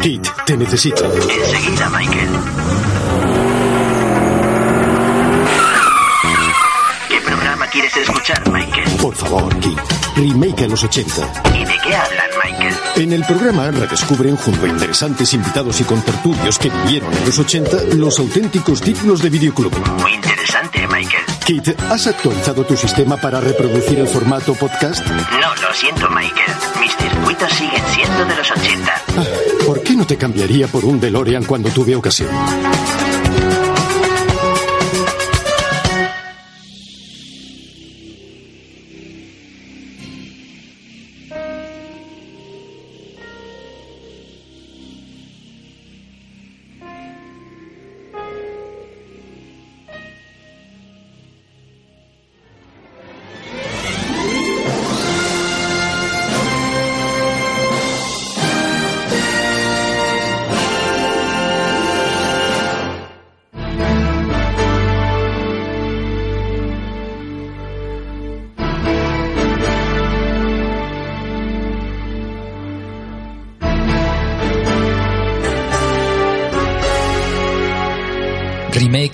Kit, te necesito. Enseguida, Michael. ¿Qué programa quieres escuchar, Michael? Por favor, Kit. Remake a los 80. ¿Y de qué hablan, Michael? En el programa redescubren junto a interesantes invitados y contertulios que vivieron en los 80 los auténticos títulos de videoclub. Muy interesante, Michael. Kit, ¿has actualizado tu sistema para reproducir el formato podcast? No, lo siento, Michael. Mis circuitos siguen siendo de los 80. Ah, ¿Por qué no te cambiaría por un DeLorean cuando tuve ocasión?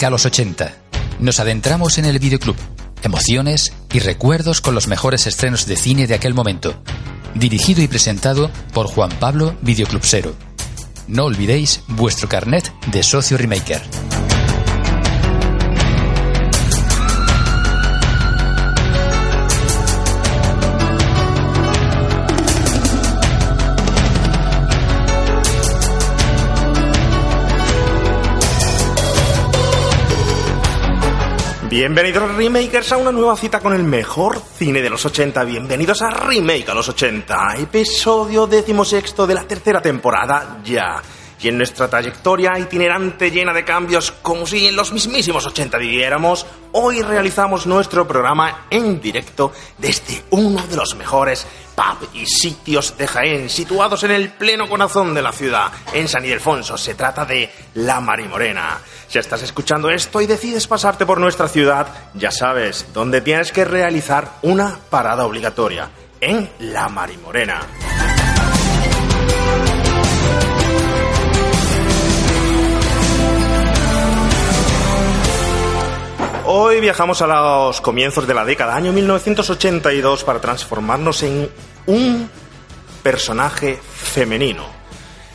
A los 80. Nos adentramos en el videoclub. Emociones y recuerdos con los mejores estrenos de cine de aquel momento. Dirigido y presentado por Juan Pablo Videoclubsero. No olvidéis vuestro carnet de socio remaker. Bienvenidos remakers a una nueva cita con el mejor cine de los 80. Bienvenidos a Remake a los 80, episodio decimosexto de la tercera temporada ya. Y en nuestra trayectoria itinerante llena de cambios, como si en los mismísimos 80 viviéramos, hoy realizamos nuestro programa en directo desde uno de los mejores pub y sitios de Jaén, situados en el pleno corazón de la ciudad, en San Ildefonso. Se trata de La Marimorena. Si estás escuchando esto y decides pasarte por nuestra ciudad, ya sabes dónde tienes que realizar una parada obligatoria, en La Marimorena. Hoy viajamos a los comienzos de la década, año 1982, para transformarnos en un personaje femenino.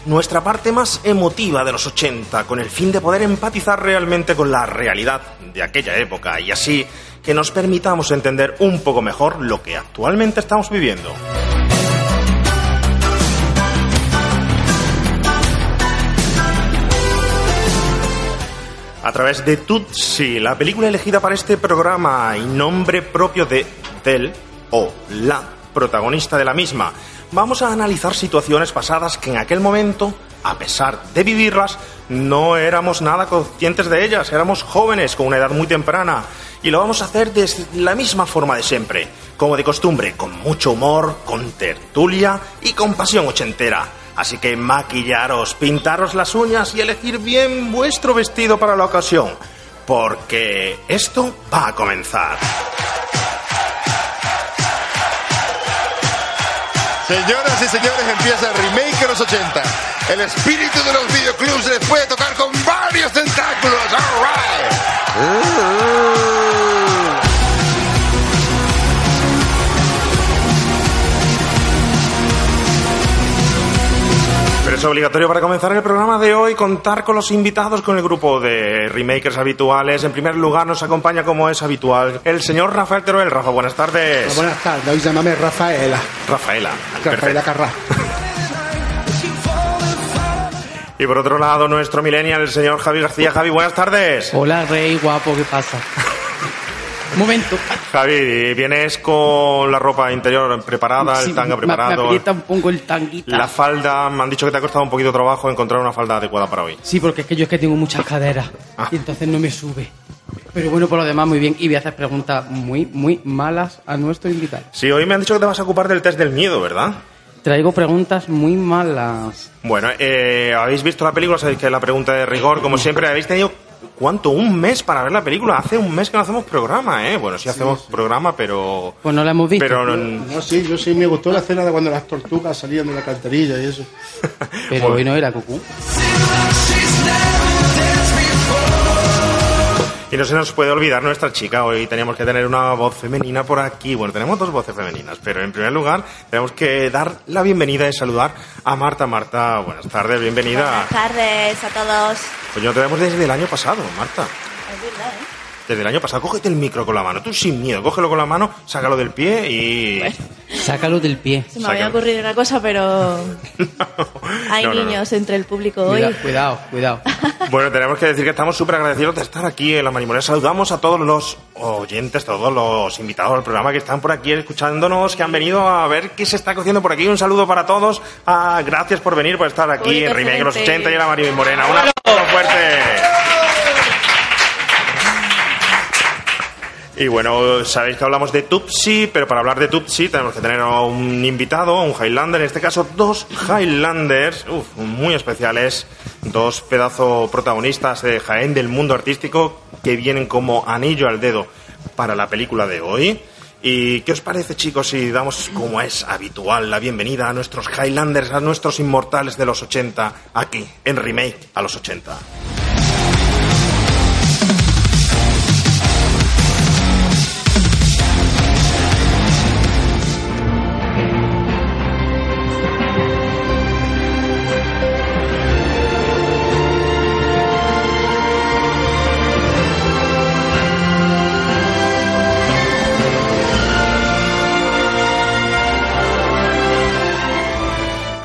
Nuestra parte más emotiva de los 80, con el fin de poder empatizar realmente con la realidad de aquella época y así que nos permitamos entender un poco mejor lo que actualmente estamos viviendo. A través de Tutsi, la película elegida para este programa y nombre propio de del o la protagonista de la misma, vamos a analizar situaciones pasadas que en aquel momento, a pesar de vivirlas, no éramos nada conscientes de ellas, éramos jóvenes con una edad muy temprana y lo vamos a hacer de la misma forma de siempre, como de costumbre, con mucho humor, con tertulia y con pasión ochentera. Así que maquillaros, pintaros las uñas y elegir bien vuestro vestido para la ocasión, porque esto va a comenzar. Señoras y señores, empieza el remake de los 80. El espíritu de los videoclubs les puede tocar con varios tentáculos. All right. Es obligatorio para comenzar el programa de hoy contar con los invitados con el grupo de remakers habituales. En primer lugar nos acompaña como es habitual el señor Rafael Teruel. Rafa, buenas tardes. Buenas tardes, hoy llámame Rafaela. Rafaela. Rafaela. Carrá. Y por otro lado, nuestro millennial, el señor Javi García. Javi, buenas tardes. Hola, Rey, guapo, ¿qué pasa? Momento. Javi, vienes con la ropa interior preparada, Sí, el tanga me- Me preparado. aprieta un poco el tanguita. La falda, me han dicho que te ha costado un poquito trabajo encontrar una falda adecuada para hoy. Sí, porque es que yo es que tengo muchas caderas. Ah. Y entonces no me sube. Pero bueno, por lo demás, muy bien. Y voy a hacer preguntas muy, muy malas a nuestro invitado. Sí, hoy me han dicho que te vas a ocupar del test del miedo, ¿verdad? Traigo preguntas muy malas. Bueno, eh, habéis visto la película, sabéis que la pregunta de rigor, como siempre, habéis tenido ¿cuánto? Un mes para ver la película. Hace un mes que no hacemos programa, ¿eh? Bueno, sí hacemos programa, pero... Pues no la hemos visto. Pero no- No, sí, yo sí me gustó la escena de cuando las tortugas salían de la cantarilla y eso. Pero hoy no era cucú. Y no se nos puede olvidar nuestra chica. Hoy teníamos que tener una voz femenina por aquí. Bueno, tenemos dos voces femeninas, pero en primer lugar tenemos que dar la bienvenida y saludar a Marta. Marta, buenas tardes, bienvenida. Buenas tardes a todos. Pues yo no tenemos desde el año pasado, Marta. Es verdad, ¿eh? Desde el año pasado, cógete el micro con la mano. Tú sin miedo, cógelo con la mano, sácalo del pie y... Sácalo del pie. Se me había ocurrido una cosa, pero hay No, no, no. niños entre el público hoy. Cuidado, cuidado. Bueno, tenemos que decir que estamos súper agradecidos de estar aquí en la Marimorena. Saludamos a todos los oyentes, todos los invitados al programa que están por aquí escuchándonos, que han venido a ver qué se está cociendo por aquí. Un saludo para todos. Ah, gracias por venir, por estar aquí Público en Remake los excelente. 80 y en la Marimorena. Un aplauso fuerte. Y bueno, sabéis que hablamos de Tupsi, pero para hablar de Tupsi tenemos que tener a un invitado, un Highlander, en este caso dos Highlanders, uf, muy especiales, dos pedazos protagonistas de Jaén del mundo artístico que vienen como anillo al dedo para la película de hoy. ¿Y qué os parece, chicos, si damos, como es habitual, la bienvenida a nuestros Highlanders, a nuestros inmortales de los 80, aquí, en Remake a los 80?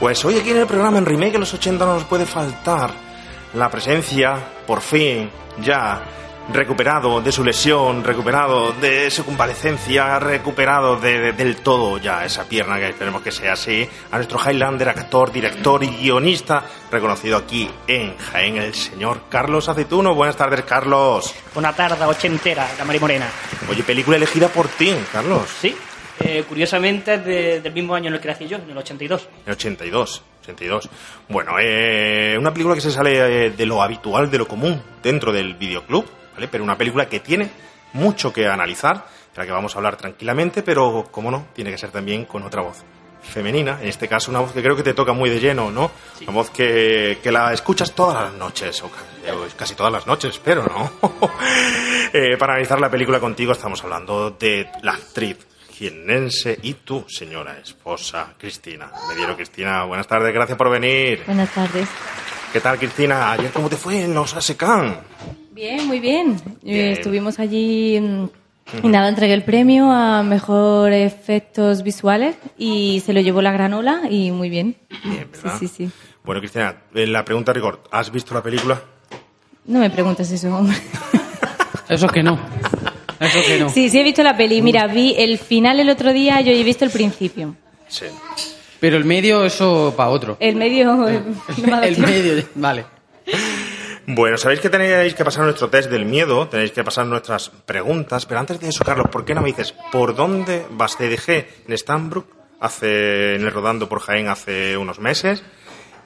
Pues hoy aquí en el programa en Remake de los 80 no nos puede faltar la presencia, por fin, ya recuperado de su lesión, recuperado de su convalecencia, recuperado de, de- del todo ya esa pierna que esperemos que sea así, a nuestro Highlander, actor, director y guionista, reconocido aquí en Jaén, el señor Carlos Aceituno. Buenas tardes, Carlos. Una tarde ochentera, la Mari Morena. Oye, película elegida por ti, Carlos. Sí, eh, curiosamente es de- del mismo año en el que nací yo, en el 82. En 82, 82. Bueno, eh, una película que se sale eh, de lo habitual, de lo común dentro del videoclub, ¿vale? Pero una película que tiene mucho que analizar, de la que vamos a hablar tranquilamente, pero, como no, tiene que ser también con otra voz femenina, en este caso una voz que creo que te toca muy de lleno, ¿no? Una voz que, que la escuchas todas las noches, o ca- o casi todas las noches, espero, ¿no? Eh, para analizar la película contigo estamos hablando de la actriz jiennense y tu señora esposa, Cristina. Mediero Cristina, buenas tardes, gracias por venir. Buenas tardes. ¿Qué tal, Cristina? ¿Ayer cómo te fue en los ASECAN? Bien, muy bien. Eh, Bien. Estuvimos allí y nada, entregué el premio a mejor efectos visuales y se lo llevó la granola y muy bien. Bien, Sí, ¿verdad? sí, sí. Bueno, Cristina, eh, la pregunta rigor, ¿has visto la película? No me preguntes eso, hombre. Eso que no. Eso que no. Sí, sí he visto la peli. Mira, vi el final el otro día, yo he visto el principio. Sí. Pero el medio, eso para otro. El medio... eh, no me El medio, vale. Bueno, sabéis que tenéis que pasar nuestro test del miedo, tenéis que pasar nuestras preguntas, pero antes de eso, Carlos, ¿por qué no me dices por dónde vas? Te dejé en Stanbrook, hace, en el rodando por Jaén hace unos meses.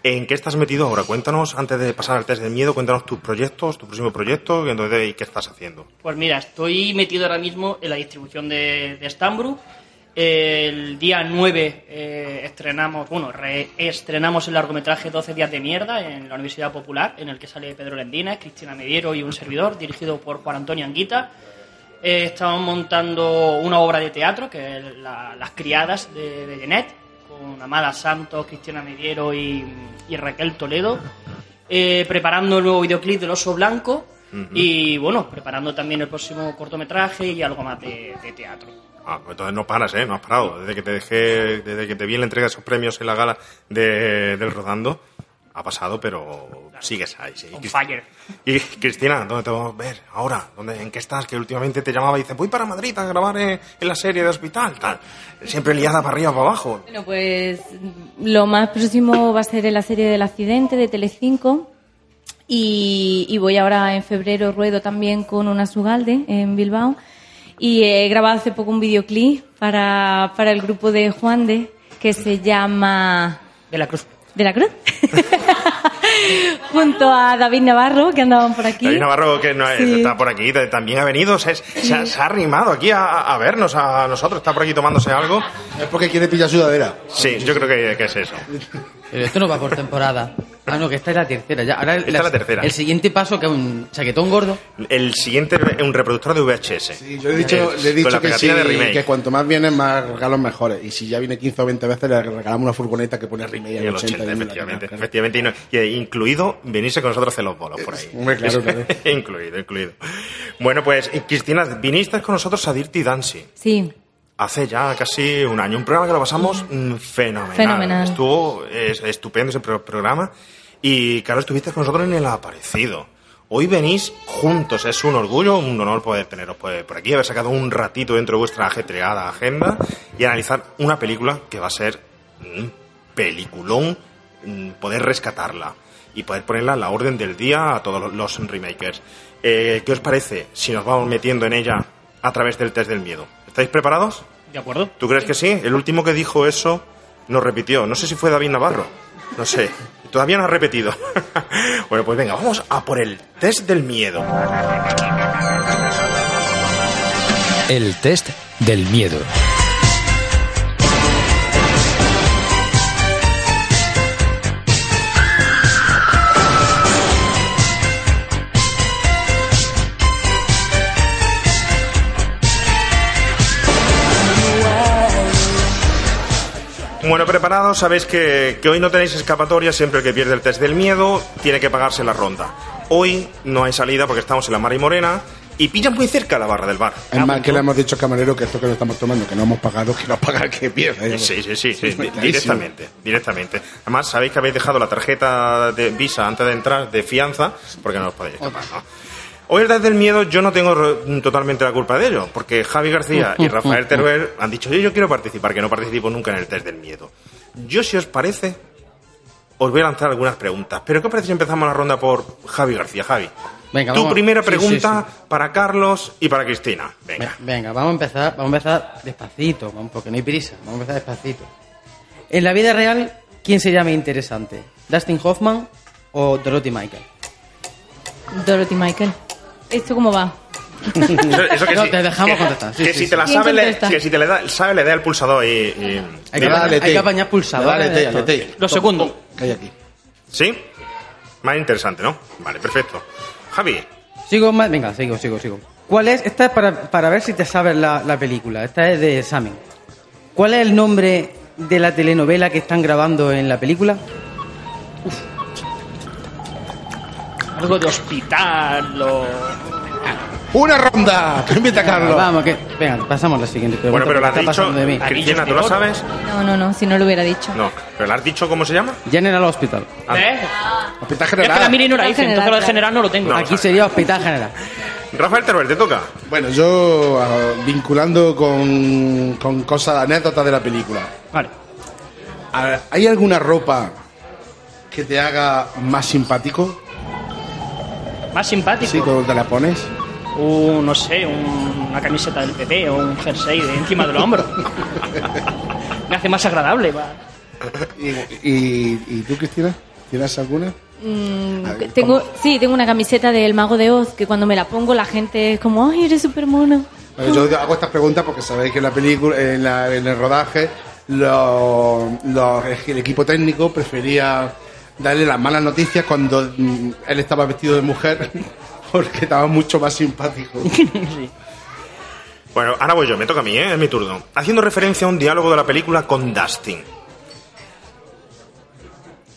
¿En qué estás metido ahora? Cuéntanos, antes de pasar al test del miedo, cuéntanos tus proyectos, tu próximo proyecto y entonces, qué estás haciendo. Pues mira, estoy metido ahora mismo en la distribución de, de Stambru. El día 9 eh, estrenamos, bueno, reestrenamos el largometraje 12 días de mierda en la Universidad Popular, en el que sale Pedro Lendina, Cristina Mediero y un servidor, dirigido por Juan Antonio Anguita. Eh, estamos montando una obra de teatro, que es la- Las criadas de, de con Amada Santos, Cristina Mediero y, y Raquel Toledo. Eh, preparando el nuevo videoclip del Oso Blanco y, bueno, preparando también el próximo cortometraje y algo más de, de teatro. Ah, pues entonces no paras, ¿eh? No has parado. Desde que te dejé, desde que te vi en la entrega de esos premios en la gala de- del rodando, ha pasado, pero sigues ahí, sí. On fire. Y Cristina, ¿dónde te vamos a ver ahora? ¿Dónde, ¿En qué estás? Que últimamente te llamaba y dice, voy para Madrid a grabar eh, en la serie de hospital, tal. Siempre liada para arriba, para abajo. Bueno, pues lo más próximo va a ser en la serie del accidente de Telecinco y, y voy ahora en febrero ruedo también con una Sugalde en Bilbao y he grabado hace poco un videoclip para, para el grupo de Juan de que se llama De la Cruz. ¿De la Cruz? junto a David Navarro, que andaban por aquí. David Navarro, que no es- Sí. está por aquí, también ha venido, se, se ha- se ha arrimado aquí a, a vernos a nosotros, está por aquí tomándose algo. Es porque quiere pillar sudadera. Sí, yo creo que, que es eso. Pero esto no va por temporada. Ah, no, que esta es la tercera. Ya, ahora Esta es la tercera. El siguiente paso, que es un chaquetón gordo. El siguiente es un reproductor de VHS. Sí, yo he dicho, Eh, le he dicho la que, sí, que cuanto más vienen, más regalos mejores. Y si ya viene 15 o 20 veces, le regalamos una furgoneta que pone remake el 80. 80, y en la- efectivamente. efectivamente y no- y, eh, incluido venirse con nosotros a hacer los bolos por ahí. Hombre, claro, claro. incluido, incluido. Bueno, pues, Cristina, viniste con nosotros a Dirty Dancing. Sí, Hace ya casi un año, un programa que lo pasamos mm, fenomenal. Fenomenal. Estuvo es- estupendo ese pro- programa. Y claro, estuviste con nosotros en el aparecido. Hoy venís juntos, es un orgullo, un honor poder teneros por aquí, haber sacado un ratito dentro de vuestra ajetreada agenda y analizar una película que va a ser un peliculón, mm, poder rescatarla y poder ponerla a la orden del día a todos los- los remakers. Eh, ¿Qué os parece si nos vamos metiendo en ella a través del test del miedo? ¿Estáis preparados? ¿De acuerdo? ¿Tú crees que sí? El último que dijo eso nos repitió. No sé si fue David Navarro. No sé. Todavía no ha repetido. bueno, pues venga, vamos a por el test del miedo. El test del miedo. Bueno, preparados, sabéis que, que hoy no tenéis escapatoria, siempre el que pierde el test del miedo tiene que pagarse la ronda. Hoy no hay salida porque estamos en la Mar y Morena y pillan muy cerca la barra del bar. Es más, que le hemos dicho al camarero que esto que lo estamos tomando, que no hemos pagado, que no paga el que pierde. Sí, sí, sí, sí, di- clarísimo. directamente, directamente. Además, sabéis que habéis dejado la tarjeta de Visa antes de entrar de fianza, porque no os podéis escapar, ¿no? Hoy el test del miedo yo no tengo totalmente la culpa de ello, porque Javi García y Rafael Teruel han dicho, yo quiero participar, que no participo nunca en el test del miedo. Yo, si os parece, os voy a lanzar algunas preguntas. Pero ¿qué os parece si empezamos la ronda por Javi García? Javi, Venga, tu vamos. primera Sí, sí, pregunta sí. para Carlos y para Cristina. Venga. Ve- Venga, vamos a empezar, vamos a empezar despacito, porque no hay prisa, vamos a empezar despacito. En la vida real, ¿quién se llama interesante? ¿Dustin Hoffman o Dorothy Michael? Dorothy Michael. ¿Esto cómo va? Eso, eso que No, sí, te dejamos que- contestar, sí, que sí, si sí. te la ¿Quién sabes, le, que si te le da, sabe, le da el pulsador y... y- Hay que, Dale, apañar- hay que apañar Tei. Lo segundo. ¿Qué hay aquí? ¿Sí? Más interesante, ¿no? Vale, perfecto. Javi, Sigo más, venga, sigo, sigo, sigo. ¿Cuál es? Esta es para, para ver si te sabes la, la película. Esta es de examen. ¿Cuál es el nombre de la telenovela que están grabando en la película? Algo de hospital o... ¡Una ronda! Invita a Carlos. Vamos, que, venga, pasamos a la siguiente pregunta. bueno, pero la has está dicho... pasando de mí. Cristina, ¿tú lo sabes? No, no, no, si no lo hubiera dicho. No, pero la has dicho cómo se llama? General Hospital. ¿Eh? Hospital Es que la General. miri no la hice, General, entonces lo de general no lo tengo. No. Aquí sería Hospital General. Rafael Teruel, te toca. Bueno, yo ah, vinculando con, con cosas, anécdotas de la película. Vale. Ah, ¿Hay alguna ropa que te haga más simpático? Más simpático. Sí, cuando te la pones. Un, no sé, un- una camiseta del PP o un jersey de encima del hombro. Me hace más agradable. Va. ¿Y, y, y tú, Cristina? ¿Tienes alguna? Mm, ver, tengo, ¿cómo? sí, tengo una camiseta del Mago de Oz que cuando me la pongo la gente es como, ay, eres súper mono. Bueno, yo hago estas preguntas porque sabéis que en la película, en, la- en el rodaje, lo- lo- el equipo técnico prefería darle las malas noticias cuando mm, él estaba vestido de mujer porque estaba mucho más simpático. Bueno, ahora voy yo, me toca a mí, ¿eh? Es mi turno. Haciendo referencia a un diálogo de la película con Dustin.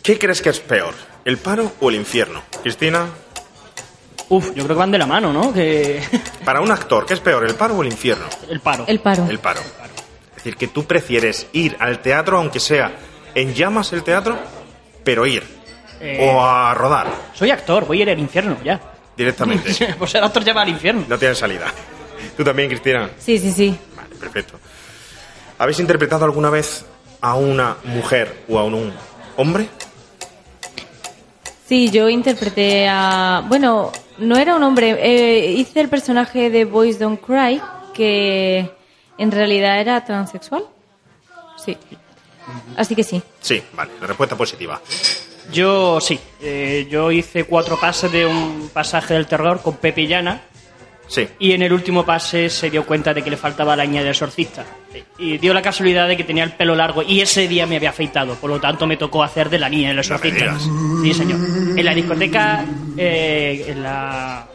¿Qué crees que es peor? ¿El paro o el infierno? Cristina, Uf, yo creo que van de la mano, ¿no? Que para un actor, ¿qué es peor, el paro o el infierno? el paro. El paro. El paro. Es decir, que tú prefieres ir al teatro, aunque sea en llamas el teatro, pero ir. Eh. O a rodar Soy actor, voy a ir al infierno ya. directamente. pues ser actor ya va al infierno. No tiene salida. ¿Tú también, Cristina? Sí, sí, sí. Vale, perfecto. ¿Habéis interpretado alguna vez a una mujer o a un hombre? Sí, yo interpreté a... Bueno, no era un hombre. eh, hice el personaje de Boys Don't Cry, que en realidad era transexual. Sí. Así que sí. Sí, vale, la respuesta positiva. Yo sí, eh, yo hice cuatro pases de un pasaje del terror con Pepe y Llana Sí. y en el último pase se dio cuenta de que le faltaba la niña del exorcista. Y dio la casualidad de que tenía el pelo largo y ese día me había afeitado, por lo tanto me tocó hacer de la niña del exorcista. digas. Sí, señor. En la discoteca, eh, en la...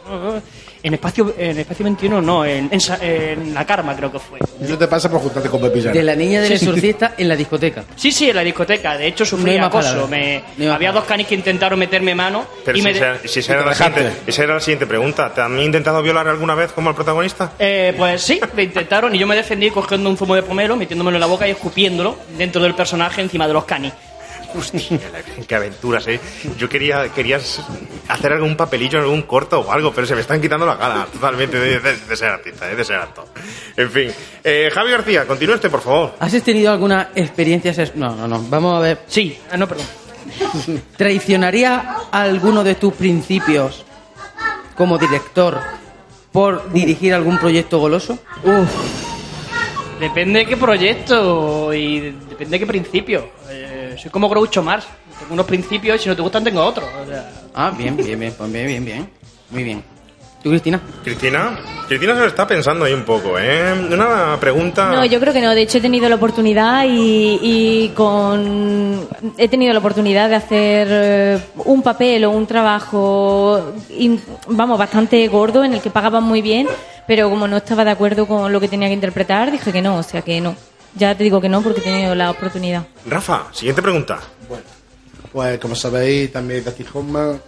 En espacio, en espacio 21 no, en, en, en la Karma creo que fue. Eso te pasa por juntarte con Pepillana. De la niña del exorcista en la discoteca. Sí, sí, en la discoteca. De hecho, No sufrí más acoso. Me- No había dos canis que intentaron meterme mano Pero y si, me... de- esa, si esa era la siguiente, esa era la siguiente pregunta. ¿Te han intentado violar alguna vez como el protagonista? Eh, pues sí, me intentaron y yo me defendí cogiendo un zumo de pomelo, metiéndomelo en la boca y escupiéndolo dentro del personaje encima de los canis. Hostia, qué aventuras, ¿eh? Yo quería querías hacer algún papelillo en algún corto o algo, pero se me están quitando la gana totalmente de, de- de ser artista, ¿eh? de ser actor. En fin. Eh, Javi García, continúe usted, por favor. ¿Has tenido alguna experiencia? No, no, no. Vamos a ver. Sí, ah, no, perdón. ¿Traicionaría alguno de tus principios como director por dirigir algún proyecto goloso? Depende de qué proyecto y depende de qué principio. Eh, soy como Groucho Mars. Tengo unos principios y si no te gustan tengo otros. O sea, Ah, bien, bien, bien, pues bien, bien, bien. Muy bien. ¿Tú, Cristina? Cristina, Cristina se lo está pensando ahí un poco, ¿eh? Una pregunta. No, yo creo que no. De hecho, he tenido la oportunidad y, y con he tenido la oportunidad de hacer eh, un papel o un trabajo, vamos, bastante gordo en el que pagaban muy bien, pero como no estaba de acuerdo con lo que tenía que interpretar, dije que no, o sea que no. Ya te digo que no porque he tenido la oportunidad. Rafa, siguiente pregunta. Pues como sabéis, también Dustin Hoffman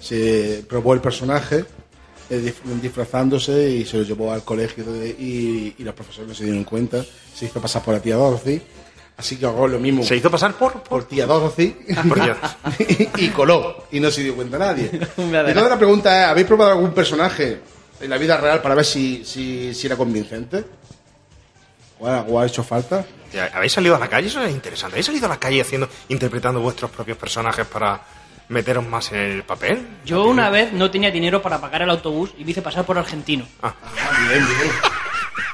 se probó el personaje eh, disfrazándose y se lo llevó al colegio de- y, y los profesores no se dieron cuenta. Se hizo pasar por la tía Dorothy. Así que hago lo mismo. ¿Se hizo pasar por? Por tía Dorothy. Por Dios. y coló. Y no se dio cuenta nadie. Entonces la pregunta es, ¿habéis probado algún personaje en la vida real para ver si, si, si era convincente? ¿O ha, hecho falta? ¿Habéis salido a la calle? Eso es interesante. ¿Habéis salido a la calle haciendo, interpretando vuestros propios personajes para meteros más en el papel? yo una vez no tenía dinero para pagar el autobús y me hice pasar por argentino. Bien, bien.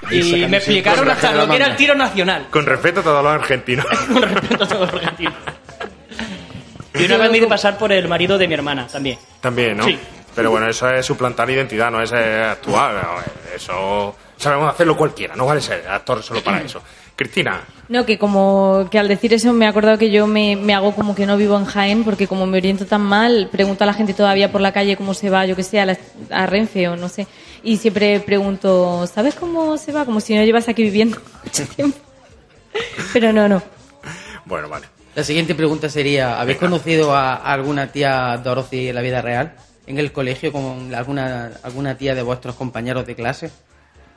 Ahí Y me explicaron hasta lo que era el tiro nacional. Con respeto a todos los argentinos. Con respeto a todos los argentinos. Y una vez me hice pasar por el marido de mi hermana también. También, ¿no? Sí. Pero bueno, eso es suplantar identidad, no es eh, actuar. Eso sabemos hacerlo cualquiera, no vale ser actor solo para eso. Cristina, No, que como que al decir eso me he acordado que yo me, me hago como que no vivo en Jaén porque como me oriento tan mal, pregunto a la gente todavía por la calle cómo se va, yo que sé, a, la- a Renfe o no sé. Y siempre pregunto, ¿sabes cómo se va? Como si no llevas aquí viviendo mucho tiempo. Pero no, no. bueno, vale. La siguiente pregunta sería, ¿habéis conocido a alguna tía Dorothy en la vida real? ¿En el colegio con alguna, alguna tía de vuestros compañeros de clase?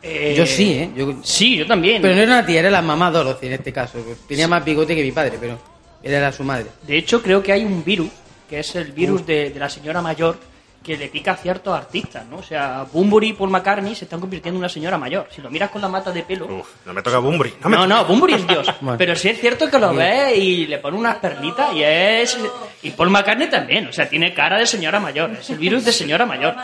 Eh, Yo sí, ¿eh? Yo- Sí, yo también. Pero no era una tía, era la mamá Dorothy en este caso. Tenía más bigote que mi padre, pero él era su madre. De hecho, creo que hay un virus, que es el virus de, de la señora mayor, que le pica a ciertos artistas, ¿no? O sea, Bunbury y Paul McCartney se están convirtiendo en una señora mayor. Si lo miras con la mata de pelo... Uf, no me toca Bumbri. No, me No, no, Bunbury es Dios. Bueno. Pero sí es cierto que lo ves y le pone unas perlitas y es... Y Paul McCartney también, o sea, tiene cara de señora mayor. Es el virus de señora mayor.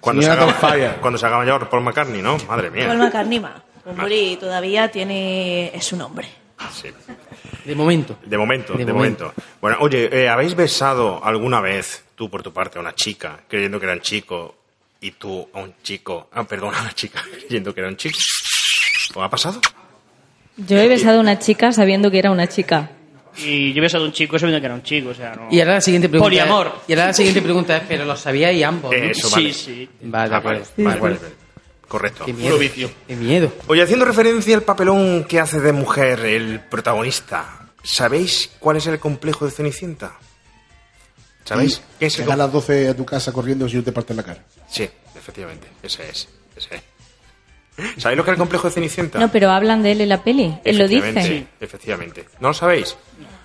Cuando se, haga, cuando se haga mayor Paul McCartney, ¿no? Madre mía. Paul McCartney más. Bunbury todavía tiene es su nombre. Sí. De momento. De momento, de, De momento. momento. Bueno, oye, eh, ¿habéis besado alguna vez, tú por tu parte, a una chica creyendo que era un chico y tú a un chico, ah, perdón, a una chica creyendo que era un chico? ¿Os ha pasado? Yo he besado a una chica sabiendo que era una chica. Y yo he besado a un chico sabiendo que era un chico, o sea, no... Y ahora la siguiente pregunta. Poliamor. Es, y ahora la siguiente pregunta es, pero lo sabíais ambos, ¿no? Eh, Eso, Sí, vale. sí. Vale, de Ah, vale, de vale, vale. Correcto. Qué miedo. Qué miedo. Oye, haciendo referencia al papelón que hace de mujer el protagonista, ¿sabéis cuál es el complejo de Cenicienta? ¿Sabéis? ¿Qué es el Llega a las 12 a tu casa corriendo si no te parten la cara. Sí, efectivamente, ese es. Ese es. ¿Sabéis lo que es el complejo de Cenicienta? No, pero hablan de él en la peli. Él lo Efectivamente, dice. sí, efectivamente. ¿No lo sabéis?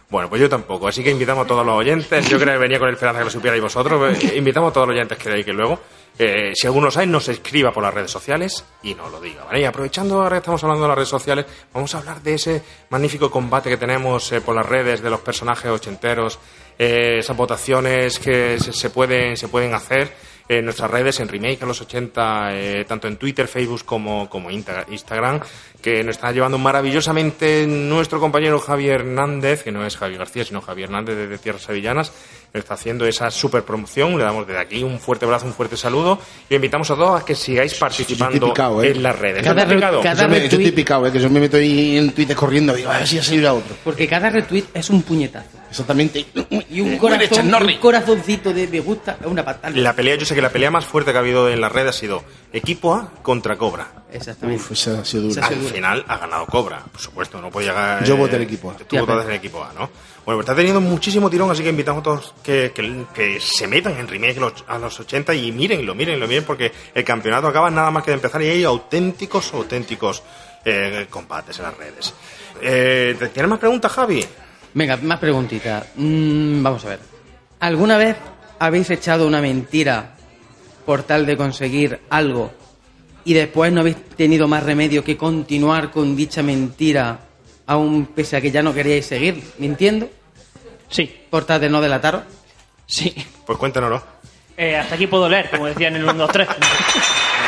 Bueno, pues yo tampoco. Así que invitamos a todos los oyentes. Yo creo que venía con el esperanza que lo supierais vosotros. Eh, Invitamos a todos los oyentes que leáis que luego, eh, si alguno lo sabe, nos escriba por las redes sociales y nos lo diga. ¿vale? Y aprovechando ahora que estamos hablando de las redes sociales, vamos a hablar de ese magnífico combate que tenemos eh, por las redes de los personajes ochenteros, eh, esas votaciones que se, se pueden, se pueden hacer en nuestras redes, en Remake a los 80, eh, tanto en Twitter, Facebook como, como Insta- Instagram, que nos está llevando maravillosamente nuestro compañero Javier Hernández, que no es Javier García, sino Javier Hernández desde Tierras Sevillanas, está haciendo esa super promoción. Le damos desde aquí un fuerte abrazo, un fuerte saludo y invitamos a todos a que sigáis participando picado, ¿eh? en las redes. Cada cada Yo me- yo estoy picado, ¿eh? que yo me meto ahí en Twitter corriendo, digo, a ver si ha salido a otro. Porque cada retweet es un puñetazo. Exactamente. Y un, Muy corazón, un corazoncito de me gusta es una patada. La pelea, yo sé que la pelea más fuerte que ha habido en la red ha sido equipo A contra Cobra. Exactamente. Uf, esa ha sido dura. Al final ha ganado Cobra, por supuesto, no podía ganar. Yo voté el equipo A. Tú Ya, votaste pero- el equipo A, ¿no? Bueno, pues está teniendo muchísimo tirón, así que invitamos a todos que, que, que se metan en remake los- a los 80 y mírenlo, mírenlo, miren, porque el campeonato acaba nada más que de empezar y hay auténticos, auténticos eh, combates en las redes. Eh, ¿te- ¿Tienes más preguntas, Javi? Venga, más preguntitas. Mm, vamos a ver. ¿Alguna vez habéis echado una mentira por tal de conseguir algo y después no habéis tenido más remedio que continuar con dicha mentira aún pese a que ya no queríais seguir mintiendo Sí, por tal de no delataros? sí. Pues cuéntanoslo. Eh, hasta aquí puedo leer, como decían en el 1, 2, 3.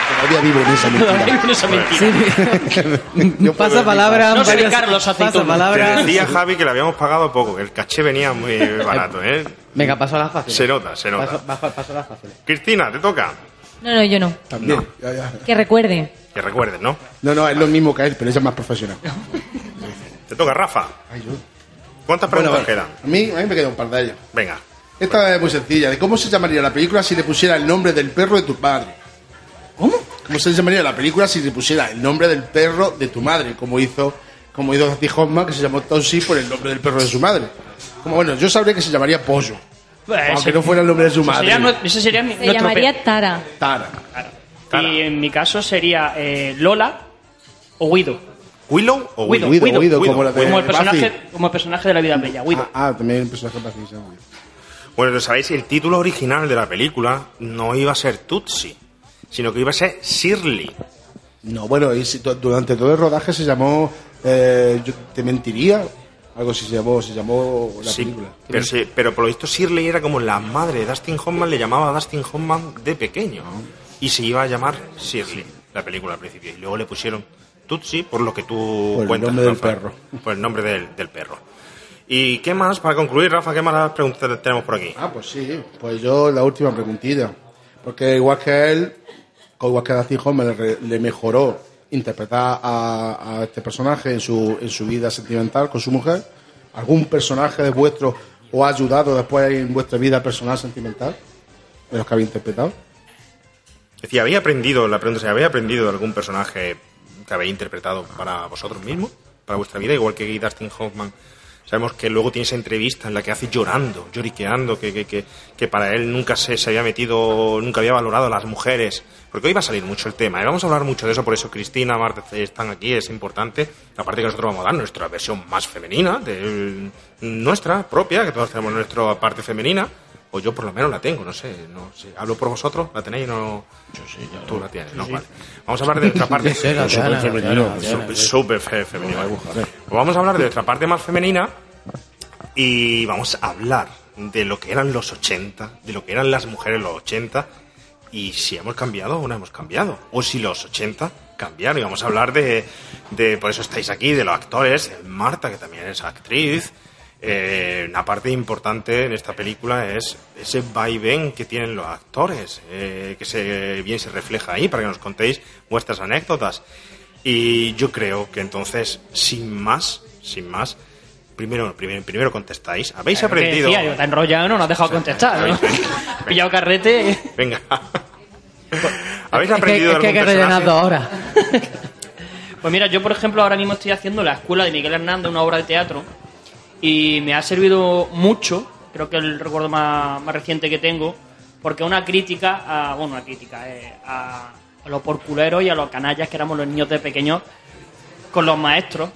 Todavía vivo en esa Todavía mentira. con esa mentira. Yo puedo pasa palabra, No soy Carlos pasa. Te palabra. decía Javi que le habíamos pagado poco, que el caché venía muy barato, ¿eh? Venga, paso a las fáciles. Se nota, se nota. Paso, paso- paso a las fáciles. Cristina, te toca. No, no, yo no. También. Ya, ya. Que recuerde. Que recuerdes, ¿no? No, no, es lo mismo que él, pero ella es más profesional. Te toca, Rafa. Ay, yo- ¿Cuántas preguntas bueno, quedan? a mí, a mí me queda un par de ellas. Venga. Esta es muy sencilla. ¿De cómo se llamaría la película si le pusiera el nombre del perro de tu padre? ¿Cómo? ¿Cómo se llamaría la película si le pusiera el nombre del perro de tu madre? Como hizo, como hizo Dusty Hoffman, que se llamó Toshi por el nombre del perro de su madre. Como bueno, yo sabría que se llamaría Pollo. Pues, aunque ese- no fuera el nombre de su madre. sería ese sería mi- Se nuestro llamaría pe- Tara. Tara. Tara. Y en mi caso sería eh, Lola o Guido. ¿Willow o Widow, Willow? Guido, Widow, Guido, como la de Como el, Buffy. personaje, como el personaje de la vida bella, Guido. Ah, ah, también el personaje pacífico. Bueno, entonces sabéis, el título original de la película no iba a ser Tutsi, sino que iba a ser Shirley. No, bueno, y si durante todo el rodaje se llamó eh, yo Te mentiría. Algo así se llamó, se llamó la Sí, película. pero, sí, pero por lo visto Shirley era como la madre de Dustin Hoffman, le llamaba a Dustin Hoffman de pequeño. Y se iba a llamar Shirley, la película al principio. Y luego le pusieron Tutsi por lo que tú Por el cuentas. nombre del perro. Por el nombre del, del perro. ¿Y qué más, para concluir, Rafa, qué más preguntas tenemos por aquí? Ah, pues sí, pues yo la última preguntilla. Porque igual que él, Dustin Hoffman le, le mejoró interpretar a, a este personaje en su, en su vida sentimental con su mujer, ¿algún personaje de vuestro os ha ayudado después en vuestra vida personal sentimental? De los que habéis interpretado. Decía, ¿habéis aprendido, la pregunta es, ¿habéis aprendido de algún personaje que habéis interpretado para vosotros mismos, para vuestra vida, igual que Dustin Hoffman? Sabemos que luego tiene esa entrevista en la que hace llorando, lloriqueando, que, que, que, que para él nunca se, se había metido, nunca había valorado a las mujeres. Porque hoy va a salir mucho el tema, y vamos a hablar mucho de eso, por eso Cristina, Marta están aquí, es importante. Aparte que nosotros vamos a dar nuestra versión más femenina, de nuestra propia, que todos tenemos nuestra parte femenina. O yo por lo menos la tengo, no sé, no sé. Hablo por vosotros, ¿la tenéis? No... Yo sí, Tú la tienes, ¿no? Vale. Vamos a hablar de nuestra parte. Sí, Súper femenino, Súper, súper fe- femenino. Pues vamos a hablar de nuestra parte más femenina y vamos a hablar de lo que eran los 80, de lo que eran las mujeres los 80 y si hemos cambiado o no hemos cambiado. O si los 80 cambiaron. Y vamos a hablar de, de por eso estáis aquí, de los actores, Marta, que también es actriz. Eh, una parte importante en esta película es ese vaivén que tienen los actores, eh, que se, bien se refleja ahí, para que nos contéis vuestras anécdotas. Y yo creo que entonces, sin más, sin más, primero, primero, primero contestáis. ¿Habéis Claro, ¿qué aprendido? decía? Yo, he enrollado, no nos has dejado contestar. ¿no? Venga. Pillado carrete. Venga. ¿Habéis Es que, aprendido es que hay que rellenar dos horas. Pues mira, yo por ejemplo ahora mismo estoy haciendo la escuela de Miguel Hernández, una obra de teatro, y me ha servido mucho, creo que el recuerdo más, más reciente que tengo, porque una crítica, a, bueno, una crítica eh, a, a los porculeros y a los canallas que éramos los niños de pequeños con los maestros.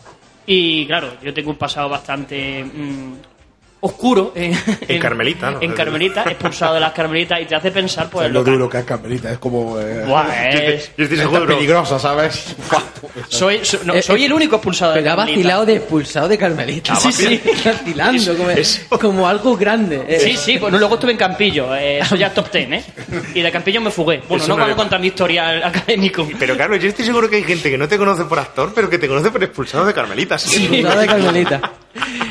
Y claro, yo tengo un pasado bastante mm, oscuro en, En Carmelita, ¿no? En Carmelita, expulsado de las Carmelitas, y te hace pensar, pues, es lo duro que es Carmelita, es como... Eh, Buah, es- Yo estoy es seguro. peligrosa, ¿sabes? soy, soy, no, Eh, soy eh, el único expulsado de Pero ha Carmelita. vacilado de expulsado de Carmelita. Sí, sí. Vacilando, como, como algo grande. eh. Sí, sí, bueno, luego estuve en Campillo, eh, eso ya es top ten, ¿eh? Y de Campillo me fugué. Bueno, Eso no no vamos a contar mi historial académico. Pero claro, yo estoy seguro que hay gente que no te conoce por actor, pero que te conoce por expulsado de Carmelita. Sí. Expulsado de Carmelita.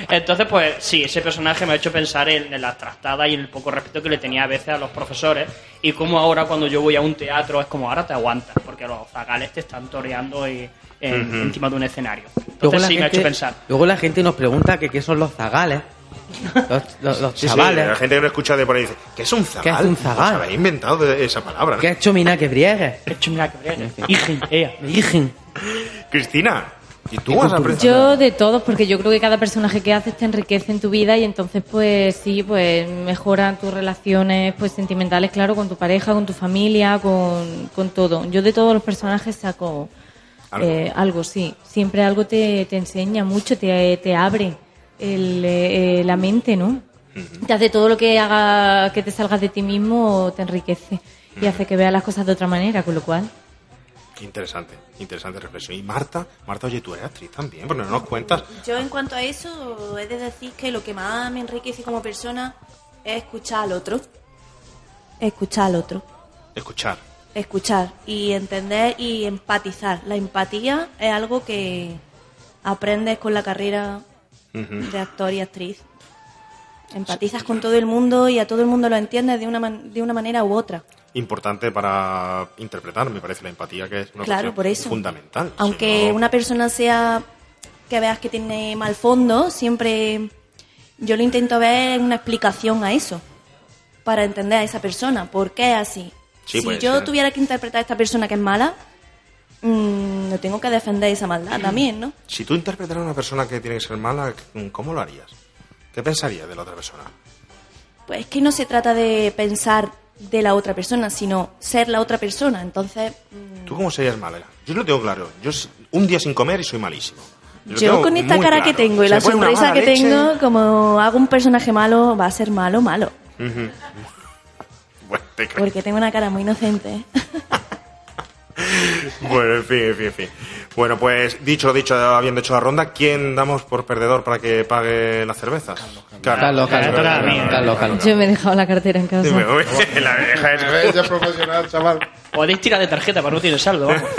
Entonces, pues sí, ese personaje me ha hecho pensar en, en las trastadas y en el poco respeto que le tenía a veces a los profesores. Y como ahora, cuando yo voy a un teatro, es como ahora te aguantas, porque los zagales te están toreando y, en- Ujú. encima de un escenario. Entonces, Luego la, sí, me ha hecho gente, pensar. luego la gente nos pregunta que qué son los zagales. Los, los- los Sí, sí, chavales. la gente que no escucha de por ahí dice, ¿qué es un zagal? ¿Qué es un zagal? Pues habéis inventado esa palabra. ¿no? ¿Qué ha hecho mina que briegue? ¿Qué ha hecho mina que briegue? Hijen, ea. Hijen. Cristina, ¿y tú has aprendido? Yo de todos, porque yo creo que cada personaje que haces te enriquece en tu vida y entonces pues sí, pues mejoran tus relaciones pues sentimentales, claro, con tu pareja, con tu familia, con, con todo. Yo de todos los personajes saco Algo. eh, algo sí. Siempre algo te, te enseña mucho, te, te abre el, eh, la mente, ¿no? Te hace todo lo que haga que te salgas de ti mismo, te enriquece y hace que veas las cosas de otra manera, con lo cual... Qué interesante, interesante reflexión. Y Marta, Marta, oye, tú eres actriz también, porque no nos cuentas. Yo en cuanto a eso, he de decir que lo que más me enriquece como persona es escuchar al otro. Escuchar al otro. Escuchar. Escuchar y entender y empatizar. La empatía es algo que aprendes con la carrera de actor y actriz. Empatizas con todo el mundo y a todo el mundo lo entiendes de una, man- de una manera u otra. Importante para interpretar, me parece, la empatía, que es una Claro, por eso. fundamental. Aunque Si no- una persona sea que veas que tiene mal fondo, siempre yo lo intento ver una explicación a eso para entender a esa persona, por qué es así. Sí, si yo ser. tuviera que interpretar a esta persona que es mala, mm, no tengo que defender esa maldad también, ¿no? Si tú interpretaras a una persona que tiene que ser mala, ¿cómo lo harías? ¿Qué pensarías de la otra persona? Pues es que no se trata de pensar de la otra persona, sino ser la otra persona. Entonces, ¿Tú cómo serías mala? Yo lo tengo claro. Yo un día sin comer y soy malísimo. yo con esta cara claro. que tengo y Se la sonrisa que leche. tengo, como hago un personaje malo, va a ser malo, malo. Bueno, te. Porque tengo una cara muy inocente. ¿eh? Bueno, en fin, en fin, en fin. Bueno, pues dicho lo dicho, habiendo hecho la ronda, ¿quién damos por perdedor para que pague las cervezas? Carlos, Carlos, Carlos, Carlos. Yo me he dejado la cartera en casa. Dime, uy, la deja es profesional, chaval. Podéis tirar de tarjeta para no tirar saldo, vamos.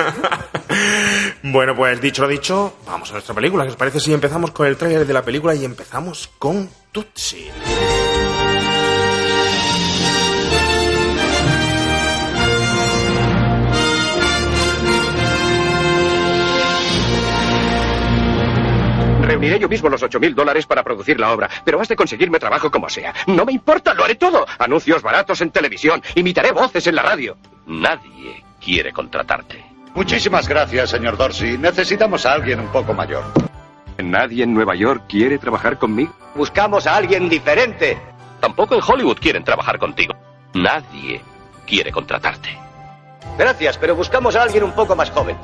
Bueno, pues dicho lo dicho, vamos a nuestra película. ¿Qué os parece si empezamos con el tráiler de la película y empezamos con Tutsi? Reuniré yo mismo los ocho mil dólares para producir la obra, pero has de conseguirme trabajo como sea. No me importa, lo haré todo. Anuncios baratos en televisión, imitaré voces en la radio. Nadie quiere contratarte. Muchísimas gracias, señor Dorsey. Necesitamos a alguien un poco mayor. ¿Nadie en Nueva York quiere trabajar conmigo? Buscamos a alguien diferente. Tampoco en Hollywood quieren trabajar contigo. Nadie quiere contratarte. Gracias, pero buscamos a alguien un poco más joven.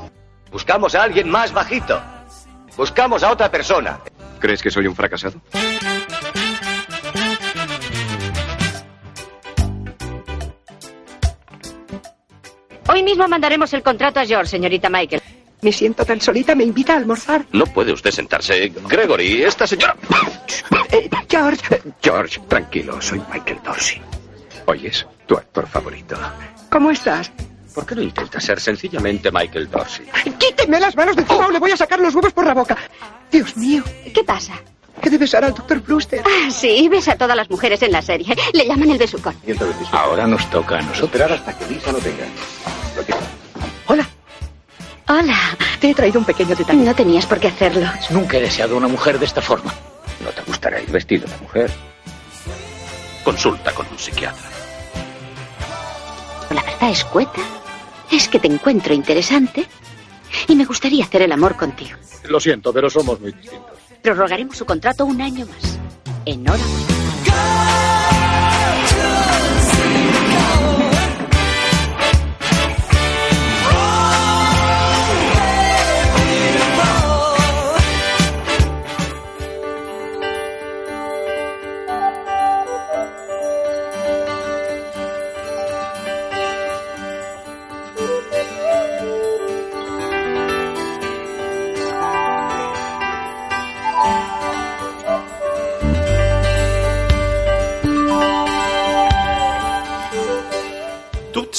Buscamos a alguien más bajito. Buscamos a otra persona. ¿Crees que soy un fracasado? Hoy mismo mandaremos el contrato a George, señorita Michael. Me siento tan solita, me invita a almorzar. No puede usted sentarse. Gregory, esta señora... Eh, George. George, tranquilo, soy Michael Dorsey. Oyes, tu actor favorito. ¿Cómo estás? ¿Por qué no intenta ser sencillamente Michael Dorsey? Quíteme las manos de encima o le voy a sacar los huevos por la boca. Dios mío, ¿Qué pasa? que debe besar al doctor Brewster. Ah, sí, ves a todas las mujeres en la serie. Le llaman el besucón. Ahora nos toca a nosotros. Esperar hasta que Lisa lo tenga. Hola, Hola. te he traído un pequeño detalle. No tenías por qué hacerlo. Nunca he deseado una mujer de esta forma. No te gustará ir vestido de mujer. Consulta con un psiquiatra. La verdad escueta es que te encuentro interesante y me gustaría hacer el amor contigo. Lo siento, pero somos muy distintos. Prorrogaremos su contrato un año más. Enhorabuena.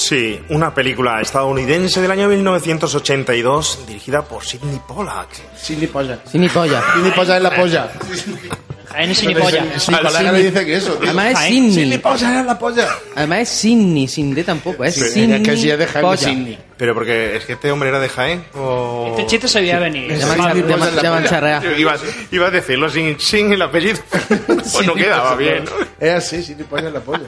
Tutsi, una película estadounidense del año 1982 dirigida por Sidney Pollack. Sidney Polla. Sidney Polla. Sidney Polla es la polla. Jaén es sin ni polla. Sí, colega le dicen eso, tío. Además es Jaén. Sydney. Sin ni polla, era la polla. Además es Sydney, sin D tampoco, es Sí, Sydney. es que si es de Jaén. Sydney. Pero porque es que este hombre era de Jaén o... Este chiste se veía venir. Llaman, charrea. Ibas, ibas a decirlo sin, sin el apellido. pues no quedaba bien. Es así, sin ni polla, es la polla.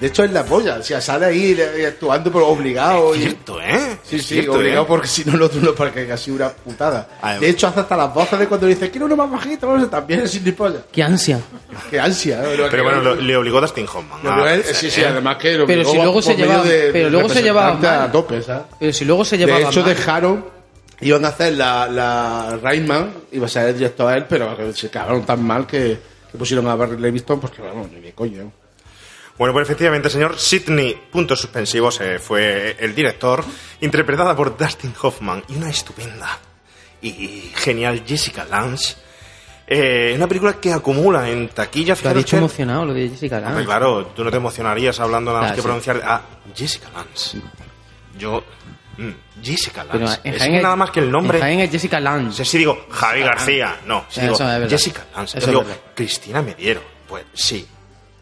De hecho, es la polla. O sea, sale ahí eh, actuando, pero obligado. y- Cierto, ¿eh? Sí, Es sí, cierto, obligado ¿eh? porque si no lo no para que casi una putada. Además. De hecho, hace hasta las voces de cuando dice, quiero uno más bajito, también es sin ni polla. Qué ansia. Qué ansia. ¿eh? Lo Pero bueno, lo- le obligó Dustin Hoffman. lo sí, sí, ¿eh? además que lo Pero si luego se llevaba- de- pero luego se llevaba mal. a tope, ¿sabes? Pero si luego se llevaba De hecho, mal. dejaron, iban a hacer la, la Rainman, iba a ser el director a él, pero se cagaron tan mal que, que pusieron a Barry Levinson, porque vamos, ni de coño. Bueno, pues efectivamente, el señor Sidney, puntos suspensivos, eh, fue el director, interpretada por Dustin Hoffman y una estupenda y genial Jessica Lange. Eh, una película que acumula en taquilla, Lo ha fíjate dicho usted- emocionado lo de Jessica Hombre, Lange. claro, tú no te emocionarías hablando nada más Ah, que sí. pronunciar a Jessica Lange. Yo, mm, Jessica Pero Lange. en es nada más que el nombre. en Jaén es Jessica Lange. No sé si digo Javi García, no, si digo. Jessica Lange, es digo. Cristina Mediero, pues sí,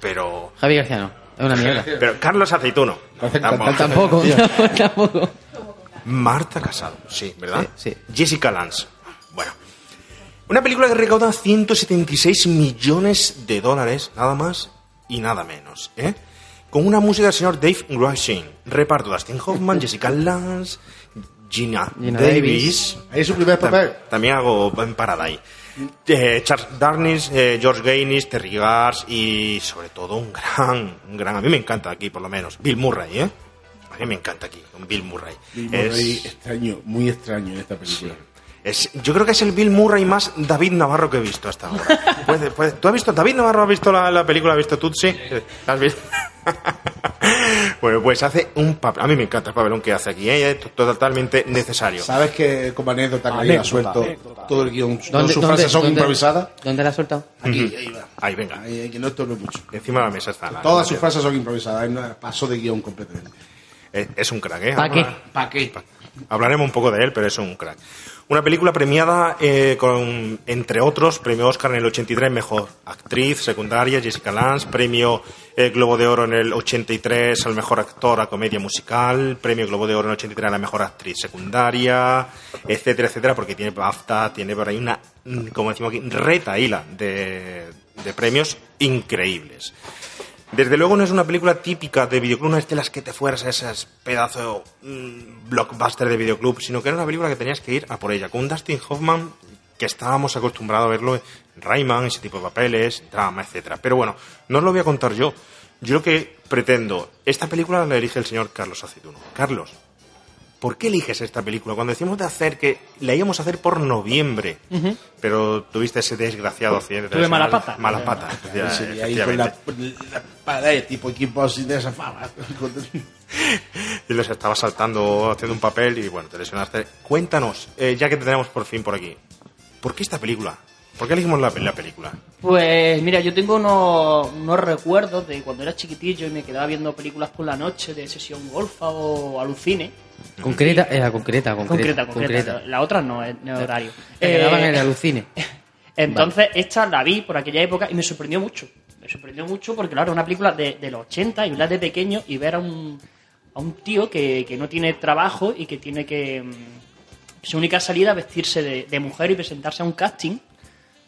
pero Javi García no. Es una mierda. pero Carlos Aceituno, no, tampoco. Tampoco. Tampoco. Marta Casado, sí, ¿verdad? Sí, sí. Jessica Lange. Bueno, una película que recauda 176 millones de dólares, nada más y nada menos, ¿eh? Con una música del señor Dave Grushing. Reparto Dustin Hoffman, Jessica Lange, Gina, Gina Davis. Davis. Ahí es su primer papel. Tam- También hago en Paradise. Eh, Charles Darnis, eh, George Gainis, Terry Gars y sobre todo un gran, un gran, a mí me encanta aquí por lo menos, Bill Murray, ¿eh? A mí me encanta aquí, Bill Murray. Bill Es- Murray extraño, muy extraño en esta película. Es, yo creo que es el Bill Murray más David Navarro que he visto hasta ahora. Puede- puede- ¿Tú has visto, David Navarro ha visto la, la película, ha visto Tutsi? Eh, ¿La has visto? bueno, pues hace un papel, a mí me encanta el papelón que hace aquí, ¿eh? Es totalmente necesario. ¿Sabes que como anécdota que ha suelto todo el guion? Todas ¿Dónde- sus frases son dónde- improvisadas. ¿Dónde la has soltado? Aquí, ahí va. Ahí, venga. Ahí, ahí, que no esto no es mucho. Encima de la mesa está. la- Todas la- sus frases son improvisadas. una- Paso de guion completamente. Es, es un crack, ¿eh? ¿Pa' qué? ¿Para qué? Hablaremos un poco de él, pero es un crack. Una película premiada eh, con, entre otros, premio Oscar en el 83, mejor actriz secundaria, Jessica Lange, premio eh, Globo de Oro en el 83 al mejor actor a comedia musical, premio Globo de Oro en el 83 a la mejor actriz secundaria, etcétera, etcétera, porque tiene BAFTA, tiene por ahí una, mm, como decimos aquí, retaíla de, de premios increíbles. Desde luego no es una película típica de videoclub, no es de las que te fueras a esas pedazo mm, blockbuster de videoclub, sino que era una película que tenías que ir a por ella, con un Dustin Hoffman que estábamos acostumbrados a verlo en Rayman, ese tipo de papeles, drama, etcétera. Pero bueno, no os lo voy a contar yo. Yo lo que pretendo, esta película la elige el señor Carlos Aceituno. Carlos, ¿por qué eliges esta película? Cuando decimos de hacer que la íbamos a hacer por noviembre, pero tuviste ese desgraciado accidente. Tuve mala pata. Mala pata, Sí, ahí con la, la pared, tipo equipo así de esa fama. y les estaba saltando haciendo un papel y bueno, te lesionaste. Cuéntanos, eh, ya que te tenemos por fin por aquí, ¿por qué esta película? ¿Por qué elegimos la, la película? Pues mira, yo tengo unos, unos recuerdos de cuando era chiquitillo y me quedaba viendo películas por la noche de sesión golfa o alucine. Concreta, era concreta, Concreta, concreta. concreta. La otra no, es no es horario. Te quedaban Eh, en el alucine. Entonces, esta la vi por aquella época y me sorprendió mucho. Me sorprendió mucho porque, claro, una película de, de los 80 y verla de pequeño y ver a un, a un tío que, que no tiene trabajo y que tiene que. mm, Su única salida es vestirse de, de mujer y presentarse a un casting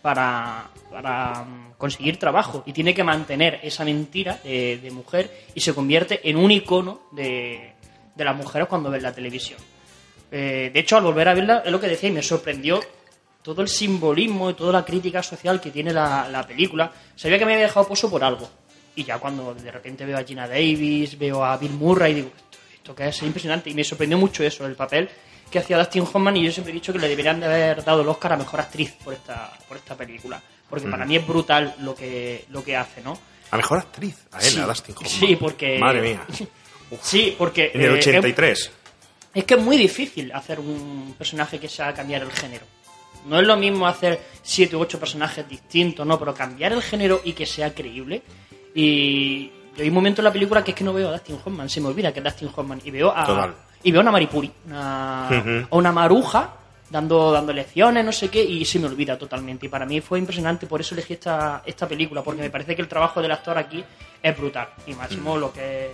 para, para mm, conseguir trabajo. Y tiene que mantener esa mentira de, de mujer y se convierte en un icono de, de las mujeres cuando ven la televisión. Eh, de hecho, al volver a verla, es lo que decía, y me sorprendió todo el simbolismo y toda la crítica social que tiene la, la película. Sabía que me había dejado pozo por algo. Y ya cuando de repente veo a Gina Davis, veo a Bill Murray, digo, esto, esto que es impresionante. Y me sorprendió mucho eso, el papel que hacía Dustin Hoffman. Y yo siempre he dicho que le deberían de haber dado el Oscar a Mejor Actriz por esta, por esta película. Porque para Mm. mí es brutal lo que, lo que hace, ¿no? A mejor actriz, a él, Sí, a Dustin Hoffman. Sí, porque... Madre mía. Sí, porque... En el eh, es- 83. es que es muy difícil hacer un personaje que sea cambiar el género. No es lo mismo hacer siete u ocho personajes distintos, no, pero cambiar el género y que sea creíble. Y hay un momento en la película que es que no veo a Dustin Hoffman, se me olvida que es Dustin Hoffman y veo a Total. y veo a una Maripuri, una, a una maruja dando, dando lecciones, no sé qué, y se me olvida totalmente. Y para mí fue impresionante, por eso elegí esta, esta película, porque me parece que el trabajo del actor aquí es brutal. Y máximo lo que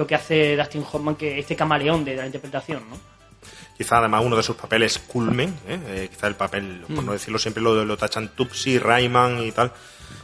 lo que hace Dustin Hoffman, que este camaleón de la interpretación, ¿no? Quizá además uno de sus papeles culmen, ¿eh? Eh, quizá el papel, por Mm. no decirlo siempre, lo, lo tachan Tupsi, Rayman y tal,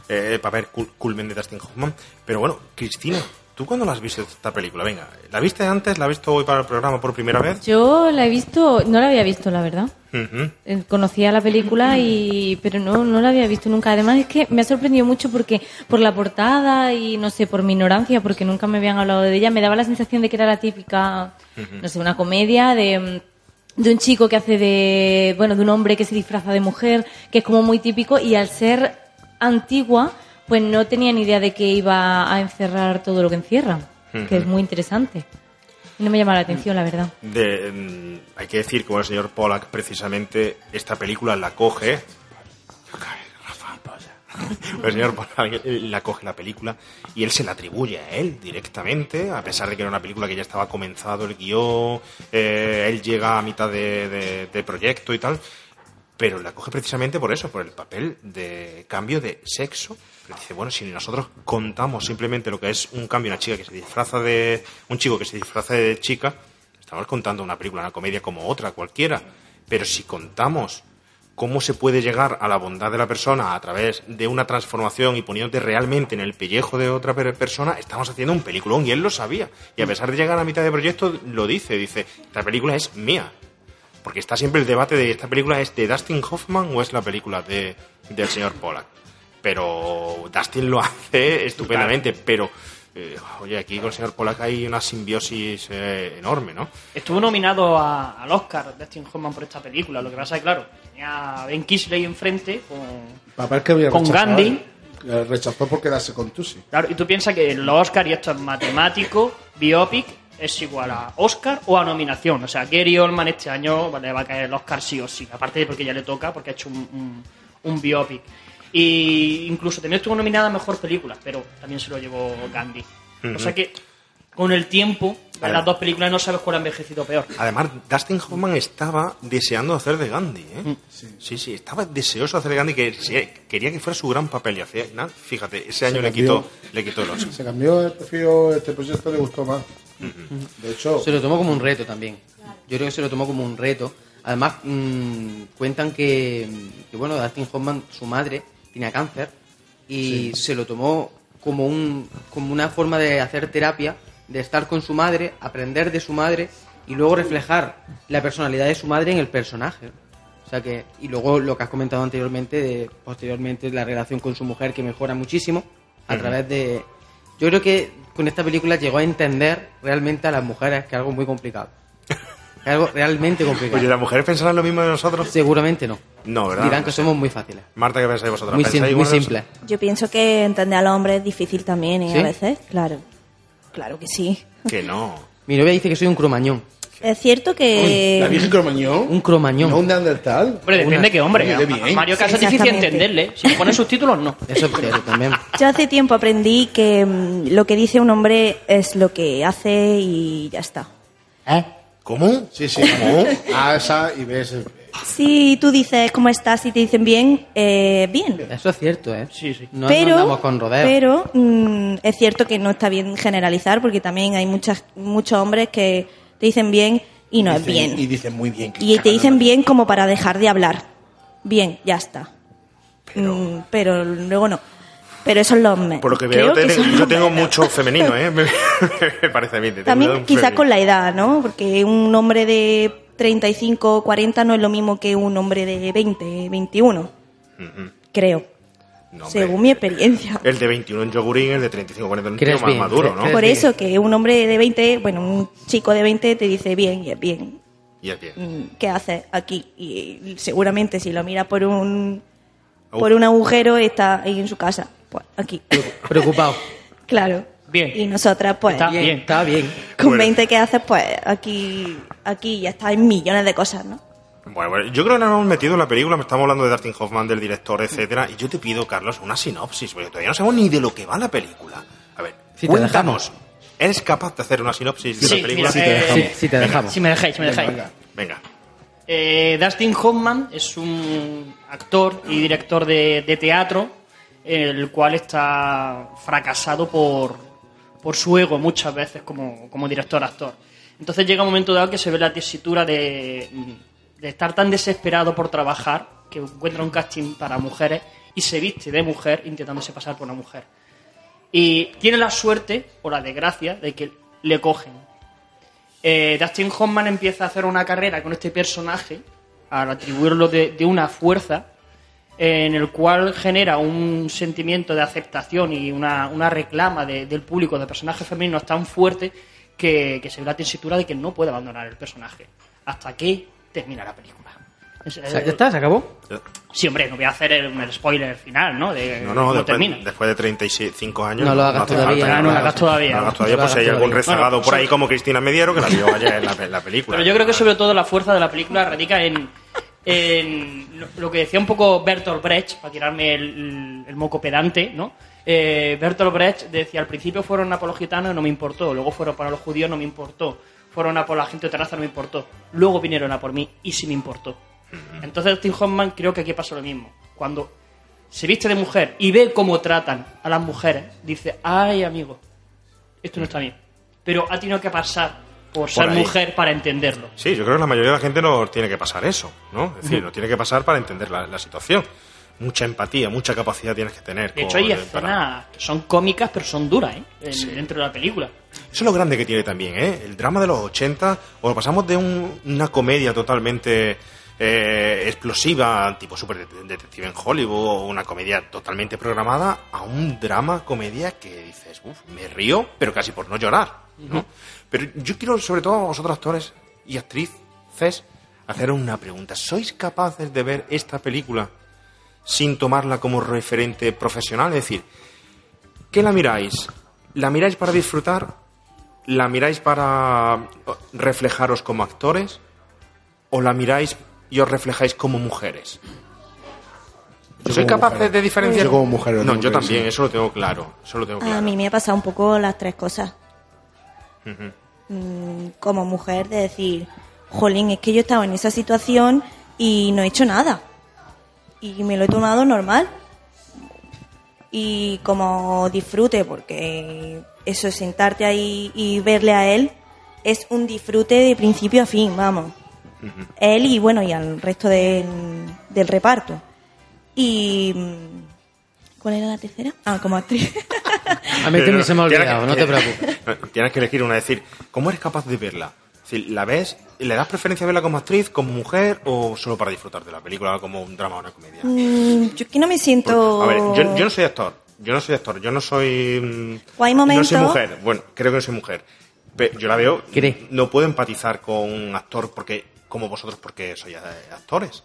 eh, el papel cul- culmen de Dustin Hoffman. Pero bueno, Cristina, ¿tú cuándo la has visto esta película? Venga, ¿la viste antes? ¿La has visto hoy para el programa por primera vez? Yo la he visto, no la había visto, la verdad. Eh, Conocía la película y pero no no la había visto nunca. Además es que me ha sorprendido mucho porque por la portada y no sé por mi ignorancia porque nunca me habían hablado de ella me daba la sensación de que era la típica no sé una comedia de mm, de un chico que hace de bueno de un hombre que se disfraza de mujer que es como muy típico y al ser antigua pues no tenía ni idea de que iba a encerrar todo lo que encierra que es muy interesante no me llama la atención la verdad De, mm, hay que decir que bueno, el señor Pollack precisamente esta película la coge. El señor Pollack la coge la película y él se la atribuye a él directamente, a pesar de que era una película que ya estaba comenzado el guion, eh, él llega a mitad de, de- de proyecto y tal, pero la coge precisamente por eso, por el papel de cambio de sexo. Dice, bueno, si nosotros contamos simplemente lo que es un cambio, una chica que se disfraza de. un chico que se disfraza de chica, estamos contando una película, una comedia como otra, cualquiera. Pero si contamos cómo se puede llegar a la bondad de la persona a través de una transformación y poniéndote realmente en el pellejo de otra per- persona, estamos haciendo un peliculón y él lo sabía. Y a pesar de llegar a mitad de proyecto, lo dice, dice, esta película es mía. Porque está siempre el debate de esta película es de Dustin Hoffman o es la película de, del señor Pollack. Pero Dustin lo hace estupendamente, pero eh, oye, aquí con el señor Pollack hay una simbiosis eh, enorme, ¿no? Estuvo nominado a- al Oscar Dustin Hoffman por esta película. Lo que pasa es que, claro, tenía a Ben Kingsley enfrente con, Papel que había con rechazado, Gandhi. ¿eh? Rechazó por quedarse con Tusi. Claro, y tú piensas que los Oscar y esto es matemático, biopic, es igual a Oscar o a nominación. O sea, Gary Oldman este año le va a caer el Oscar sí o sí. Aparte de porque ya le toca, porque ha hecho un, un, un biopic. Y incluso también estuvo nominada a Mejor Película, pero también se lo llevó Gandhi. O Ujú. sea que con el tiempo, de Vale. las dos películas no sabes cuál ha envejecido peor. Además, Dustin Hoffman estaba deseando hacer de Gandhi, ¿eh? Sí. sí, estaba deseoso de hacer de Gandhi, que sí, quería que fuera su gran papel y hacía, nada, fíjate, ese año le quitó, le quitó el Oscar. Se cambió, este proyecto le gustó más. De hecho, Se lo tomó como un reto también. Yo creo que se lo tomó como un reto. Además, mm, cuentan que, que, bueno, Dustin Hoffman, su madre, tenía cáncer y se lo tomó como, un, como una forma de hacer terapia, de estar con su madre, aprender de su madre y luego reflejar la personalidad de su madre en el personaje. O sea que, y luego lo que has comentado anteriormente, de, posteriormente la relación con su mujer que mejora muchísimo a través de... Yo creo que con esta película llegó a entender realmente a las mujeres, que es algo muy complicado. Es algo realmente complicado. Oye, ¿las mujeres pensarán lo mismo de nosotros? Seguramente no. No, ¿verdad? Dirán que somos muy fáciles. Marta, ¿qué pensáis vosotros? Muy, sim- ¿Pensáis muy simple. Yo pienso que entender a los hombres es difícil también, ¿eh? ¿Sí? A veces, claro. Claro que sí. Que no. Mi novia dice que soy un cromañón. Es cierto que... la Virgen Cromañón. Un cromañón. No un neandertal. Hombre, depende de qué hombre. Oye. Mario Casas Sí, es difícil entenderle. Si le pones subtítulos, no. Eso es cierto también. Yo hace tiempo aprendí que mm, lo que dice un hombre es lo que hace y ya está. ¿Eh? ¿Cómo? Sí, sí. A esa y ves. el- Si tú dices cómo estás y te dicen bien, eh, bien. Eso es cierto, ¿eh? Sí, sí. No, no pero andamos con rodeos. pero mm, es cierto que no está bien generalizar porque también hay muchas muchos hombres que te dicen bien y no es dicen- bien. Y dicen muy bien. que Y te dicen bien como para dejar de hablar. Bien, ya está. Mm, Pero, luego no. Pero eso es los hombres. Por lo que veo, te- son yo los tengo mucho femenino, ¿eh? Me, me parece bien. te tengo También femenino. con la edad, ¿no? Porque un hombre de 35 o 40 no es lo mismo que un hombre de 20, 21, Ujú. creo. No, hombre. según mi experiencia. El de 21 en yogurín, el de 35 40 en un tío ¿Crees más bien? maduro, ¿Crees- ¿no? Por eso que un hombre de 20, bueno, un chico de 20 te dice bien y es bien. Y es bien. Mm, ¿Qué haces aquí? Y seguramente si lo mira por un por un agujero está ahí en su casa, pues aquí. Preocupado. Claro. Bien. Y nosotras pues Está Bien, bien. está bien. con Bueno. 20 que haces pues aquí aquí ya está en millones de cosas, ¿no? Bueno, bueno, yo creo que nos hemos metido en la película, me estamos hablando de Dustin Hoffman, del director, etcétera, y yo te pido, Carlos, una sinopsis, porque todavía no sabemos ni de lo que va la película. A ver, Sí, te cuéntanos. ¿Eres capaz de hacer una sinopsis de Sí, la película? mira, eh, Sí, sí, te dejamos. Si me dejáis, si me dejáis. Venga. Venga. Eh, Dustin Hoffman es un actor y director de, de teatro, el cual está fracasado por, por su ego muchas veces como, como director-actor. Entonces llega un momento dado que se ve la tesitura de, de estar tan desesperado por trabajar que encuentra un casting para mujeres y se viste de mujer intentándose pasar por una mujer. Y tiene la suerte o la desgracia de que le cogen. Eh, Dustin Hoffman empieza a hacer una carrera con este personaje al atribuirlo de, de una fuerza en el cual genera un sentimiento de aceptación y una, una reclama de- del público de personajes femeninos tan fuerte que, que se ve la tesitura de que no puede abandonar el personaje hasta que termina la película. Es- O sea, ¿Ya está? ¿Se acabó? Sí, hombre, no voy a hacer el, el spoiler final, ¿no? De No, no, cómo después, termina. después de 35 años. No lo hagas hace todavía, falta, no lo hagas todavía. No lo hagas No todavía, pues si hay algún rezagado Bueno, por ahí como Cristina Mediero que la vio ayer en la, en la película. Pero yo creo que sobre todo la fuerza de la película radica en, en lo- que decía un poco Bertolt Brecht, para tirarme el, el moco pedante, ¿no? Eh, Bertolt Brecht decía, al principio fueron apologitanos y no me importó, luego fueron para los judíos, no me importó, fueron a por la gente de raza, no me importó, luego vinieron a por mí y sí me importó. Entonces Tim Hoffman creo que aquí pasa lo mismo. Cuando se viste de mujer y ve cómo tratan a las mujeres, dice, ay amigo, esto no está bien. Pero ha tenido que pasar por ser ahí. mujer para entenderlo. Sí, yo creo que la mayoría de la gente no tiene que pasar eso, ¿no? Es decir, no tiene que pasar para entender la, la situación. Mucha empatía, mucha capacidad tienes que tener. De hecho, hay para- escenas que son cómicas, pero son duras, ¿eh? En- Dentro de la película. Eso es lo grande que tiene también, ¿eh? El drama de los 80, o lo pasamos de un- una comedia totalmente eh, explosiva, tipo super detective en Hollywood, o una comedia totalmente programada, a un drama, comedia que dices, uff, me río, pero casi por no llorar, ¿no? Pero yo quiero, sobre todo a vosotros actores y actrices, hacer una pregunta. ¿Sois capaces de ver esta película sin tomarla como referente profesional? Es decir, ¿Qué la miráis? ¿La miráis para disfrutar? ¿La miráis para reflejaros como actores? ¿O la miráis y os reflejáis como mujeres? Yo ¿Soy capaz mujer. de diferenciar? Yo como mujer No, yo también, eso lo tengo claro. Eso lo tengo A claro. mí me ha pasado un poco las tres cosas. Mm, Como mujer, de decir, jolín, es que yo he estado en esa situación y no he hecho nada. Y me lo he tomado normal. Y como disfrute, porque eso, sentarte ahí y verle a él, es un disfrute de principio a fin, vamos. Él y bueno, y al resto del, del reparto. Y. mm, ¿Cuál era la tercera? Ah, como actriz. A mí también se me ha Tienes olvidado, que- no te preocupes. Tienes que elegir una, decir, ¿cómo eres capaz de verla? Decir, ¿la ves, le das preferencia a verla como actriz, como mujer o solo para disfrutar de la película, como un drama o una comedia? Mm, yo es que no me siento. A ver, yo, yo no soy actor. Yo no soy actor. Yo no soy. mm, O hay No soy mujer. Bueno, creo que no soy mujer. Yo la veo. No puedo empatizar con un actor porque como vosotros porque sois eh, actores.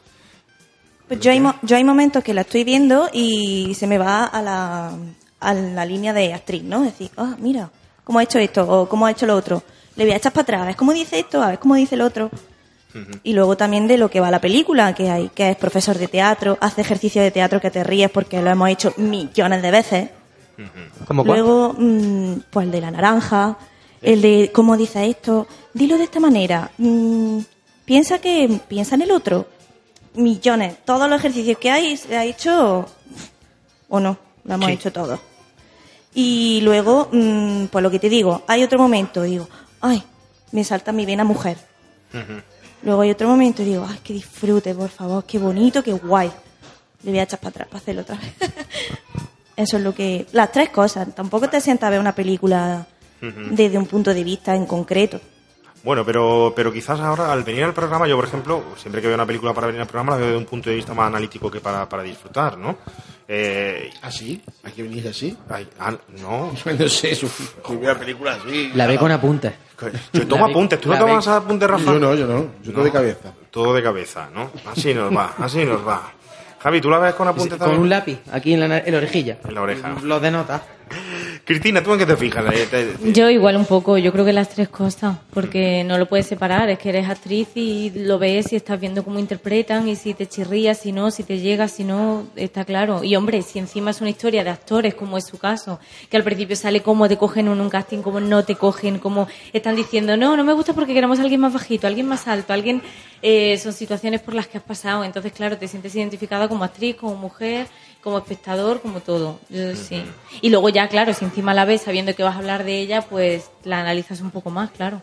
Pues yo hay, mo- yo hay momentos que la estoy viendo y se me va a la, a la línea de actriz, ¿no? Decir, ah, mira, cómo ha hecho esto o cómo ha hecho lo otro. Le voy a echar para atrás, a ver cómo dice esto, a ver cómo dice lo otro. Y luego también de lo que va la película, que hay, que es profesor de teatro, hace ejercicio de teatro que te ríes porque lo hemos hecho millones de veces. Luego, mm, pues el de la naranja, el de cómo dice esto, dilo de esta manera, mm, piensa que piensa en el otro. Millones, todos los ejercicios que hay se ha hecho o no, lo hemos Sí. hecho todos. Y luego, mm, pues lo que te digo, hay otro momento, digo, ay, me salta mi vena mujer. Luego hay otro momento y digo, ay, que disfrute, por favor, qué bonito, qué guay. Le voy a echar para atrás para hacerlo otra vez. Eso es lo que... Las tres cosas. Tampoco te sientas a ver una película desde un punto de vista en concreto. Bueno, pero, pero quizás ahora al venir al programa, yo por ejemplo, siempre que veo una película para venir al programa, la veo desde un punto de vista más analítico que para, para disfrutar, ¿no? Eh, ¿Así? ¿Hay que venir así? ay, ah, no. No sé, su primera película así. La ve con apuntes. Yo tomo ve- apuntes, ¿tú no tomas ve- apuntes, Rafa? Yo no, yo no. Yo todo de cabeza. Todo de cabeza, ¿no? Así nos va, así nos va. Javi, ¿tú la ves con apuntes Con también? un lápiz, aquí en la, en la orejilla. En la oreja. Los denota. Cristina, ¿tú en qué te fijas? Yo igual un poco, yo creo que las tres cosas, porque no lo puedes separar, es que eres actriz y lo ves y estás viendo cómo interpretan y si te chirrías, si no, si te llega, si no, está claro. Y hombre, si encima es una historia de actores, como es su caso, que al principio sale cómo te cogen en un casting, cómo no te cogen, cómo están diciendo, no, no me gusta porque queremos a alguien más bajito, alguien más alto, alguien... eh, son situaciones por las que has pasado, entonces claro, te sientes identificada como actriz, como mujer, como espectador, como todo. Yo sí. Y luego ya, claro, si encima la ves sabiendo que vas a hablar de ella, pues la analizas un poco más, claro.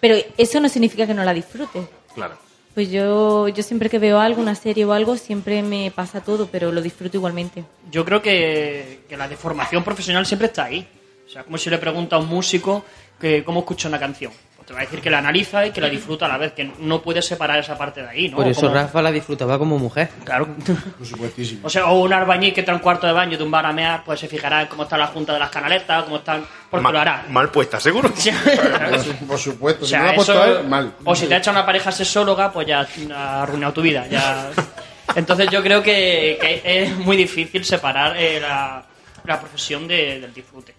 Pero eso no significa que no la disfrutes. Claro. Pues yo, yo siempre que veo algo, una serie o algo, siempre me pasa todo, pero lo disfruto igualmente. Yo creo que, que la deformación profesional siempre está ahí. O sea, como si le pregunta a un músico que cómo escucha una canción. Te va a decir que la analiza y que la disfruta a la vez, que no puedes separar esa parte de ahí, ¿no? Por eso Como- Rafa la disfrutaba como mujer. Claro. Por supuestísimo. O sea, o un albañil que trae un cuarto de baño de un bar a mear, pues se fijará en cómo está la junta de las canaletas, cómo están... Porque mal, lo hará. mal puesta, seguro. Por supuesto, O si no lo ha puesto eso- él, mal. O si te ha hecho una pareja sexóloga, pues ya ha arruinado tu vida. Ya... Entonces yo creo que, que es muy difícil separar eh, la, la profesión de- del disfrute.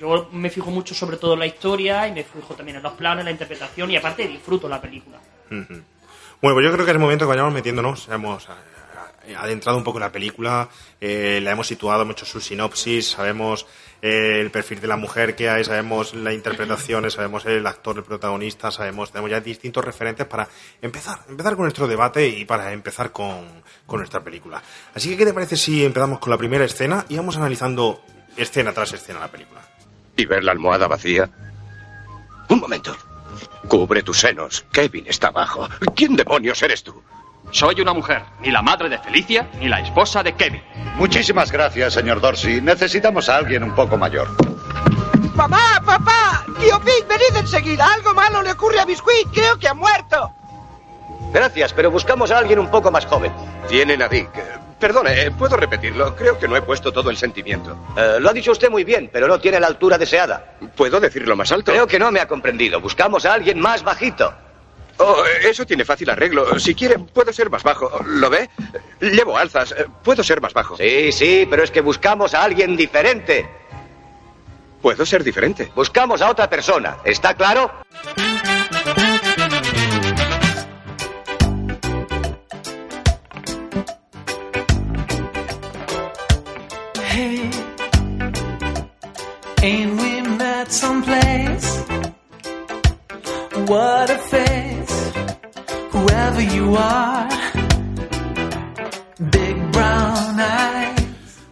Yo me fijo mucho sobre todo en la historia y me fijo también en los planos, en la interpretación y aparte disfruto la película. Bueno, pues yo creo que es el momento que vayamos metiéndonos. Hemos eh, adentrado un poco en la película, eh, la hemos situado, hemos hecho su sinopsis, sabemos eh, el perfil de la mujer que hay, sabemos la interpretación, sabemos el actor, el protagonista, sabemos, tenemos ya distintos referentes para empezar, empezar con nuestro debate y para empezar con, con nuestra película. Así que, ¿qué te parece si empezamos con la primera escena y vamos analizando escena tras escena la película? ¿Y ver la almohada vacía? Un momento. Cubre tus senos. Kevin está abajo. ¿Quién demonios eres tú? Soy una mujer, ni la madre de Felicia, ni la esposa de Kevin. Muchísimas gracias, señor Dorsey. Necesitamos a alguien un poco mayor. ¡Mamá! ¡Papá! ¡Tío Pig, venid enseguida! Algo malo le ocurre a Biscuit. Creo que ha muerto. Gracias, pero buscamos a alguien un poco más joven. Tienen a Dick. Perdone, eh, ¿puedo repetirlo? Creo que no he puesto todo el sentimiento. Eh, lo ha dicho usted muy bien, pero no tiene la altura deseada. ¿Puedo decirlo más alto? Creo que no me ha comprendido. Buscamos a alguien más bajito. Oh, eh, eso tiene fácil arreglo. Si quiere, puedo ser más bajo. ¿Lo ve? Llevo alzas. Puedo ser más bajo. Sí, sí, pero es que buscamos a alguien diferente. Puedo ser diferente. Buscamos a otra persona. ¿Está claro? We met someplace? What a face, whoever you are.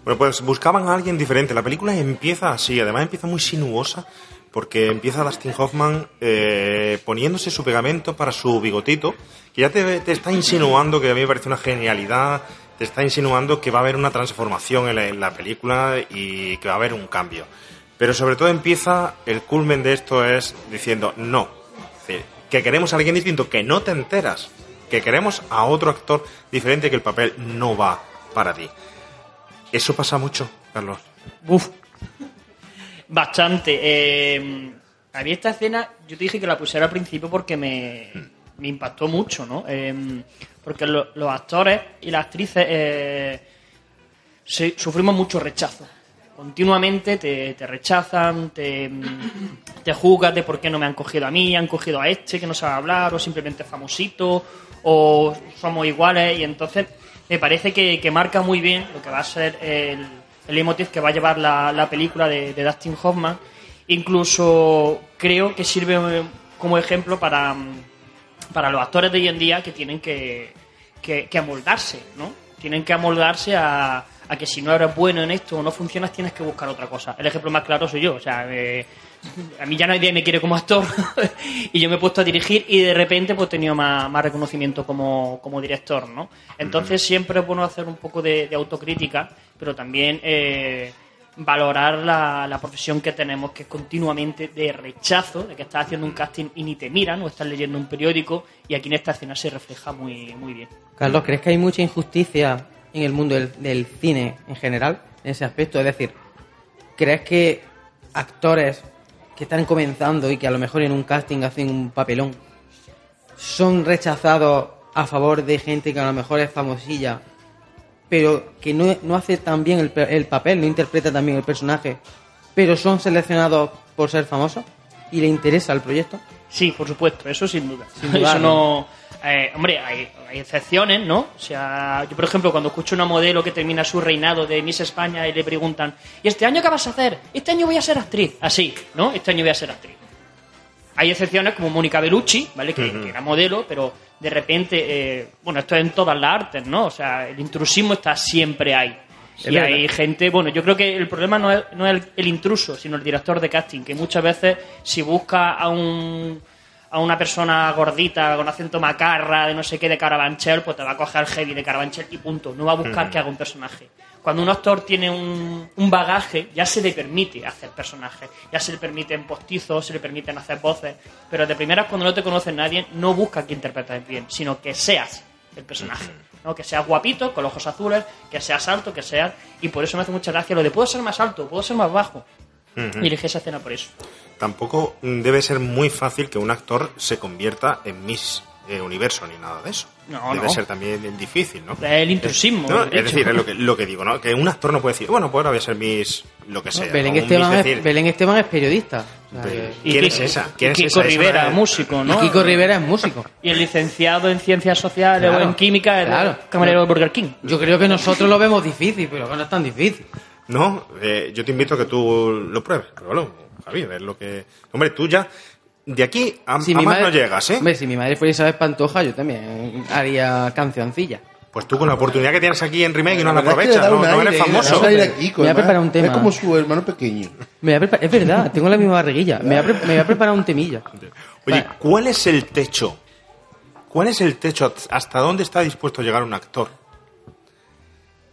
Bueno, pues buscaban a alguien diferente. La película empieza así, además empieza muy sinuosa, porque empieza Dustin Hoffman eh, poniéndose su pegamento para su bigotito, que ya te, te está insinuando, que a mí me parece una genialidad, te está insinuando que va a haber una transformación en la, en la película y que va a haber un cambio. Pero sobre todo empieza, el culmen de esto es diciendo, no, que queremos a alguien distinto, que no te enteras, que queremos a otro actor diferente, que el papel no va para ti. Eso pasa mucho, Carlos. Bastante. Eh, a mí esta escena, yo te dije que la pusiera al principio porque me, me impactó mucho, ¿no? Eh, porque lo- los actores y las actrices eh, sufrimos mucho rechazo. Continuamente te, rechazan, te, te juzgan de por qué no me han cogido a mí, han cogido a este que no sabe hablar, o simplemente famosito, o somos iguales, y entonces me parece que, que marca muy bien lo que va a ser el, el leitmotiv que va a llevar la, la película de, de Dustin Hoffman. Incluso creo que sirve como ejemplo para, para los actores de hoy en día que tienen que, que, que amoldarse, ¿no? Tienen que amoldarse a, a que si no eres bueno en esto o no funcionas tienes que buscar otra cosa. El ejemplo más claro soy yo, o sea, eh, a mí ya nadie me quiere como actor y yo me he puesto a dirigir y de repente pues he tenido más, más reconocimiento como, como director, ¿no? Entonces siempre es bueno hacer un poco de, de autocrítica, pero también eh, valorar la, la profesión que tenemos, que es continuamente de rechazo, de que estás haciendo un casting y ni te miran o estás leyendo un periódico y aquí en esta escena se refleja muy, muy bien. Carlos, ¿crees que hay mucha injusticia en el mundo del, del cine en general, en ese aspecto? Es decir, ¿crees que actores que están comenzando y que a lo mejor en un casting hacen un papelón son rechazados a favor de gente que a lo mejor es famosilla, pero que no, no hace tan bien el, el papel, no interpreta tan bien el personaje pero son seleccionados por ser famosos y le interesa el proyecto. Sí, por supuesto, eso sin duda. Sin duda, eso no. Eh, hombre, hay, hay excepciones, ¿no? O sea, yo por ejemplo, cuando escucho una modelo que termina su reinado de Miss España y le preguntan, ¿y este año qué vas a hacer? Este año voy a ser actriz. Así, ¿no? Este año voy a ser actriz. Hay excepciones como Mónica Bellucci, ¿vale? Que, que era modelo, pero de repente, eh, bueno, esto es en todas las artes, ¿no? O sea, el intrusismo está siempre ahí. Es y verdad. hay gente, bueno, yo creo que el problema no es, no es el, el intruso, sino el director de casting, que muchas veces si busca a un a una persona gordita con acento macarra de no sé qué de Carabanchel, pues te va a coger el heavy de Carabanchel y punto. No va a buscar que haga un personaje. Cuando un actor tiene un, un bagaje, ya se le permite hacer personajes, ya se le permiten postizos, se le permiten hacer voces, pero de primeras cuando no te conoce nadie, no busca que interpretes bien, sino que seas el personaje. ¿no? Que seas guapito, con los ojos azules, que seas alto, que seas... Y por eso me hace mucha gracia lo de puedo ser más alto, puedo ser más bajo. Ujú. Y elegí esa escena por eso. Tampoco debe ser muy fácil que un actor se convierta en Miss eh, Universo ni nada de eso. No, debe no. ser también difícil, ¿no? El intrusismo. No, de es decir, es lo que, lo que digo, ¿no? Que un actor no puede decir, bueno, pues ahora voy a ser Miss lo que sea. Belén, Esteban es, decir, Belén Esteban es periodista. O sea, Pero, que- ¿Quién es esa? ¿Quién es Kiko esa? Es Rivera, una- músico, ¿no? Y Kiko Rivera es músico. Y el licenciado en ciencias sociales Claro, o en química es claro. camarero de Burger King. Yo creo que nosotros lo vemos difícil, pero que no es tan difícil. No, eh, yo te invito a que tú lo pruebes. Pruébalo, Javi, a ver lo que... Hombre, tú ya... De aquí a, Si a mi más madre- no llegas, ¿eh? Hombre, si mi madre fuera Isabel Pantoja, yo también haría cancioncilla. Pues tú con la oportunidad que tienes aquí en Remake no la es aprovechas, no, no eres famoso. Me voy a preparar un tema. Es como su hermano pequeño. Me voy a es verdad, tengo la misma barriguilla. Me voy, a pre- me voy a preparar un temilla. Oye, ¿cuál es el techo? ¿Cuál es el techo? ¿Hasta dónde está dispuesto a llegar un actor?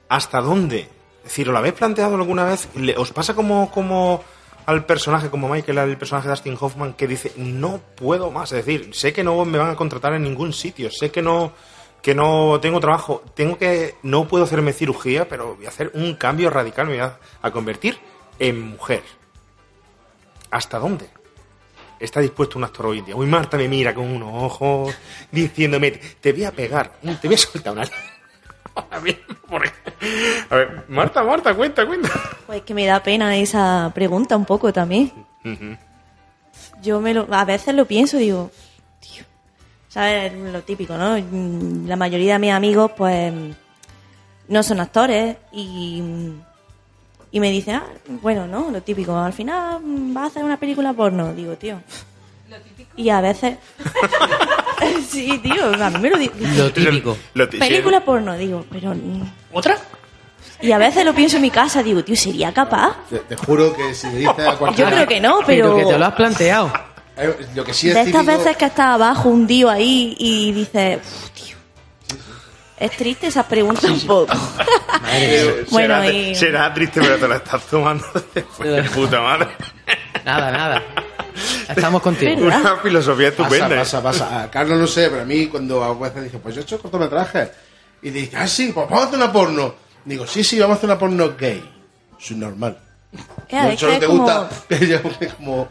¿Hasta dónde? ¿Os lo habéis planteado alguna vez? ¿Le- ¿Os pasa como, como al personaje, como Michael, al personaje de Dustin Hoffman, que dice, no puedo más? Es decir, sé que no me van a contratar en ningún sitio, sé que no, que no tengo trabajo, tengo que, no puedo hacerme cirugía, pero voy a hacer un cambio radical, me voy a, convertir en mujer. ¿Hasta dónde? está dispuesto un actor hoy día. Uy, Marta me mira con unos ojos diciéndome, te voy a pegar, te voy a soltar una... A ver, por- a ver, Marta, Marta, cuenta, cuenta. Pues que me da pena esa pregunta un poco también. Yo me lo, a veces lo pienso y digo, tío, ¿sabes? Lo típico, ¿no? Mm, La mayoría de mis amigos, pues, no son actores y, y me dicen, ah, bueno, ¿no? Lo típico, al final mm, vas a hacer una película porno. Digo, tío. Y a veces... sí, tío, a mí me lo dicen. Lo típico. Lo Película porno, digo, pero... mm. ¿Otra? Y a veces lo pienso en mi casa, digo, tío, ¿sería capaz? Te, te juro que si le dices a cualquiera... Yo creo que no, pero... que te lo has planteado. Eh, Lo que sí es de estas típico- veces que estás abajo hundido ahí y dices, "Uf, tío, es triste esa pregunta un poco. Eh, Bueno, será, y- será triste, pero te la estás tomando de puta madre. Nada, nada. Estamos contigo. Una filosofía estupenda. Pasa, pasa, pasa. A Carlos no sé, pero a mí cuando a veces dije, pues yo he hecho cortometrajes. Y dice, ah, sí, pues vamos a hacer una porno. Digo, sí, sí, vamos a hacer una porno gay. Soy normal. No es solo que te como- gusta, que yo- como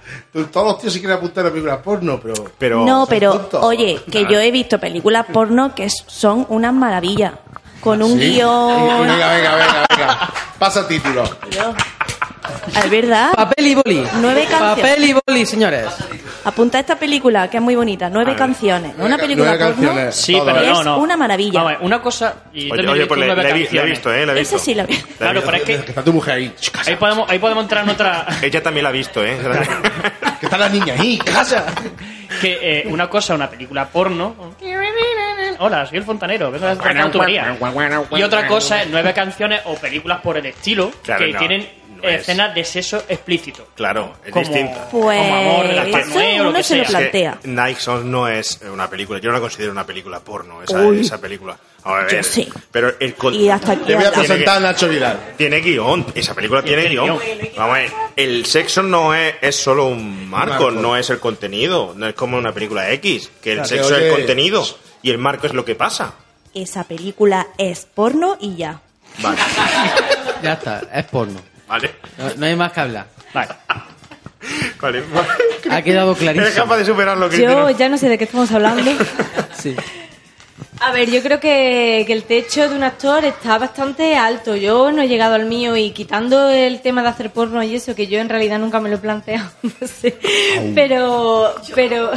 todos los tíos se quieren apuntar a películas porno, pero... no, son pero tontos. oye, que yo he visto películas porno que son unas maravillas. Con un ¿Sí? guion. Venga, venga, venga, venga. Pasa título. Es verdad. Papel y boli. Nueve canciones. Papel y boli, señores. Apunta esta película, que es muy bonita. Nueve canciones. Una película nueve porno. canciones. Sí, pero es no, no. una maravilla. Vamos a ver, una cosa. Y Oye, oye, he pues le, visto le he vi- le he visto, ¿eh? He Esa visto. sí la vi. Claro, pero es que Que está tu mujer ahí. ahí podemos, ahí podemos entrar en otra. Ella también la ha visto, ¿eh? Que está la niña ahí, ¿qué pasa? que eh, una cosa, una película porno. Hola, soy el fontanero, vengo a hacer una tubería. Y otra cosa es nueve canciones o películas por el estilo Claro, que no, tienen no es. escenas de sexo explícito. Claro, es Como- distinto. Pues Como amor de las eso Noé o lo uno que se lo sea. Es que plantea. Nike Song no es una película. Yo no la considero una película porno, esa, Uy. esa película. A ver, Yo sí. Pero el Y hasta aquí Te voy a presentar a Nacho Vidal. Tiene guion, esa película tiene guion. Vamos a ver, el sexo no es, es solo un marco, Marco. no es el contenido, no es como una película X, que el Claro, sexo que, es el contenido y el marco es lo que pasa. Esa película es porno y ya. Vale, Ya está, es porno. Vale, No, no hay más que hablar. Vale. vale. Ha quedado Eres clarísimo. capaz de superarlo, Yo Cristina. ya no sé de qué estamos hablando. Sí. A ver, yo creo que, que el techo de un actor está bastante alto. Yo no he llegado al mío y quitando el tema de hacer porno y eso, que yo en realidad nunca me lo he planteado, no sé. Pero, pero,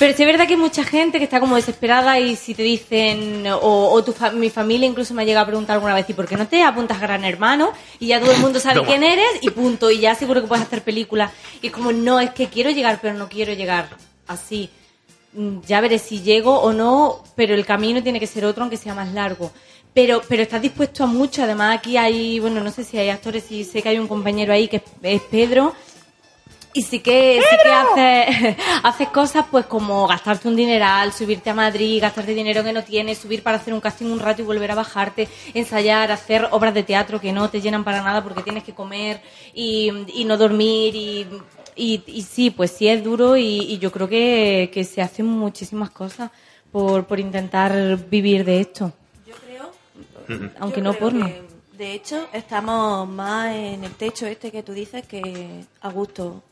pero sí es verdad que hay mucha gente que está como desesperada y si te dicen, o, o tu fa- mi familia incluso me ha llegado a preguntar alguna vez, ¿y por qué no te apuntas a Gran Hermano? Y ya todo el mundo sabe Toma. quién eres y punto, y ya seguro que puedes hacer películas. Y es como, no, es que quiero llegar, pero no quiero llegar así. Mm, ya veré si llego o no, pero el camino tiene que ser otro, aunque sea más largo. Pero, pero estás dispuesto a mucho. Además, aquí hay, bueno, no sé si hay actores, y sé que hay un compañero ahí que es, es Pedro. Y sí que, sí que haces, haces cosas pues como gastarte un dineral, subirte a Madrid, gastarte dinero que no tienes, subir para hacer un casting un rato y volver a bajarte, ensayar, hacer obras de teatro que no te llenan para nada porque tienes que comer y, y no dormir y, y, y sí, pues sí es duro y, y yo creo que, que se hacen muchísimas cosas por, por intentar vivir de esto. Aunque Yo no creo porno. que, de hecho, estamos más en el techo este que tú dices que a gusto.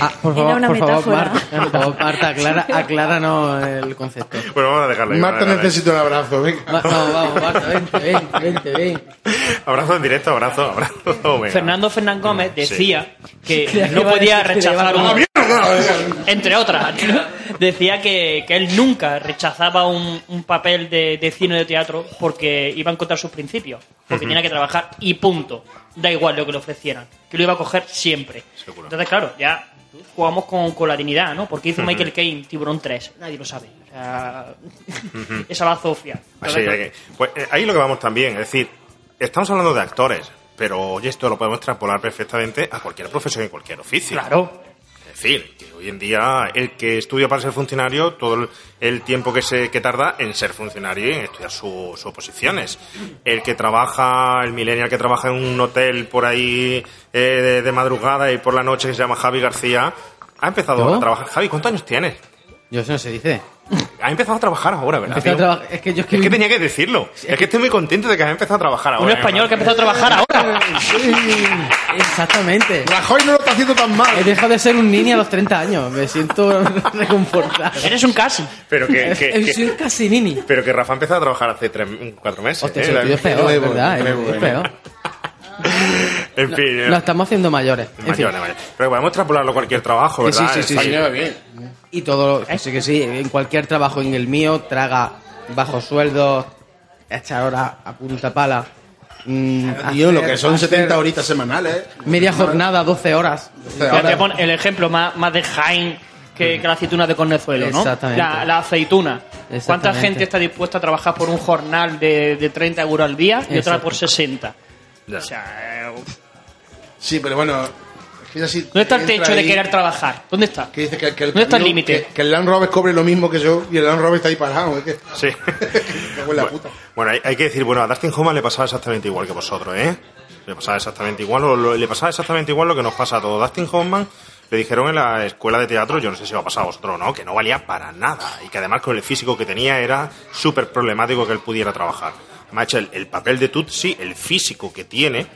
Ah, por Era favor, una por favor. Marta, por favor, Marta, aclara, acláranos el concepto. Bueno, vamos a dejarlo ahí. Marta a necesita un abrazo, venga. Va- vamos, vamos, Marta, vente, vente, vente, ven. Abrazo en directo, abrazo, abrazo. Venga. Fernando Fernán Gómez Sí. decía que Creía que no a podía rechazar a- un... Entre otras, decía que, que él nunca rechazaba un, un papel de, de cine o de teatro porque iba en contra de sus principios, porque Ujú. tenía que trabajar y punto. Da igual lo que le ofrecieran, que lo iba a coger siempre. Entonces, claro, ya jugamos con, con la dignidad, ¿no? Porque hizo. Michael Caine Tiburón 3, nadie lo sabe. O sea, esa bazofia. Así que- pues eh, ahí lo que vamos también, es decir, estamos hablando de actores, pero oye, esto lo podemos extrapolar perfectamente a cualquier profesión y cualquier oficio. Claro. Decir, que hoy en día el que estudia para ser funcionario, todo el, tiempo que se que tarda en ser funcionario y en estudiar su- sus oposiciones. El que trabaja, el millennial que trabaja en un hotel por ahí eh, de, de madrugada y por la noche que se llama Javi García, ha empezado ¿Yo? a trabajar. Javi, ¿cuántos años tienes? Yo eso no se dice. Ha empezado a trabajar ahora, ¿verdad? Tío? traba- es que yo es que, Es que tenía que decirlo. Es que estoy muy contento de que has empezado a trabajar ahora. Un español que ha empezado a trabajar ahora. Exactamente. Rajoy no lo está haciendo tan mal. He dejado de ser un niño a los 30 años. Me siento reconfortado. Eres un casi. Pero que, que- que- Soy un casi nini. pero que Rafa ha empezado a trabajar hace tres, cuatro meses. Hostia, ¿eh? es peor, es verdad. es- ¿eh? peor. En fin, Lo estamos haciendo mayores. En fin. mayores, mayores. Pero podemos extrapolarlo a cualquier trabajo, sí, ¿verdad? sí, sí, sí. Y todo, que sí, que sí. En cualquier trabajo, en el mío, traga bajo sueldo, echar horas a punta pala. mm, Tío, lo que son hacer 70 horitas semanales. Media jornada, 12 horas. Ya te pon el ejemplo más, más de Jaén que, que la aceituna de Cornezuelo, ¿no? Exactamente. La, la aceituna. ¿Cuánta gente está dispuesta a trabajar por un jornal de, de 30 euros al día y otra por 60? O sea, eh, uf. Sí, pero bueno. es que ya sí ¿dónde está el techo de ahí querer trabajar? ¿Dónde está? Que dice que, que el ¿Dónde está el límite? Que, que el Land Rover cobre lo mismo que yo y el Land Rover está ahí parado. Es que, Sí. me huele a puta. Bueno, hay, hay que decir, bueno, a Dustin Hoffman le pasaba exactamente igual que vosotros, ¿eh? Le pasaba exactamente igual, o lo- le pasaba exactamente igual lo que nos pasa a todos. Dustin Hoffman le dijeron en la escuela de teatro, yo no sé si va a pasar a vosotros o no, que no valía para nada y que además con el físico que tenía era súper problemático que él pudiera trabajar. Además, hecho, el, el papel de Tutsi, el físico que tiene,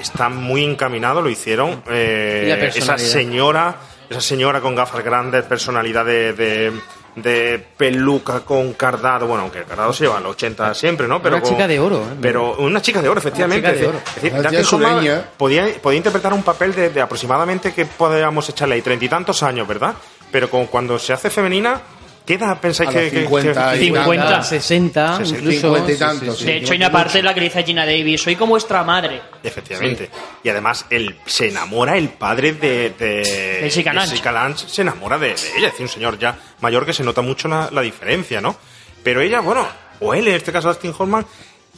está muy encaminado, lo hicieron eh, esa señora, esa señora con gafas grandes, personalidad de, de, de peluca con cardado, bueno, aunque el cardado se lleva en los 80 siempre, ¿no? Pero Una con- chica de oro, ¿eh? Pero una chica de oro, efectivamente. Una chica de Es oro. decir, Hoffman sureña. podía, podía interpretar un papel de, de aproximadamente que podríamos echarle ahí treinta y tantos años, ¿verdad? Pero con, cuando se hace femenina, ¿qué edad pensáis A que, los que- 50 que- y 50. 60, Sí, sí, incluso. 50 y Sí, tantos, sí, sí. De hecho, hay una parte en la que le dice Gina Davis, soy como vuestra madre. Efectivamente. Y además, él se enamora, el padre de, de Jessica Lange. Jessica Lange se enamora de, de ella. Es decir, un señor ya mayor que se nota mucho la, la diferencia, ¿no? Pero ella, bueno, o él, en este caso Dustin Hoffman,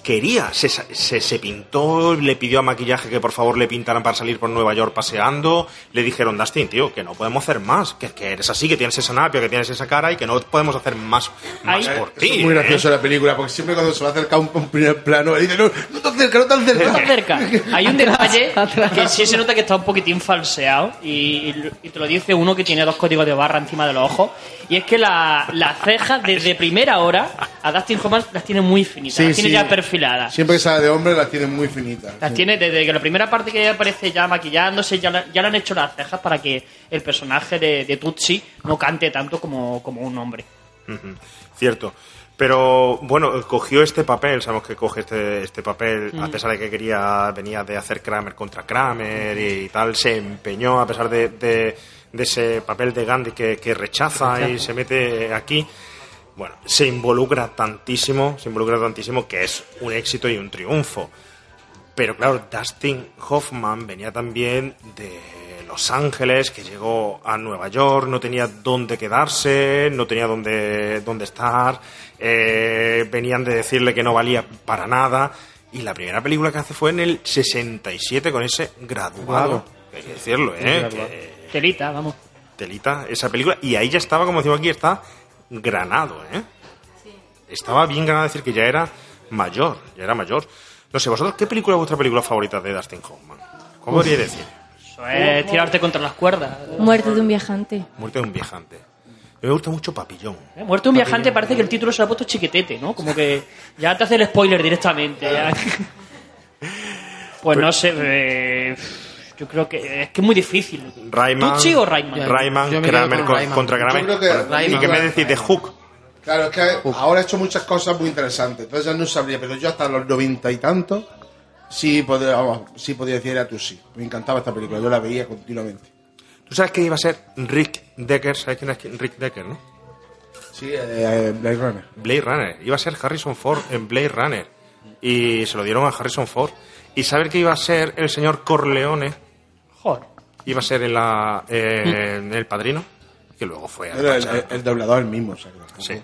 quería, se, se, se pintó, le pidió a maquillaje que por favor le pintaran para salir por Nueva York paseando. Le dijeron, Dustin, tío, que no podemos hacer más, que, que eres así, que tienes esa napia, que tienes esa cara y que no podemos hacer más, más por ti. es muy ¿eh? gracioso la película, porque siempre cuando se va a acercar un, un primer plano, él dice, no, no tan cerca, no tan No cerca. está cerca. Hay un detalle que sí se nota que está un poquitín falseado y, y te lo dice uno que tiene dos códigos de barra encima de los ojos y es que la- las cejas desde primera hora a Dustin Hoffman las tiene muy finitas, Sí, las tiene sí. ya perfiladas. Siempre que sale de hombre las tiene muy finitas. Las tiene desde que la primera parte que ella aparece ya maquillándose, ya, la- ya le han hecho las cejas para que el personaje de, de Tutsi no cante tanto como, como un hombre. Cierto. Pero bueno, cogió este papel, sabemos que coge este, este papel, a Mm. pesar de que quería, venía de hacer Kramer contra Kramer y tal, se empeñó a pesar de, de- de ese papel de Gandhi que, que rechaza y se mete aquí. Bueno, se involucra tantísimo, se involucra tantísimo que es un éxito y un triunfo. Pero claro, Dustin Hoffman venía también de Los Ángeles, que llegó a Nueva York, no tenía dónde quedarse, no tenía dónde, dónde estar, eh, venían de decirle que no valía para nada. Y la primera película que hace fue en el 67 con ese graduado. Hay que decirlo, ¿eh? Telita, vamos. telita esa película. Y ahí ya estaba, como decimos aquí, está granado, ¿eh? Estaba bien ganado decir que ya era mayor, ya era mayor. No sé, vosotros, ¿qué película es vuestra película favorita de Dustin Hoffman? ¿Cómo podría decir? Eso es tirarte contra las cuerdas. Muerte de un viajante. Muerte de un viajante. A mí me gusta mucho Papillón. Eh, Muerte de un viajante parece que el título se lo ha puesto chiquetete, ¿no? Como que ya te hace el spoiler directamente. ya. Pues no sé, eh, yo creo que es que es muy difícil. Rayman, ¿Tucci o Rayman? Rayman, Yo me quedo Kramer con con- Rayman. contra Kramer. Yo creo que ¿Y Rayman. qué me decís de Hook? Claro, es que ahora he hecho muchas cosas muy interesantes, entonces ya no sabría, pero yo hasta los noventa y tantos sí podía, vamos, sí podía decir era tú sí. Me encantaba esta película, yo la veía continuamente. ¿Tú sabes que iba a ser Rick Decker? ¿Sabes quién es Rick Decker, no? Sí, eh, Blade Runner. Blade Runner. Iba a ser Harrison Ford en Blade Runner. Y se lo dieron a Harrison Ford. ¿Y saber que iba a ser el señor Corleone? Joder. Iba a ser en, la, eh, en El Padrino. Que luego fue el, el- el doblador es el mismo, o sea, que Sí.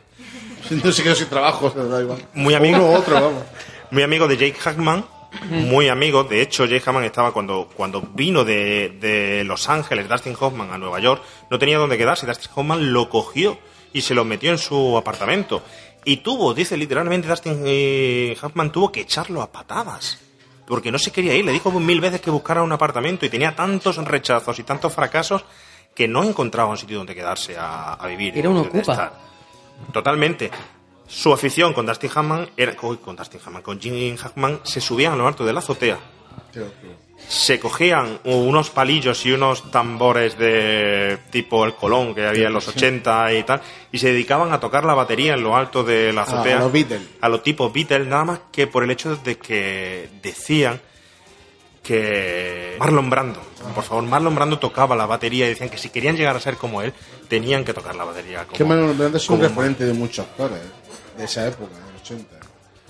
No se quedó sin trabajo, o sea, da igual. Muy amigo. O uno u otro, vamos. Muy amigo de Jake Hackman. Muy amigo. De hecho, Jake Hackman estaba cuando, cuando vino de, de Los Ángeles, Dustin Hoffman, a Nueva York. No tenía dónde quedarse. y Dustin Hoffman lo cogió y se lo metió en su apartamento. Y tuvo, dice literalmente Dustin eh, Hoffman, tuvo que echarlo a patadas. Porque no se quería ir. Le dijo mil veces que buscara un apartamento y tenía tantos rechazos y tantos fracasos que no encontraba un sitio donde quedarse a, a vivir. y Era un donde ocupa. estar. Totalmente. Su afición con Dustin Hoffman era uy, con Dustin Hoffman, con Jim Hackman se subían a lo alto de la azotea, se cogían unos palillos y unos tambores de tipo el Colón que había en los 80 y tal, y se dedicaban a tocar la batería en lo alto de la azotea. a los Beatles. A los tipos Beatles, nada más que por el hecho de que decían que Marlon Brando, por favor, Marlon Brando tocaba la batería y decían que si querían llegar a ser como él, tenían que tocar la batería como Que Marlon Brando es un referente de muchos actores de esa época, de los 80.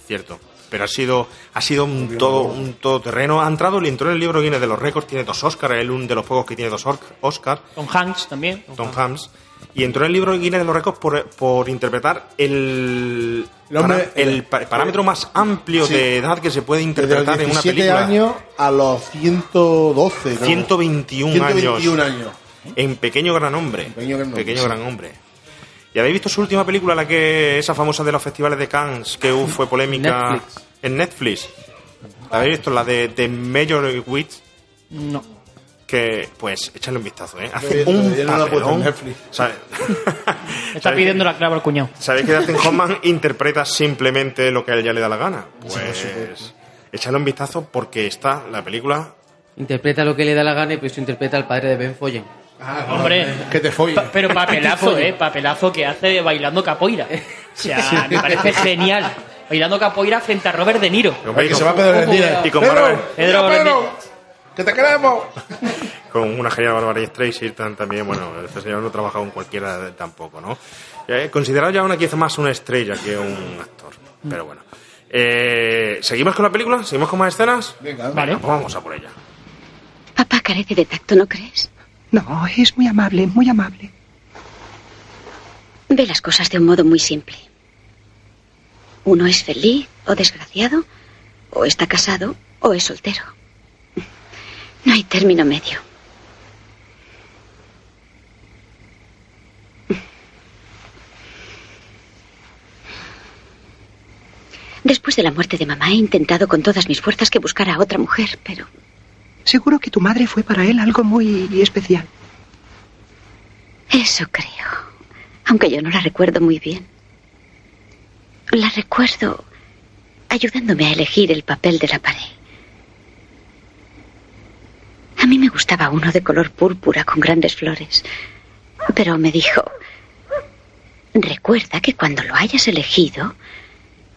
Cierto. Pero ha sido, ha sido un todo un todoterreno. Ha entrado, le entró en el libro Guinness de los récords, tiene dos Oscars, es uno de los pocos que tiene dos Oscars. Tom Hanks también. Tom Hanks. Y entró en el libro Guinness de los récords por, por interpretar el, El hombre- para- el pa- parámetro más amplio Sí. de edad que se puede Desde los interpretar en una 17 película. años a los 112. creo. 121, 121 años. años. En Pequeño Gran Hombre. Pequeño Gran Hombre, Pequeño sí. Gran Hombre. ¿Y habéis visto su última película, la que esa famosa de los festivales de Cannes, que uh, fue polémica Netflix. En Netflix? ¿La habéis visto? La de, de Major Witch, No. que pues echarle un vistazo, ¿eh? Hace un papelón. Netflix. ¿Sabe- Me está pidiendo la clave al cuñado. ¿Sabéis que Dustin Hoffman interpreta simplemente lo que a él ya le da la gana? Pues echarle un vistazo porque está la película Interpreta lo que le da la gana y pues interpreta al padre de Ben Follen. Hombre. Que te follen. Pa- pero papelazo, ¿eh? Papelazo que hace bailando capoeira. O sea, me parece genial. Bailando capoira frente a Robert De Niro. Hombre, que con- se va a Pedro Erendira. y con Pedro, Bárbara- Pedro Pedro. ¡Que te queremos! con una genial Barbara Streisand también, bueno, este señor no trabaja con cualquiera de- tampoco, ¿no? Eh, considerado ya una quizá más una estrella que un actor, pero bueno. Eh, ¿Seguimos con la película? ¿Seguimos con más escenas? Venga, Vale. Pues vamos a por ella. Papá carece de tacto, ¿no crees? No, es muy amable, muy amable. Ve las cosas de un modo muy simple. Uno es feliz o desgraciado, o está casado o es soltero. No hay término medio. Después de la muerte de mamá he intentado con todas mis fuerzas que buscara a otra mujer, pero Seguro que tu madre fue para él algo muy especial. Eso creo. Aunque yo no la recuerdo muy bien. La recuerdo ayudándome a elegir el papel de la pared. A mí me gustaba uno de color púrpura con grandes flores. Pero me dijo, Recuerda que cuando lo hayas elegido,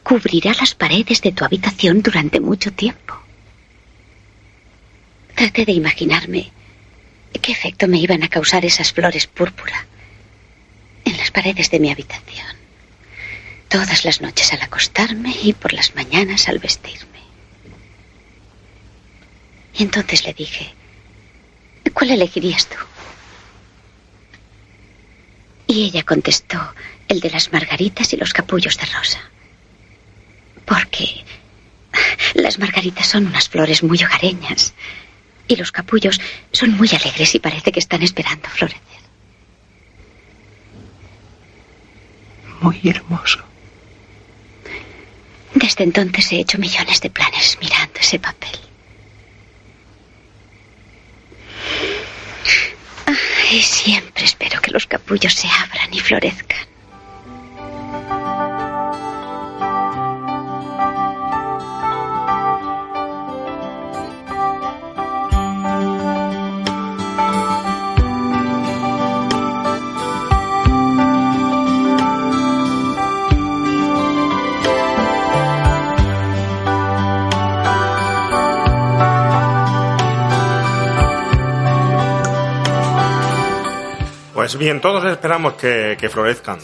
cubrirá las paredes de tu habitación durante mucho tiempo. Traté de imaginarme qué efecto me iban a causar esas flores púrpura en las paredes de mi habitación. Todas las noches al acostarme y por las mañanas al vestirme. Y entonces le dije, ¿cuál elegirías tú? Y ella contestó, el de las margaritas y los capullos de rosa. Porque las margaritas son unas flores muy hogareñas y los capullos son muy alegres y parece que están esperando florecer. Muy hermoso. Desde entonces he hecho millones de planes mirando ese papel. Y siempre espero que los capullos se abran y florezcan. Pues bien, todos esperamos que, que florezcan,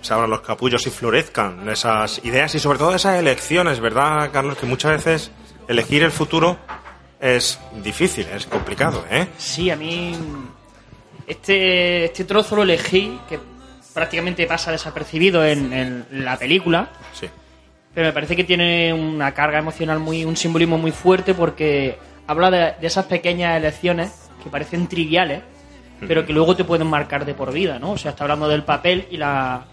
se abran los capullos y florezcan esas ideas y sobre todo esas elecciones, ¿verdad, Carlos? Que muchas veces elegir el futuro es difícil, es complicado, ¿eh? Sí, a mí este, este trozo lo elegí, que prácticamente pasa desapercibido en, en la película. Sí. Pero me parece que tiene una carga emocional muy, un simbolismo muy fuerte porque habla de, de esas pequeñas elecciones que parecen triviales, pero que luego te pueden marcar de por vida, ¿no? O sea, está hablando del papel y la,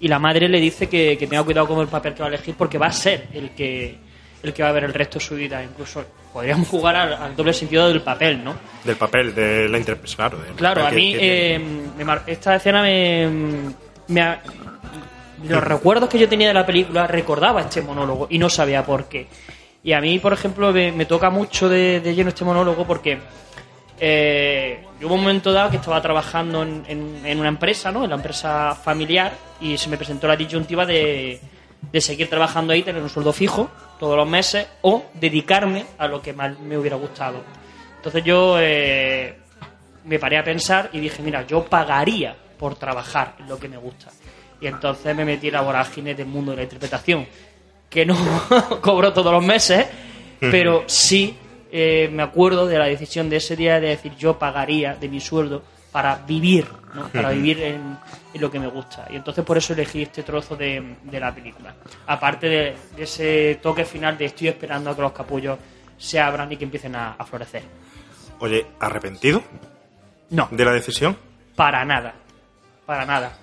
y la madre le dice que, que tenga cuidado con el papel que va a elegir porque va a ser el que, el que va a ver el resto de su vida. Incluso podríamos jugar al, al doble sentido del papel, ¿no? Del papel, de la interpretación. Claro, del Claro, a mí que eh, me mar- esta escena me, me ha- los recuerdos que yo tenía de la película recordaba este monólogo y no sabía por qué. Y a mí, por ejemplo, me, me toca mucho de, de lleno este monólogo porque eh, yo hubo un momento dado que estaba trabajando en, en- en una empresa, ¿no? En la empresa familiar y se me presentó la disyuntiva de, de seguir trabajando ahí, tener un sueldo fijo todos los meses o dedicarme a lo que más me hubiera gustado. Entonces yo eh, me paré a pensar y dije, mira, yo pagaría por trabajar en lo que me gusta. Y entonces me metí en la vorágine del mundo de la interpretación, que no cobro todos los meses, pero sí eh, me acuerdo de la decisión de ese día de decir, yo pagaría de mi sueldo para vivir, ¿no? para vivir en, en lo que me gusta. Y entonces por eso elegí este trozo de, de la película. Aparte de, de ese toque final de estoy esperando a que los capullos se abran y que empiecen a- a florecer. Oye, ¿arrepentido? No. ¿De la decisión? Para nada. Para nada.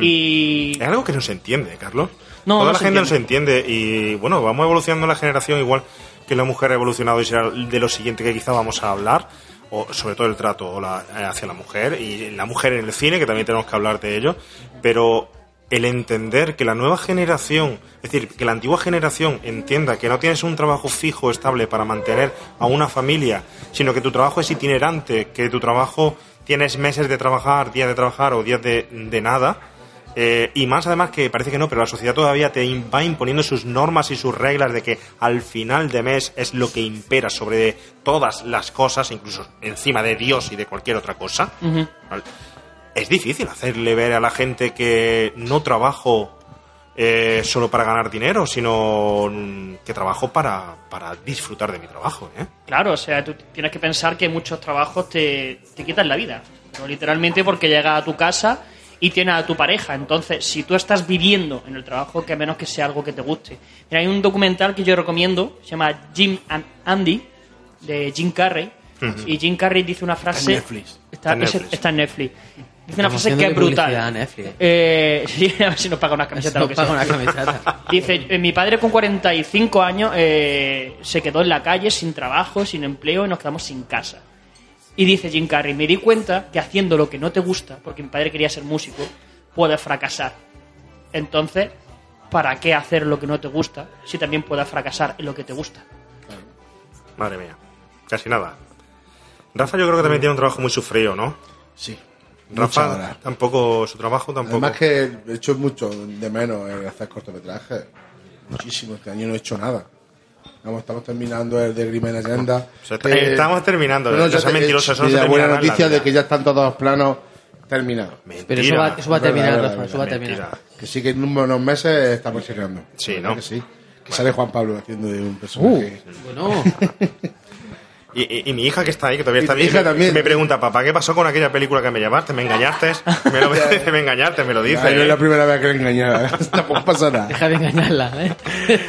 Y. Es algo que no se entiende, Carlos. No, Toda no la gente no se entiende y bueno, vamos evolucionando la generación igual que la mujer ha evolucionado y será de lo siguiente que quizá vamos a hablar, o sobre todo el trato eh, hacia la mujer y la mujer en el cine, que también tenemos que hablar de ello, pero el entender que la nueva generación, es decir, que la antigua generación entienda que no tienes un trabajo fijo, estable para mantener a una familia, sino que tu trabajo es itinerante, que tu trabajo tienes meses de trabajar, días de trabajar o días de, de nada, eh, y más además que parece que no, pero la sociedad todavía te va imponiendo sus normas y sus reglas de que al final de mes es lo que impera sobre todas las cosas, incluso encima de Dios y de cualquier otra cosa. ¿vale? Es difícil hacerle ver a la gente que no trabajo eh, solo para ganar dinero, sino mm, que trabajo para, para disfrutar de mi trabajo. ¿eh? Claro, o sea, tú tienes que pensar que muchos trabajos te, te quitan la vida. ¿no? Literalmente porque llegas a tu casa y tienes a tu pareja. Entonces, si tú estás viviendo en el trabajo, que a menos que sea algo que te guste. Mira, hay un documental que yo recomiendo, se llama Jim and Andy, de Jim Carrey. Ujú. Y Jim Carrey dice una frase. en Netflix. Está, Está en Netflix. está en Netflix. Dice una frase que es brutal. Netflix. Eh, sí, a ver si nos paga una camiseta. Nos lo que paga sea. una camiseta. Dice, eh, mi padre con 45 años eh, se quedó en la calle sin trabajo, sin empleo y nos quedamos sin casa. Y dice Jim Carrey, me di cuenta que haciendo lo que no te gusta, porque mi padre quería ser músico, puedes fracasar. Entonces, ¿para qué hacer lo que no te gusta si también puedes fracasar en lo que te gusta? Madre mía, casi nada. Rafa yo creo que también tiene un trabajo muy sufrido, ¿no? Sí. Rafa, horas. tampoco, su trabajo tampoco. Además que he hecho mucho de menos el hacer cortometrajes. Muchísimo. Este año no he hecho nada. Vamos, estamos terminando el de Grimen Agenda. eh, estamos terminando, no ya te- mentiroso, eso no la buena noticia de que ya están todos los planos terminados. Pero eso va- eso va a terminar, Rafa, eso va a terminar. Que sí que en unos meses estamos llegando. Sí, ¿Verdad ¿no? Que sí. Que sale Juan Pablo haciendo de un personaje. Bueno. Y, y- y mi hija que está ahí, que todavía está ahí, hija me, también. me pregunta, papá, ¿qué pasó con aquella película que me llamaste? ¿Me engañaste? Me, lo, me engañaste, me lo dice. Ay, no es la primera vez que le engañaba. Tampoco pasa nada. Deja de engañarla, ¿eh?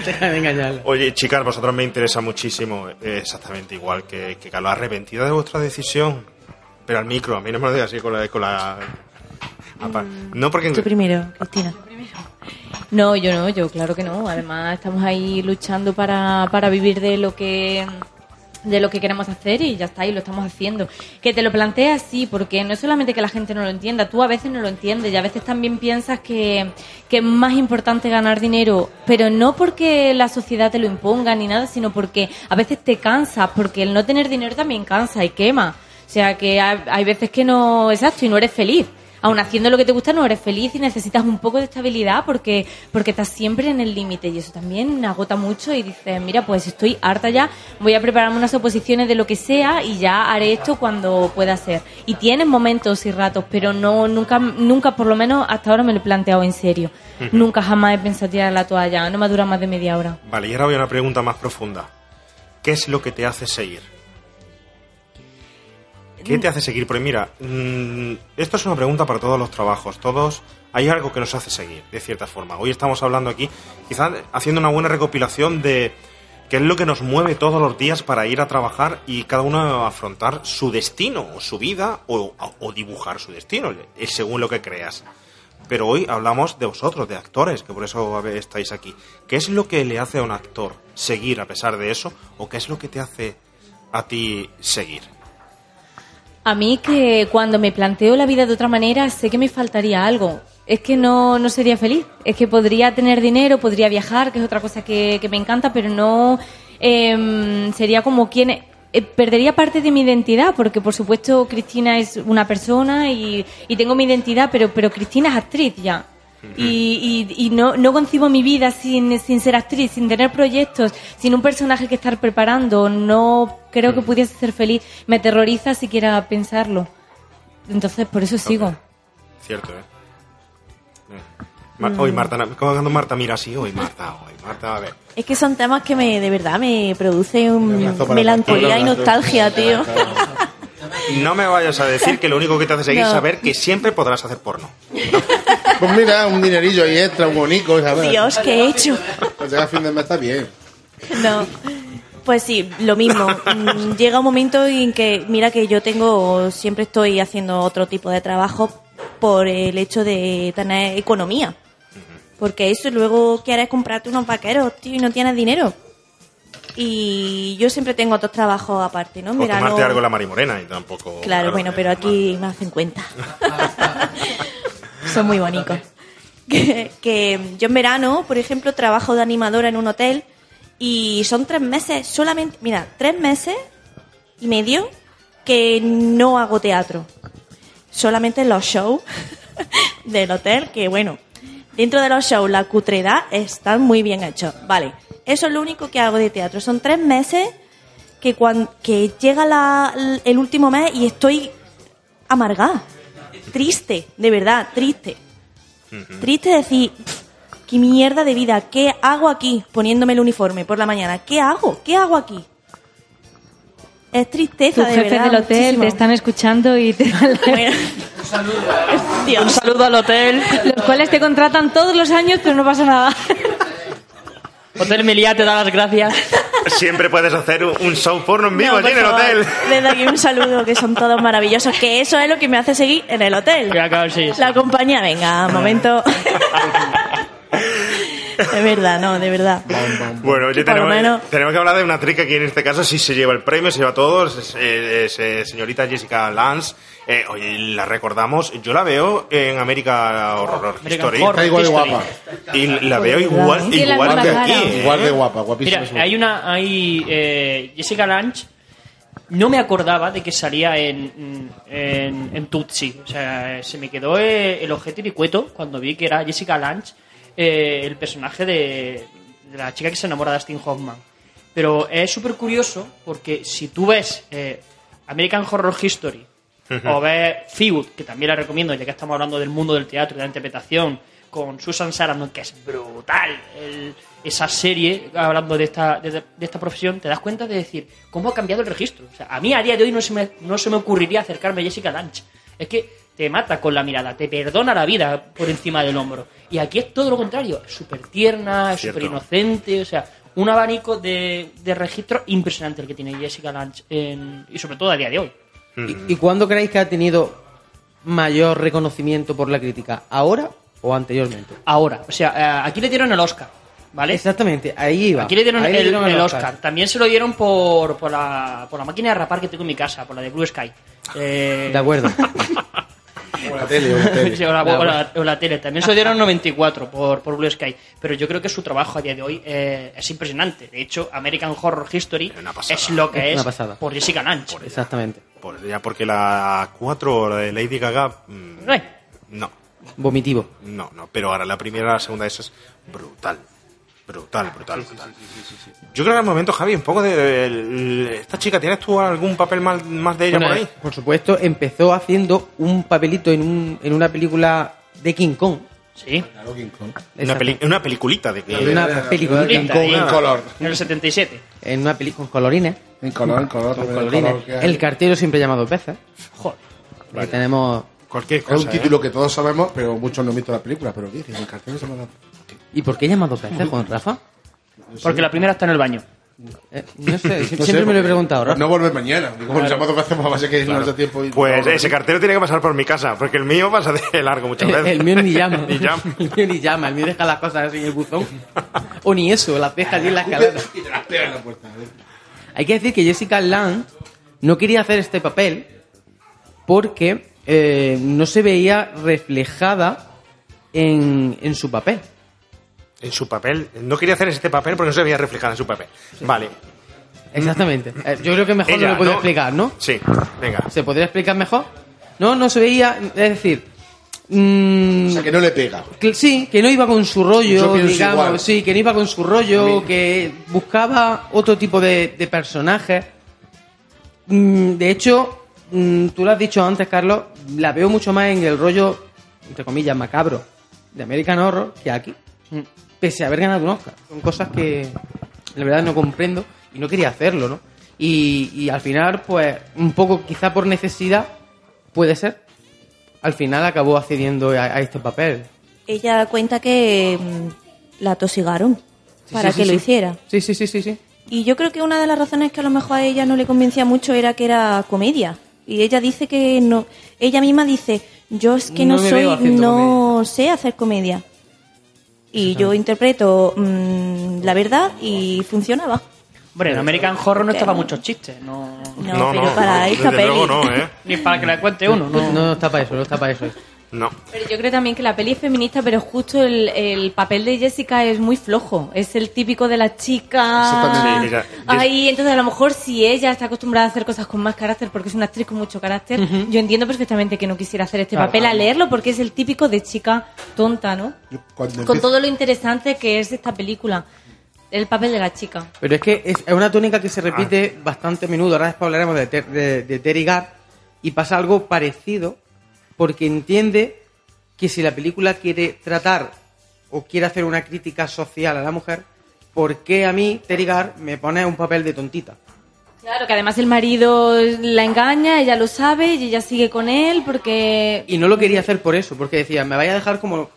Deja de engañarla. Oye, chicas, vosotros me interesa muchísimo, eh, exactamente igual que, que Carlos, arrepentida de vuestra decisión. Pero al micro, a mí no me lo digas así con la... Con la... Apa. No porque... Tú primero, Cristina. No, yo no, yo claro que no. Además estamos ahí luchando para, para vivir de lo que de lo que queremos hacer y ya está, y lo estamos haciendo. Que te lo planteas, sí, porque no es solamente que la gente no lo entienda, tú a veces no lo entiendes y a veces también piensas que, que es más importante ganar dinero, pero no porque la sociedad te lo imponga ni nada, sino porque a veces te cansas, porque el no tener dinero también cansa y quema. O sea que hay, hay veces que no, exacto, y no eres feliz. Aún haciendo lo que te gusta no eres feliz y necesitas un poco de estabilidad porque, porque estás siempre en el límite y eso también agota mucho y dices, mira, pues estoy harta ya, voy a prepararme unas oposiciones de lo que sea y ya haré esto cuando pueda ser. Y tienes momentos y ratos, pero no, nunca, nunca, por lo menos hasta ahora me lo he planteado en serio. Nunca jamás he pensado tirar la toalla, no me dura más de media hora. Vale, y ahora voy a una pregunta más profunda. ¿Qué es lo que te hace seguir? ¿Qué te hace seguir? Porque mira, mm, esto es una pregunta para todos los trabajos. Todos hay algo que nos hace seguir, de cierta forma. Hoy estamos hablando aquí, quizás haciendo una buena recopilación de qué es lo que nos mueve todos los días para ir a trabajar y cada uno afrontar su destino, o su vida, o, dibujar su destino, es según lo que creas. Pero hoy hablamos de vosotros, de actores, que por eso estáis aquí. ¿Qué es lo que le hace a un actor seguir a pesar de eso? ¿O qué es lo que te hace a ti seguir? A mí que cuando me planteo la vida de otra manera sé que me faltaría algo. Es que no, no sería feliz. Es que podría tener dinero, podría viajar, que es otra cosa que, que me encanta, pero no em, sería como quien... eh, perdería parte de mi identidad, porque por supuesto Cristina es una persona y, y tengo mi identidad, pero, pero Cristina es actriz ya. Y, y- y no, no concibo mi vida sin, sin ser actriz, sin tener proyectos, sin un personaje que estar preparando. No creo que pudiese ser feliz. Me aterroriza siquiera pensarlo. Entonces, por eso sigo. Cierto, ¿eh? Mar- Mm. Hoy Marta, cuando Marta mira así, hoy Marta, hoy Marta, a ver. Es que son temas que me, de verdad me producen melancolía y nostalgia, tío. No me vayas a decir que lo único que te hace seguir es No. saber que siempre podrás hacer porno. Pues mira, un dinerillo ahí extra, un bonico, ¿sabes? Dios, ¿qué he hecho? Pues llega a fin de mes está bien. No. Pues sí, lo mismo. Mm, Llega un momento en que, mira que yo tengo, siempre estoy haciendo otro tipo de trabajo por el hecho de tener economía. Porque eso luego quieres comprarte unos vaqueros, tío, y no tienes dinero. Y yo siempre tengo otros trabajos aparte, ¿no? Verano- tomarte algo en la marimorena y tampoco... Claro, bueno, eh, pero aquí me hacen cuenta. Son muy bonitos. Que, que yo en verano, por ejemplo, trabajo de animadora en un hotel y son tres meses solamente, mira, tres meses y medio que no hago teatro. Solamente en los shows del hotel, que bueno, dentro de los shows la cutredad están muy bien hechos. Vale, eso es lo único que hago de teatro. Son tres meses que, cuan- que llega la- el último mes y estoy amargada. Triste, de verdad, triste. Triste decir, "Pff, qué mierda de vida, ¿qué hago aquí poniéndome el uniforme por la mañana? ¿Qué hago? ¿Qué hago aquí? Es tristeza, Tus de jefes verdad. del hotel muchísimo. te están escuchando y te dan la- Dios. Un saludo al hotel. Los cuales te contratan todos los años, pero no pasa nada. Hotel Meliá te da las gracias. Siempre puedes hacer un show porno en vivo No, allí en el favor, hotel. Desde aquí un saludo, que son todos maravillosos. Que eso es lo que me hace seguir en el hotel. La compañía, venga, momento. de verdad, no, de verdad. Bueno, oye, tenemos, menos- tenemos que hablar de una trick que aquí en este caso sí se lleva el premio, se lleva todo, es, eh, es, señorita Jessica Lance. Eh, oye, la recordamos, yo la veo en América Horror American Story. Horror Está igual de History. guapa. Y la veo igual, igual cara. aquí. ¿eh? Igual de guapa, guapísima. Mira, hay una, hay eh, Jessica Lange no me acordaba de que salía en, en, en Tutsi. O sea, se me quedó el objeto iricueto cuando vi que era Jessica Lange, eh, el personaje de, de la chica que se enamora de Dustin Hoffman. Pero es súper curioso porque si tú ves eh, American Horror History o ves Feud, que también la recomiendo ya que estamos hablando del mundo del teatro y de la interpretación, con Susan Sarandon, que es brutal el- esa serie, hablando de esta, de, de esta profesión, te das cuenta de decir cómo ha cambiado el registro. O sea, a mí a día de hoy no se me, no se me ocurriría acercarme a Jessica Lange. Es que te mata con la mirada, te perdona la vida por encima del hombro. Y aquí es todo lo contrario, es súper tierna, súper inocente, o sea, un abanico de, de registro impresionante el que tiene Jessica Lange, en- y sobre todo a día de hoy. ¿Y, y cuándo creéis que ha tenido mayor reconocimiento por la crítica? ¿Ahora o anteriormente? Ahora, o sea, eh, aquí le dieron el Oscar, ¿vale? Exactamente, ahí iba. Aquí le dieron, Ahí el, dieron el Oscar. También se lo dieron por, por, la, por la máquina de rapar que tengo en mi casa, por la de Blue Sky. Eh, De acuerdo. O la tele, o la tele. Sí, o la, La- o la- o la tele. También se lo dieron 94 por, por Blue Sky. Pero yo creo que su trabajo a día de hoy eh, es impresionante. De hecho, American Horror History es lo que Es por Jessica Lange. Exactamente. Por- ya porque la 4, la de Lady Gaga, mm, Eh, no, Vomitivo. no, no. Pero ahora la primera, la segunda, esa es brutal. Brutal, brutal, brutal. Yo creo que al momento, Javi, un poco de... el- esta chica, ¿tienes tú algún papel más, más de ella Bueno, por ahí? eh, por supuesto, empezó haciendo un papelito en, un, en una película de King Kong. Sí. Una, peli- una peliculita de que... En una peliculita. King Kong en color. En el 77. En una película con colorines. En color, en color. Con el colorines. color. El cartero siempre llama dos veces. Joder. Ahí tenemos... Cualquier Es un cosa, ¿eh? título que todos sabemos, pero muchos no han visto la película. Pero dicen, el cartel se llama... ¿Y por qué llama dos veces, Juan Rafa? Porque la primera está en el baño. Eh, no sé, No siempre sé, me lo he preguntado, Rafa. No vuelve mañana. Digo, bueno, llama dos veces, pues va a ser que no Claro. nos da tiempo. y- Pues no, ese cartero tiene que pasar por mi casa, porque el mío pasa de largo muchas veces. el mío ni llama. Ni llama. El mío ni llama. El mío deja las cosas así en el buzón. O ni eso, las deja allí en la escalera. Y te las pega en la puerta. Hay que decir que Jessica Lange no quería hacer este papel porque eh, no se veía reflejada en, en su papel. En su papel. No quería hacer este papel porque no se veía reflejada en su papel. Vale. Exactamente. Eh, Yo creo que mejor Ella, no lo puedo ¿no? explicar, ¿no? Sí, venga. ¿Se podría explicar mejor? No, no se veía. Es decir. mm, O sea, que no le pega. que sí, que no iba con su rollo, digamos, igual. sí, que no iba con su rollo, que buscaba otro tipo de, de personajes. Mm, De hecho, mm, tú lo has dicho antes, Carlos, la veo mucho más en el rollo, entre comillas, macabro de American Horror que aquí. Mm, Pese a haber ganado un Oscar. Son cosas que la verdad no comprendo y no quería hacerlo, ¿no? Y, y al final, pues, un poco quizá por necesidad, puede ser, al final acabó accediendo a, a este papel. Ella cuenta que mm, la tosigaron Sí, para sí, que sí, lo hiciera. Sí, sí, sí, sí, sí. Y yo creo que una de las razones que a lo mejor a ella no le convencía mucho era que era comedia. Y ella dice que no. Ella misma dice: Yo es que no, soy. No sé hacer comedia. Y yo interpreto mm, la verdad y funcionaba. Hombre, en American Horror no estaba muchos chistes. No, No, pero para esta desde luego peli. no, ¿eh? Ni para que la cuente uno. No, No, no está para eso, no está para eso. No. Pero yo creo también que la peli es feminista, pero justo el, el papel de Jessica es muy flojo. Es el típico de la chica. Sí, Ahí, entonces a lo mejor si ella está acostumbrada a hacer cosas con más carácter, porque es una actriz con mucho carácter, yo entiendo perfectamente que no quisiera hacer este Claro, papel claro. a leerlo, porque es el típico de chica tonta, ¿no? Cuando Con todo lo interesante que es esta película. El papel de la chica. Pero es que es, una tónica que se repite bastante a menudo. Ahora después hablaremos de, Ter- de, de Terry Gard y pasa algo parecido porque entiende que si la película quiere tratar o quiere hacer una crítica social a la mujer, ¿por qué a mí, Terry Gard, me pone un papel de tontita? Claro, que además el marido la engaña, ella lo sabe y ella sigue con él porque... Y no lo quería hacer por eso, porque decía, me vaya a dejar como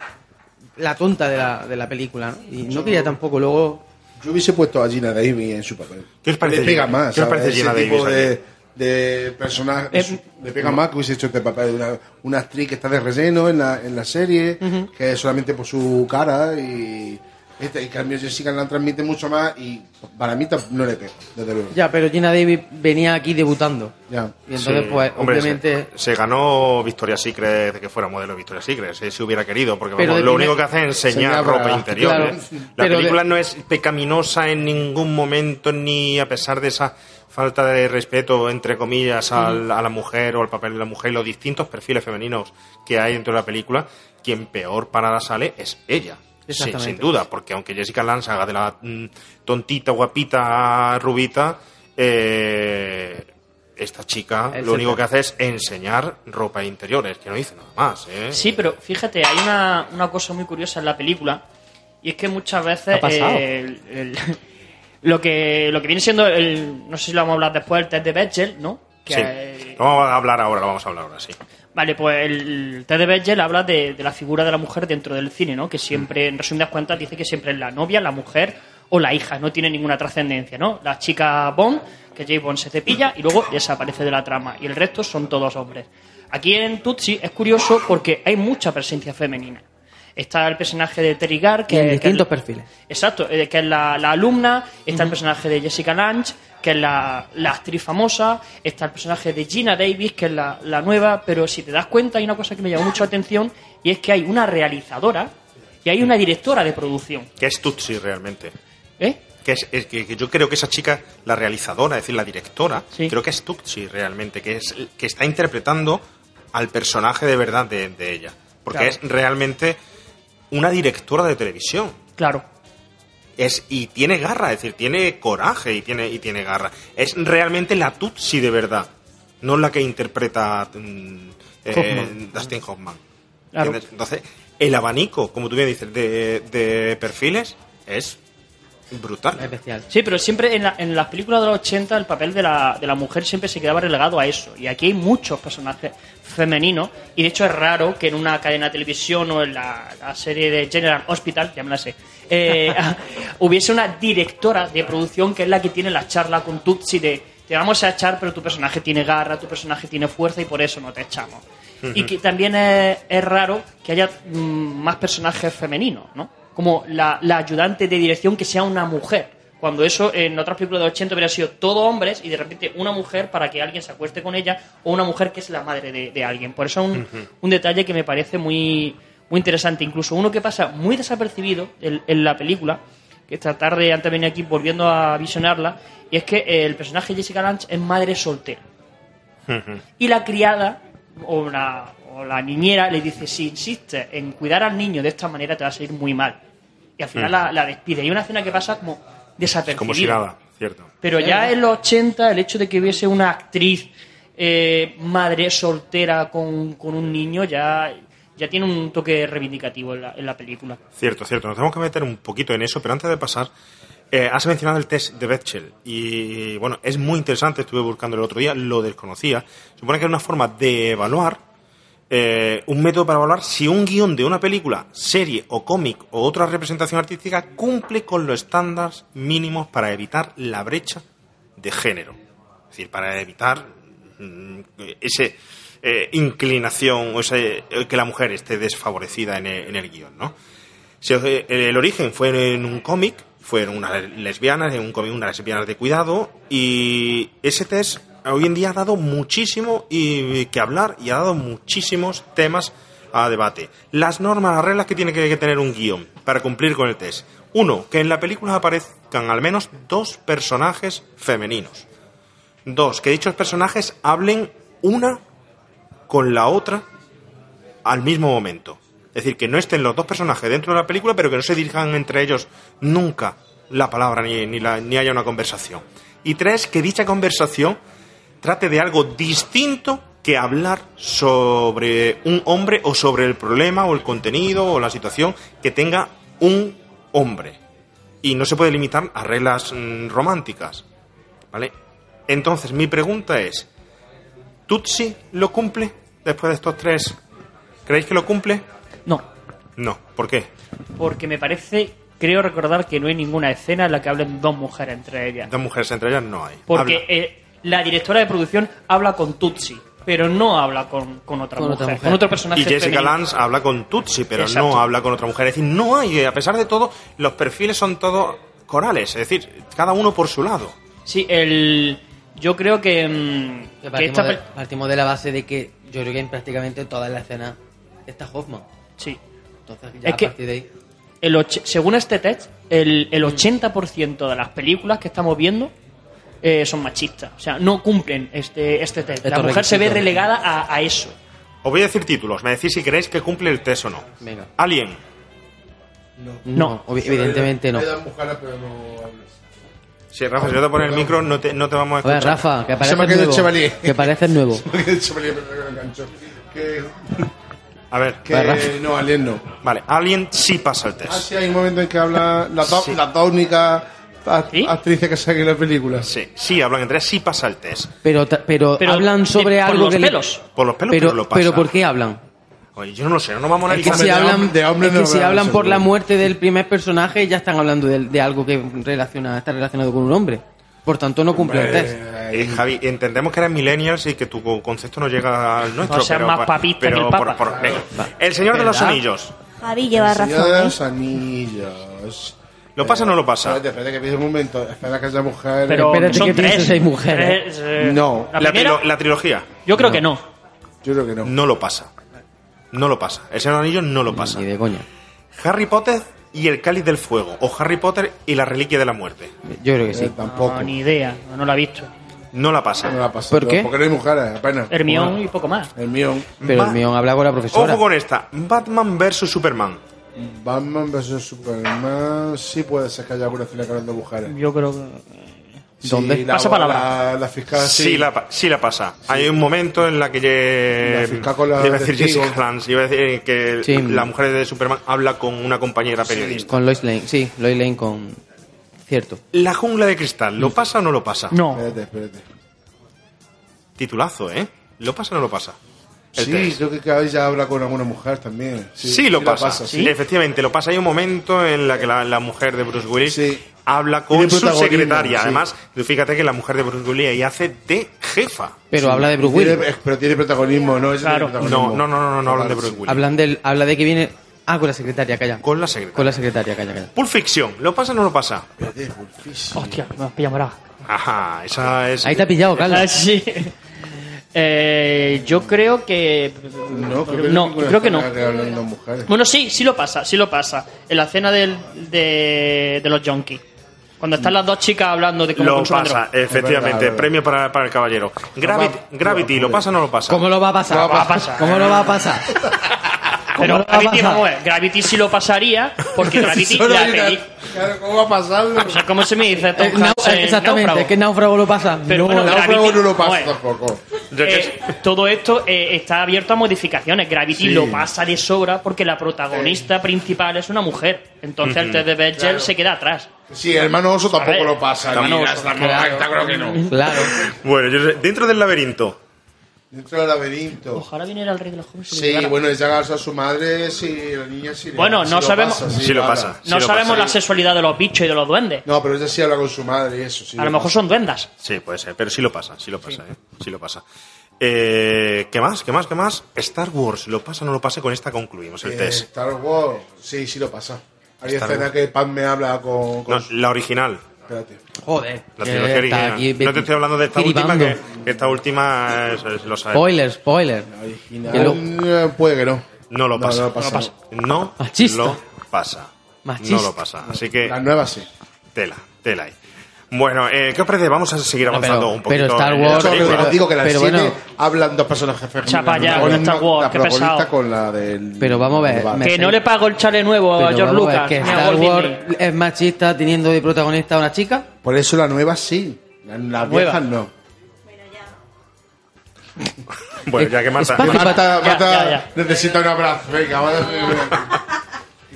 la tonta de la, de la película, ¿no? Y no quería tampoco luego... Yo hubiese puesto a Gina Davis en su papel. ¿Qué os parece Le pega Gina? más. ¿Qué os parece Gina Davis de, de personaje. Eh, le pega más que hubiese hecho este papel de una, una actriz que está de relleno en la, en la serie, que es solamente por su cara y Este, en cambio, Jessica la transmite mucho más y para mí no le pega, desde luego. Ya, pero Gina Davis venía aquí debutando. Ya. Y entonces, Sí. pues, Hombre, obviamente. Se, se ganó Victoria's Secret de que fuera modelo de Victoria's Secret, si se hubiera querido, porque vamos, de lo primer- único que hace es enseñar ropa para- interior. claro. ¿eh? La Pero de- película no es pecaminosa en ningún momento, ni a pesar de esa falta de respeto, entre comillas, al- a la mujer o al papel de la mujer y los distintos perfiles femeninos que hay dentro de la película, quien peor parada sale es ella. Sin, duda, porque aunque Jessica Lange haga de la mm, tontita, guapita, rubita, eh, esta chica lo único que hace es enseñar ropa interiores, que no dice nada más. ¿eh? Sí, pero fíjate, hay una, una cosa muy curiosa en la película y es que muchas veces eh, el- lo que lo que viene siendo el no sé si lo vamos a hablar después el test de Bechdel, ¿no? Que, Sí. Lo vamos a hablar ahora, lo vamos a hablar ahora, sí. Vale, pues el, el test de Bechdel habla de, de la figura de la mujer dentro del cine, ¿no? Que siempre, en resumidas cuentas, dice que siempre es la novia, la mujer o la hija, no tiene ninguna trascendencia, ¿no? La chica Bond, que James Bond se cepilla y luego desaparece de la trama, y el resto son todos hombres. Aquí en Tutsi es curioso porque hay mucha presencia femenina. Está el personaje de Terry Gar, que, en que es- distintos perfiles. Exacto, eh, que es la, la alumna, está el personaje de Jessica Lange, que es la, la actriz famosa, está el personaje de Gina Davis, que es la, la nueva, pero si te das cuenta hay una cosa que me llamó mucho la atención y es que hay una realizadora y hay una directora de producción. Que es Tutsi realmente. ¿Eh? Que, es, es que, que yo creo que esa chica, la realizadora, es decir, la directora, creo que es Tutsi realmente, que, es, que está interpretando al personaje de verdad de, de ella. Porque Claro. es realmente una directora de televisión. Claro. Es, y tiene garra, es decir, tiene coraje y tiene, y tiene garra. Es realmente la Tutsi de verdad, no la que interpreta mm, eh, Hoffman. Dustin Hoffman. Claro. Entonces, el abanico, como tú bien dices, de, de perfiles es brutal. Especial. Sí, pero siempre en, la- en las películas de los 80 el papel de la, de la mujer siempre se quedaba relegado a eso. Y aquí hay muchos personajes femeninos. Y de hecho es raro que en una cadena de televisión o en la, la serie de General Hospital, ya me la sé, eh, hubiese una directora de producción que es la que tiene la charla con Tutsi de te vamos a echar, pero tu personaje tiene garra, tu personaje tiene fuerza y por eso no te echamos. Y que también es, es raro que haya mm, más personajes femeninos, ¿no? Como la, la ayudante de dirección que sea una mujer. Cuando eso en otras películas de 80 hubiera sido todo hombres y de repente una mujer para que alguien se acueste con ella o una mujer que es la madre de, de alguien. Por eso es un, un detalle que me parece muy, muy interesante. Incluso uno que pasa muy desapercibido en, en la película, que esta tarde antes venía aquí volviendo a visionarla, y es que el personaje Jessica Lange es madre soltera. Y la criada o la, o la niñera le dice, si insistes en cuidar al niño de esta manera te va a salir muy mal. Y al final Mm. la, la despide. Y una escena que pasa como desapercibida. Como si nada, cierto. Pero ya en los 80 el hecho de que hubiese una actriz eh, madre soltera con, con un niño ya, ya tiene un toque reivindicativo en la, en la película. Cierto, cierto. Nos tenemos que meter un poquito en eso, pero antes de pasar, eh, has mencionado el test de Bechdel y bueno, es muy interesante. Estuve buscando el otro día, lo desconocía. Supone que es una forma de evaluar, eh, un método para evaluar si un guion de una película, serie o cómic o otra representación artística cumple con los estándares mínimos para evitar la brecha de género. Es decir, para evitar mm, ese eh, inclinación o ese, eh, que la mujer esté desfavorecida en el, en guion, ¿no? Si, el origen fue en un cómic, fueron unas lesbianas, en un cómic unas lesbianas de cuidado, y ese test hoy en día ha dado muchísimo y, que hablar y ha dado muchísimos temas a debate. Las normas, las reglas que tiene que, tener un guion para cumplir con el test. Uno, que en la película aparezcan al menos dos personajes femeninos. Dos, que dichos personajes hablen una con la otra al mismo momento. Es decir, que no estén los dos personajes dentro de la película, pero que no se dirijan entre ellos nunca la palabra ni, ni, la- ni haya una conversación. Y tres, que dicha conversación trate de algo distinto que hablar sobre un hombre o sobre el problema o el contenido o la situación que tenga un hombre. Y no se puede limitar a reglas mm, románticas. ¿Vale? Entonces, mi pregunta es, ¿Tutsi lo cumple después de estos tres? ¿Creéis que lo cumple? No. No. ¿Por qué? Porque me parece, creo recordar que no hay ninguna escena en la que hablen dos mujeres entre ellas. Dos mujeres entre ellas no hay. Porque eh, la directora de producción habla con Tutsi. pero no habla con, con otra, Con mujer, otra mujer. con otro personaje Y Jessica femenino. Lange habla con Tutsi, pero Exacto. no habla con otra mujer. Es decir, no hay, a pesar de todo, los perfiles son todos corales. Es decir, cada uno por su lado. Sí, el, yo creo que, mm, Que que partimos, esta de, partimos de la base de que yo creo que en prácticamente todas las escenas está Hoffman. Sí. Entonces ya Es a que- partir de ahí... el och- según este test, el, el 80% de las películas que estamos viendo eh, son machistas. O sea, no cumplen este, este test. La Estos mujer se ve relegada a, a eso. Os voy a decir títulos. Me decís si creéis que cumple el test o no. Venga. Alien. No, obvi- evidentemente no. Pero no. Sí, Rafa, si yo te poner el micro, no te, no te vamos a A ver, escuchar. Rafa, que Se me parece ha quedado el nuevo. Chevalier. Que parece nuevo. El Chevalier me enganchó. Que, A ver. que no, Alien no. Vale, Alien sí pasa el test. Ah, sí, hay un momento en que habla las dos, las dos únicas act- actrices que salen en la película. Sí, sí, hablan entre sí pasa el test. Pero, pero, Pero, hablan sobre eh, por algo los que le- pelos. Por los pelos, pero, pero lo pasa. pero ¿por qué hablan? Oye, yo no lo sé, no vamos a Es que analizar. si hablan, es que no si hablan por la muerte del primer personaje ya están hablando de, de algo que relaciona, está relacionado con un hombre. Por tanto no cumple el test. Eh, Javi, entendemos que eres millennials y que tu concepto no llega al nuestro. No seas pero, más pa- papista pero que el por- Papa. por- venga. El Señor de los. Anillos. Javi lleva El Señor razón. de ¿eh? los anillos. ¿Lo pasa o no lo pasa? Espérate, espérate que piense un momento. Espera que esa mujer. Pero Espérate son que tres. hay mujeres. Tres, eh, No. ¿La, La, trilo- la trilogía. Yo creo que no. Yo creo que no. No lo pasa. No lo pasa. El Señor Anillos no lo pasa. Ni de coña. Harry Potter y el Cáliz del Fuego. O Harry Potter y la Reliquia de la Muerte. Yo creo que sí. Eh, tampoco. No, ni idea. No la he visto. No la pasa. No la pasa. ¿Por qué? Porque no hay mujeres, apenas. Hermión y poco más. Hermión. Pero mío habla con la profesora. Ojo con esta. Batman vs Superman. Batman vs Superman. Sí puede ser que haya alguna escena hablando de mujeres. Yo creo que. Sí, ¿Dónde? la- Pasa palabra. La, la fiscal Sí, sí. la, sí la pasa. Hay un momento en la que ye- La fiscal con la iba a decir testigo. Jessica iba a decir que Sí. la mujer de Superman habla con una compañera periodista. Con Lois Lane, sí, Lois Lane con... Cierto. La jungla de cristal, ¿lo pasa o no lo pasa? No. Espérate, espérate. Titulazo, ¿eh? ¿Lo pasa o no lo pasa? Sí, test. creo que cada vez ya habla con alguna mujer también. Sí, lo pasa. sí. Efectivamente, lo pasa. Hay un momento en la que la, la mujer de Bruce Willis Sí. habla con su secretaria. sí. Además, fíjate que la mujer de Bruce Willis ahí hace de jefa. Pero Sí. habla de Bruce Tiene- Willis. pero tiene protagonismo, ¿no? Claro. No, protagonismo. no, no, no, no, no hablan de Bruce. Willis. Hablan del, habla de que viene... Ah, con la secretaria, calla. Con la secretaria. Con la secretaria, calla, calla. Pulp Fiction, ¿lo pasa o no lo pasa? Espérate, Pulp Fiction. Hostia, me has pillado morado. Ajá, esa es. Ahí te ha pillado, Ah, Carlos. sí. Eh, yo creo que. No, creo que no, creo que que. Bueno, sí, sí lo pasa, sí lo pasa. En la cena del, de, de los junkies. Cuando están las dos chicas hablando de cómo Lo pasa, droga. efectivamente. Es verdad, es. Premio para, para el caballero. Gravity, Gravity, ¿lo pasa o no lo pasa? ¿Cómo lo va a pasar? Va a pasar. ¿Cómo lo va a pasar? Pero ¿Cómo lo va a Gravity, pasar? vamos a ver, Gravity sí lo pasaría, porque Gravity la peli- Claro, ¿cómo va a pasarlo? O sea, ¿cómo se me dice? Tom Eh, Hanks exactamente, Náufrago? ¿qué náufrago lo pasa? Pero No, bueno, Náufrago Gravity- no lo pasa tampoco. Eh, todo esto eh, está abierto a modificaciones. Gravity Sí. lo pasa de sobra porque la protagonista principal es una mujer. Entonces el test de Bechdel se queda atrás. Sí, hermano oso tampoco ver, lo pasa. hermano oso, el claro. creo que no. Claro. Bueno, yo sé- dentro del laberinto. Dentro del laberinto. Ojalá viniera el rey de los lo Sí, bueno, es llegarse a su madre si la niña sí le- Bueno, sí no lo sabemos- pasa, Sí lo pasa. No lo sabemos pasa. la sexualidad de los bichos y de los duendes. No, pero ella sí habla con su madre y eso. Sí a lo mejor son duendas. Sí, puede ser, pero sí lo pasa, sí lo pasa, ¿eh? Sí lo pasa. Eh, ¿Qué más? ¿Qué más? ¿Qué más? Star Wars, ¿lo pasa o no lo pasa? Con esta concluimos el Eh, test. Star Wars, sí, sí lo pasa. Hay escena que Pan me habla con. con No, la original. Espérate. Joder. La que trilogía está original. aquí no te estoy hablando de esta última, que, que esta última es- es- lo sabes. Spoiler, spoiler. Original, eh, puede que no. No lo No, pasa. no lo pasa. No lo pasa. Machista. No lo pasa. Así que La nueva sí. tela, tela ahí. Bueno, eh, ¿qué os parece? Vamos a seguir No, avanzando pero- un poquito. pero Star Wars- Yo película. os digo que la pero bueno. hablan dos personajes femeninos. Chapa ya, con Star Wars, la qué protagonista pesado. con la del. Pero vamos a ver, Que no le pago el chale nuevo a Pero George a Lucas. que Star Wars Disney. es machista teniendo de protagonista a una chica. Por eso la nueva sí. Las las Nueva. viejas no. Bueno, ya que Marta. Espacio Marta, Ya, Marta ya, ya. necesita un abrazo. Venga, vamos a-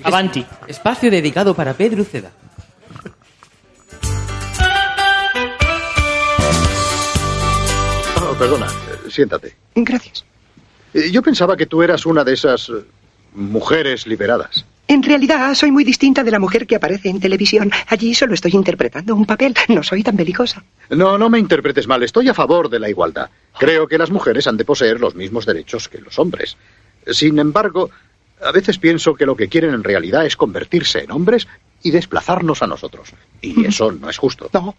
Avanti. Espacio dedicado para Pedro Uceda. Perdona, eh, siéntate. Gracias. Yo pensaba que tú eras una de esas eh, mujeres liberadas. En realidad, soy muy distinta de la mujer que aparece en televisión. Allí solo estoy interpretando un papel. No soy tan belicosa. No, no me interpretes mal. Estoy a favor de la igualdad. Creo que las mujeres han de poseer los mismos derechos que los hombres. Sin embargo, a veces pienso que lo que quieren en realidad es convertirse en hombres y desplazarnos a nosotros. Y eso no es justo. No.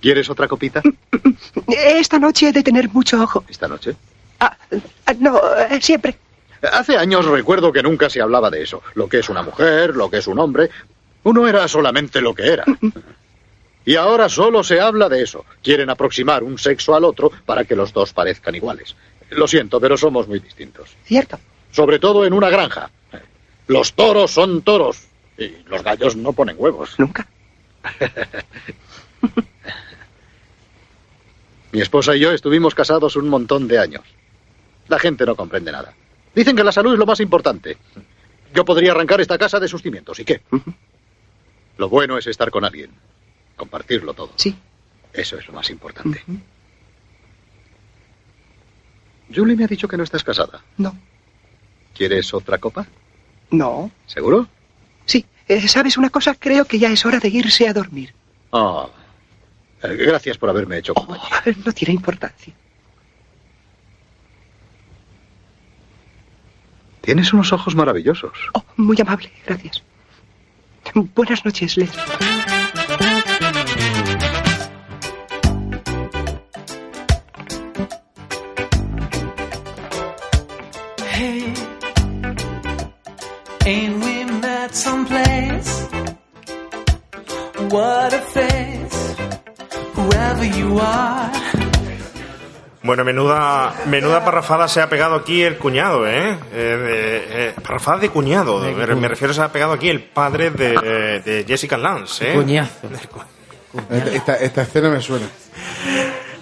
¿Quieres otra copita? Esta noche he de tener mucho ojo. ¿Esta noche? Ah, ah, no, eh, siempre. Hace años recuerdo que nunca se hablaba de eso. Lo que es una mujer, lo que es un hombre. Uno era solamente lo que era. Y ahora solo se habla de eso. Quieren aproximar un sexo al otro para que los dos parezcan iguales. Lo siento, pero somos muy distintos. Cierto. Sobre todo en una granja. Los toros son toros. Y los gallos no ponen huevos. Nunca. Mi esposa y yo estuvimos casados un montón de años. La gente no comprende nada. Dicen que la salud es lo más importante. Yo podría arrancar esta casa de sus cimientos. ¿Y qué? Lo bueno es estar con alguien. Compartirlo todo. Sí. Eso es lo más importante. Julie me ha dicho que no estás casada. No. ¿Quieres otra copa? No. ¿Seguro? Sí. Eh, ¿Sabes una cosa? Creo que ya es hora de irse a dormir. Ah. Gracias por haberme hecho compañía. No tiene importancia. Tienes unos ojos maravillosos. Oh, muy amable. Gracias. Buenas noches, Les. Hey, ain't we met someplace? What a. Bueno, menuda, menuda parrafada se ha pegado aquí el cuñado, ¿eh? Eh, eh, eh, parrafada de cuñado. Me, me refiero, se ha pegado aquí el padre de, de Jessica Lance, ¿eh? Cuñazo. Esta, esta escena me suena.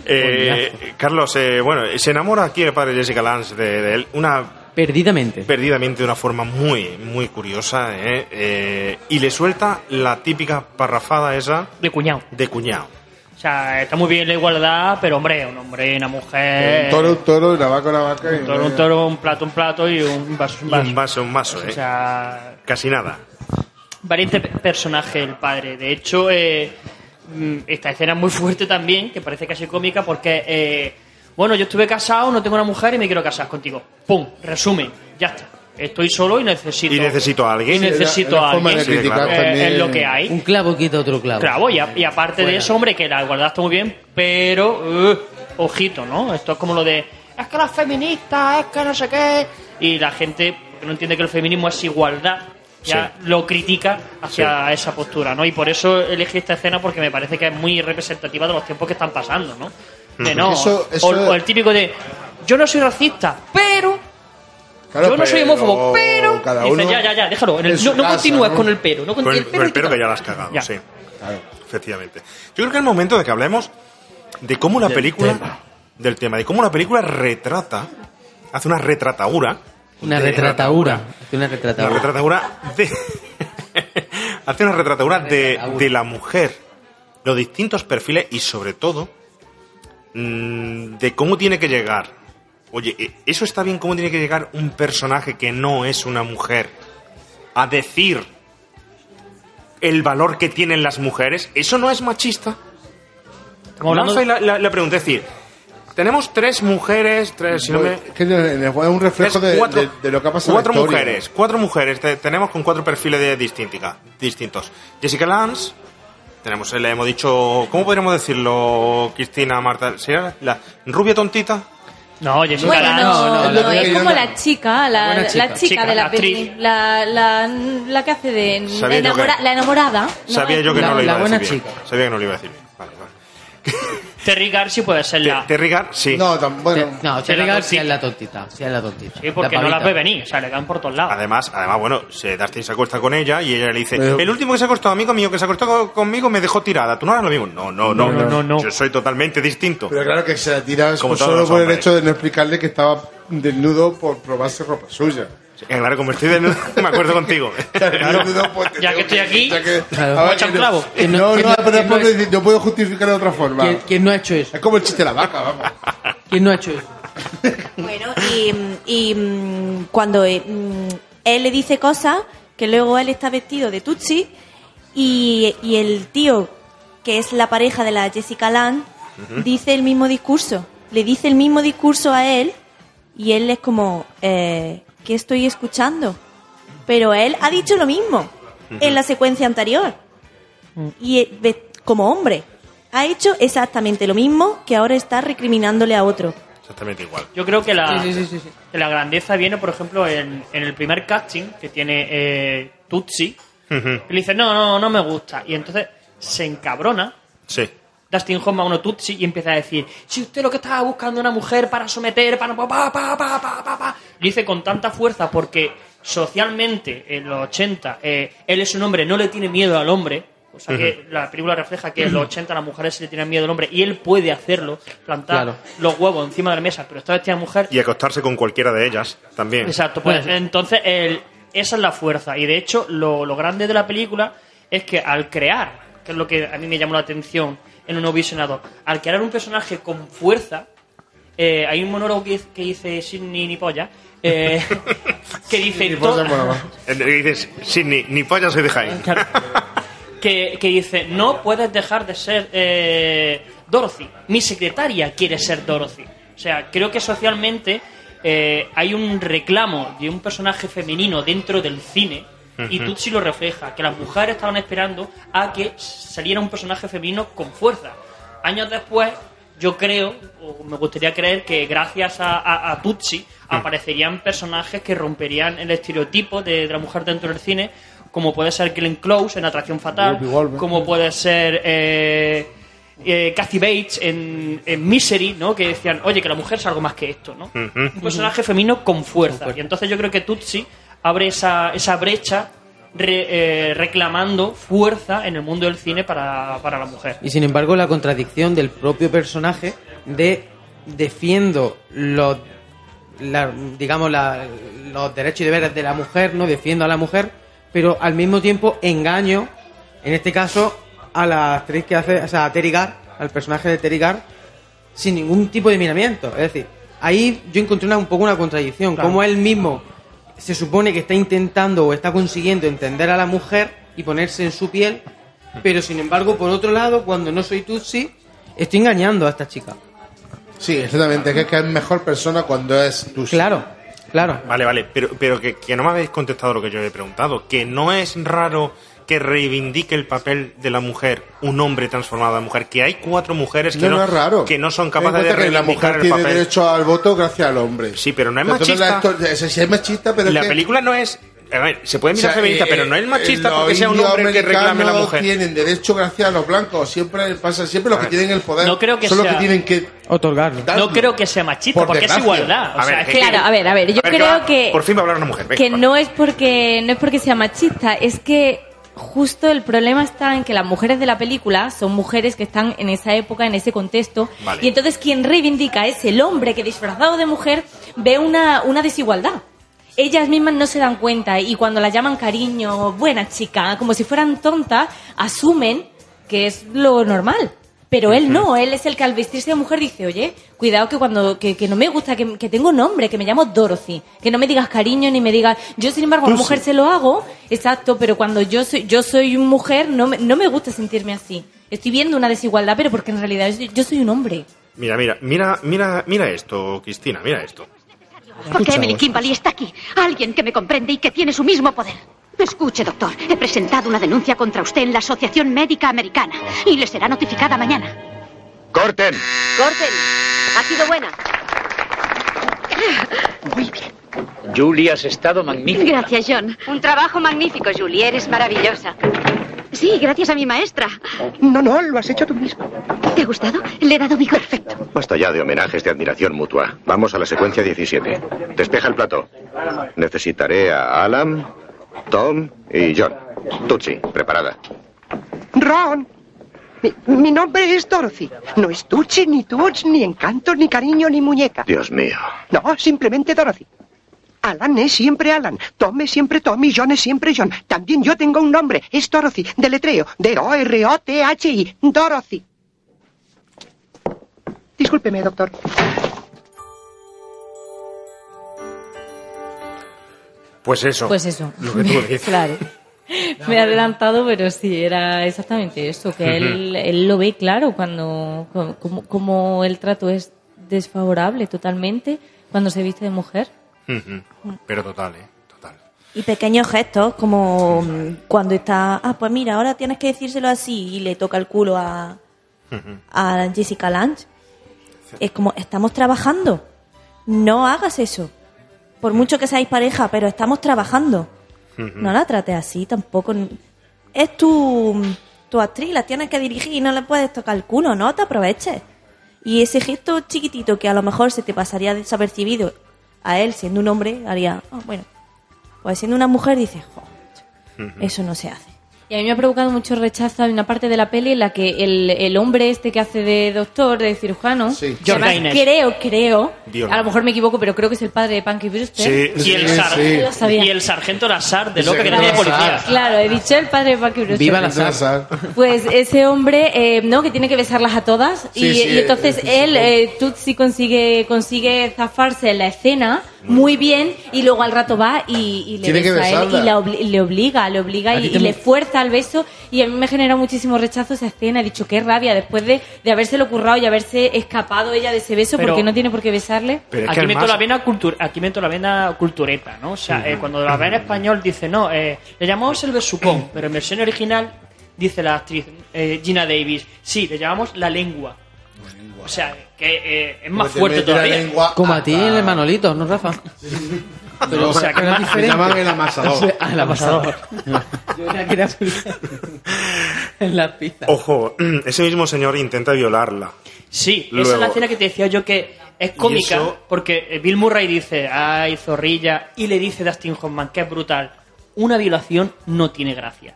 Eh, Carlos, eh, bueno, se enamora aquí el padre de Jessica Lance de, de él. Una Perdidamente. perdidamente de una forma muy, muy curiosa, ¿eh? Eh, y le suelta la típica parrafada esa De cuñado. de cuñado. Sea, está muy bien la igualdad, pero hombre, un hombre y una mujer. Un toro, un toro, una vaca, una vaca. Un toro, un toro, un plato, un plato y un vaso, un Y vaso. un vaso, un vaso, ¿eh? O sea, Casi nada. valiente pe- personaje el padre. De hecho, eh, mm, esta escena es muy fuerte también, que parece casi cómica, porque, eh, bueno, yo estuve casado, no tengo una mujer y me quiero casar contigo. ¡Pum! Resumen, ya está. Estoy solo y necesito. Y necesito a alguien. Y necesito Sí, a forma alguien. de criticar Eh, también. es lo que hay. Un clavo quita otro clavo. Claro, y, a- y aparte de eso, hombre, que la igualdad está muy bien, pero, eh, ojito, ¿no? Esto es como lo de, es que las feministas, es que no sé qué, y la gente que no entiende que el feminismo es igualdad, ya lo critica hacia esa postura, ¿no? Y por eso elegí esta escena porque me parece que es muy representativa de los tiempos que están pasando, ¿no? De no, Eso- eso- o, o el típico de, yo no soy racista, pero... Claro, yo no soy homófobo, pero... cada Dice, ya, ya, ya, déjalo. en el- en su no, no casa, continúes ¿no? con el pero. No Con el, con el pero que ya la has cagado, Ya. sí. Efectivamente. Yo creo que es el momento de que hablemos de cómo la película. Del tema, de cómo la película retrata. Hace una retratadura. Una retrataura. Hace Una Una retrataura. retratadura de. hace una retratadura de, de la mujer. Los distintos perfiles y sobre todo. mm, de cómo tiene que llegar. Oye, eh, eso está bien, cómo tiene que llegar un personaje que no es una mujer a decir el valor que tienen las mujeres. ¿Eso no es machista? Ahí la, la- la pregunta, es decir, tenemos tres mujeres, tres, si no me- Es que en el- en el juego es un reflejo de, cuatro, de- de lo que ha pasado en la Cuatro historia. mujeres, cuatro mujeres te- tenemos con cuatro perfiles de distintica, distintos. Jessica Lance, tenemos, le hemos dicho, ¿cómo podríamos decirlo? Cristina, Marta, ¿sería la rubia tontita? No, Jessica Bueno, Lange. no, no, no, la es como no. la chica, la, chica. chica, Chica, de la la la, la, la que hace de enamora- que- la enamorada. ¿no? Sabía yo que La- no lo iba a buena decir. Sabía que no lo iba a decir. Vale, vale. Terry Garcia puede ser Te- la... Terry Gar, sí. No, tan, bueno. No, Terry Garcia es la tontita. Sí, es la tontita. Sí, porque no las ve venir, o sea, le caen por todos lados. Además, además, bueno, se Dustin se acuesta con ella y ella le dice, Pero- el último que se acostó, amigo mío, que se acostó co- conmigo me dejó tirada. ¿Tú no harás lo mismo? No, no, no, No, no, no. Yo soy totalmente distinto. Pero claro que se la tira Como todos solo los por el hombres. hecho de no explicarle que estaba desnudo por probarse ropa suya. Claro, como estoy desnudo, me acuerdo contigo. Pues, Ya que estoy aquí, ya que- Claro. a ver, que no- no- No, que no, no- pero después no yo puedo justificar de otra forma. ¿Quién, quién no ha hecho eso? Es como el chiste de la vaca, vamos. ¿Quién no ha hecho eso? Bueno, y, y, mm, cuando eh, mm, él le dice cosas, que luego él está vestido de Tutsi y, y el tío, que es la pareja de la Jessica Lange, Ujú. dice el mismo discurso. Le dice el mismo discurso a él y él es como, eh, ¿qué estoy escuchando? Pero él ha dicho lo mismo en la secuencia anterior. Y eh, ve- como hombre, ha hecho exactamente lo mismo que ahora está recriminándole a otro. Exactamente igual. Yo creo que la, Sí, sí, sí, sí, sí. que la grandeza viene, por ejemplo, en, en el primer casting que tiene eh, Tutsi. Que le dice, no, no, no me gusta. Y entonces se encabrona Sí. Dustin Hoffman a uno Tutsi y empieza a decir, si usted lo que estaba buscando una mujer para someter, para pa, pa, pa, pa, pa, pa, pa". Lo dice con tanta fuerza porque socialmente en los 80 eh, él es un hombre, no le tiene miedo al hombre. O sea que la película refleja que en los 80 a las mujeres se le tienen miedo al hombre y él puede hacerlo, plantar Claro. los huevos encima de la mesa, pero está vestida de mujer Y acostarse con cualquiera de ellas también. Exacto, pues entonces el- esa es la fuerza. Y de hecho, lo, lo grande de la película es que al crear, que es lo que a mí me llamó la atención en un nuevo visionado, al crear un personaje con fuerza, eh, hay un monólogo que, dice- que dice Sidney ni polla, eh, que dice to- Dices, sí, ni, ni polla soy de Jaén. que, que dice no puedes dejar de ser eh, Dorothy. Mi secretaria quiere ser Dorothy. O sea, creo que socialmente eh, hay un reclamo de un personaje femenino dentro del cine y. Tutsi lo refleja, que las mujeres estaban esperando a que saliera un personaje femenino con fuerza. Años después, yo creo, o me gustaría creer que gracias a, a, a Tutsi aparecerían personajes que romperían el estereotipo de, de la mujer dentro del cine, como puede ser Glenn Close en Atracción Fatal, como puede ser eh, eh, Kathy Bates en, en Misery, ¿no? que decían, oye, que la mujer es algo más que esto, ¿no? un personaje femenino con fuerza. Y entonces yo creo que Tutsi abre esa, esa brecha re- eh, reclamando fuerza en el mundo del cine para, para la mujer. Y sin embargo, la contradicción del propio personaje de defiendo los, la- digamos, la- los derechos y deberes de la mujer, no defiendo a la mujer, pero al mismo tiempo engaño, en este caso, a la actriz que hace, o sea, a Terry Gar, al personaje de Terry Gar, sin ningún tipo de miramiento. Es decir, ahí yo encontré una, un poco una contradicción, Claro. como él mismo se supone que está intentando o está consiguiendo entender a la mujer y ponerse en su piel, pero sin embargo, por otro lado, cuando no soy Tutsi, estoy engañando a esta chica. Sí, exactamente, que es que es mejor persona cuando es tu Claro, claro. Vale, vale, pero, pero que, que no me habéis contestado lo que yo he preguntado. Que no es raro que reivindique el papel de la mujer, un hombre transformado en mujer. Que hay cuatro mujeres que No, no, raro. que no son capaces de que la reivindicar mujer el tiene papel. derecho al voto gracias al hombre. Sí, pero no es Entonces, machista. la actor- ese sí es machista, pero es la que- película no es. A ver, se puede mirar O sea, feminista, eh, pero no es machista los porque sea un hombre que reclame a la mujer. tienen derecho gracias a los blancos. Siempre pasa, siempre los que tienen el poder No creo que son los sea- que tienen que otorgarlo. No creo que sea machista, Por porque es igualdad. O A sea, ver, es que- Claro, a ver, a ver, yo A ver, creo va, que, Por fin va a hablar una mujer. venga, que no es porque no es porque sea machista, es que justo el problema está en que las mujeres de la película son mujeres que están en esa época, en ese contexto, Vale. y entonces quien reivindica es el hombre que disfrazado de mujer ve una, una desigualdad. Ellas mismas no se dan cuenta y cuando las llaman cariño, buena chica, como si fueran tontas, asumen que es lo normal. Pero él no, él es el que al vestirse de mujer dice, oye, cuidado que cuando que, que no me gusta, que, que tengo nombre, que me llamo Dorothy, que no me digas cariño ni me digas, yo sin embargo a una mujer se lo hago, exacto, pero cuando yo soy yo soy mujer no me, no me gusta sentirme así. Estoy viendo una desigualdad, pero porque en realidad yo, yo soy un hombre. Mira, mira, mira, mira, mira esto, Cristina, mira esto. Porque Emily Kimberly está aquí. Alguien que me comprende y que tiene su mismo poder. Escuche, doctor. He presentado una denuncia contra usted en la Asociación Médica Americana y le será notificada mañana. ¡Corten! Corten. Ha sido buena. Julie, has estado magnífica. Gracias, John. Un trabajo magnífico, Julie. Eres maravillosa. Sí, gracias a mi maestra. No, no, lo has hecho tú mismo. ¿Te ha gustado? Le he dado vigor. Perfecto. Basta ya de homenajes de admiración mutua. Vamos a la secuencia 17. Despeja el plato. Necesitaré a Alan, Tom y John. Tutsi, preparada. Ron. Mi, mi nombre es Dorothy. No es Tucci, ni Tuts, ni encanto, ni cariño, ni muñeca. Dios mío. No, simplemente Dorothy. Alan es siempre Alan, Tom es siempre Tom y John es siempre John. También yo tengo un nombre, es Dorothy, deletreo, D-O-R-O-T-H-I, Dorothy. Discúlpeme, doctor. Pues eso. Pues eso. Lo que tú dices. claro. Me he adelantado, pero sí, era exactamente eso, que él, él lo ve claro cuando, como, como el trato es desfavorable totalmente cuando se viste de mujer. Pero total, ¿eh? Y pequeños gestos, como mm, cuando está, ah, pues mira, ahora tienes que decírselo así y le toca el culo a, a Jessica Lange. Es como, estamos trabajando. No hagas eso. Por mucho que seáis pareja, pero estamos trabajando. No la trates así tampoco. Es tu, tu actriz, la tienes que dirigir y no le puedes tocar el culo, no te aproveches. Y ese gesto chiquitito que a lo mejor se te pasaría desapercibido a él siendo un hombre, haría, "Ah, bueno, pues siendo una mujer dices, "Jo, eso no se hace. Y a mí me ha provocado mucho rechazo en una parte de la peli en la que el, el hombre este que hace de doctor, de cirujano, Sí. que además creo, creo, Dios. a lo mejor me equivoco, pero creo que es el padre de Punky Brewster. Y, el sar- sabía. y el sargento Lazar de loca que tenía de policía. Claro, he dicho el padre de Punky Brewster. Viva la sar. Pues ese hombre, eh, ¿no? Que tiene que besarlas a todas. Sí, y, sí, y entonces eh, sí, él, sí. eh, Tutsi, consigue, consigue zafarse en la escena muy bien y luego al rato va y, y le besa a él y la obli- le obliga, le obliga y, y le me- al beso y a mí me genera muchísimo rechazo esa escena. He dicho, qué rabia, después de, de habérselo currado y haberse escapado ella de ese beso Pero- porque no tiene por qué besarle. aquí meto la vena cultur aquí meto la vena cultureta, ¿no? O sea, eh, cuando la ve en español dice, no, eh, le llamamos el besucón, pero en versión original dice la actriz eh, Gina Davis, sí, le llamamos la lengua. O sea, que eh, es más Porque te fuerte mete la todavía. lengua Como a ti en el Manolito, ¿no, Rafa? Pero, o sea, que era diferente. le llaman el amasador. Ah, el amasador. Yo era que era en la pizza. Ojo, ese mismo señor intenta violarla. Sí, esa es la escena que te decía yo que es cómica, eso- porque eh, Bill Murray dice, ay, zorrilla, y le dice Dustin Hoffman, que es brutal, una violación no tiene gracia.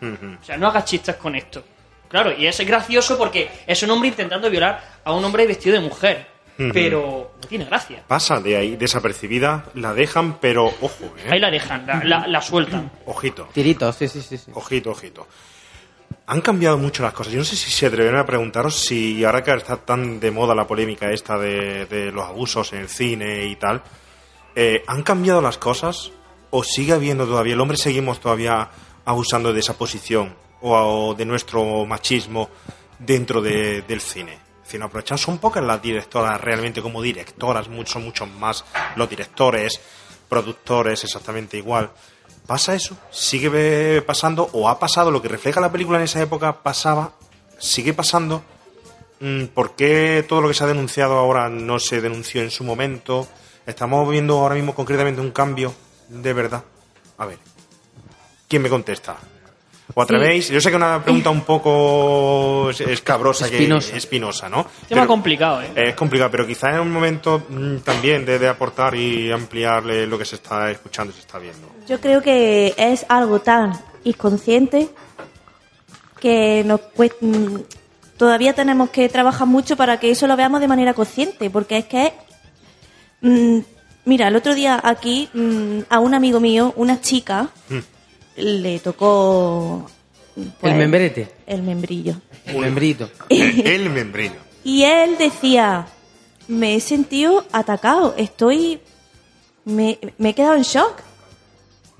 O sea, no hagas chistes con esto. Claro, y es gracioso porque es un hombre intentando violar a un hombre vestido de mujer. Pero no tiene gracia. Pasa de ahí desapercibida, la dejan, pero ojo, ¿eh? Ahí la dejan, la, la- la sueltan. Ojito. Tiritos, sí, sí, sí. sí. Ojito, ojito. Han cambiado mucho las cosas. Yo no sé si se atreverían a preguntaros si ahora que está tan de moda la polémica esta de, de los abusos en el cine y tal, eh, ¿han cambiado las cosas o sigue habiendo todavía, el hombre seguimos todavía abusando de esa posición o, o de nuestro machismo dentro de- del cine? Es decir, no aprovechamos, son pocas las directoras realmente como directoras, muchos, muchos más los directores, productores, exactamente igual. ¿Pasa eso? ¿Sigue pasando? ¿O ha pasado lo que refleja la película en esa época? ¿Pasaba? ¿Sigue pasando? Mm, ¿Por qué todo lo que se ha denunciado ahora no se denunció en su momento? ¿Estamos viendo ahora mismo concretamente un cambio de verdad? A ver, ¿quién me contesta? ¿O atrevéis? Yo sé que una pregunta un poco es- escabrosa, Espinosa. que espinosa, ¿no? Tema Pero- complicado, ¿eh? es complicado, pero quizás en un momento mm, también de, de aportar y ampliarle lo que se está escuchando y se está viendo. Yo creo que es algo tan inconsciente que nos cuest- mm, todavía tenemos que trabajar mucho para que eso lo veamos de manera consciente, porque es que mm, mira, el otro día aquí mm, a un amigo mío, una chica, le tocó pues, el membrete. el membrillo. El membrito. El membrillo. Y él decía, me he sentido atacado, estoy, me, me he quedado en shock.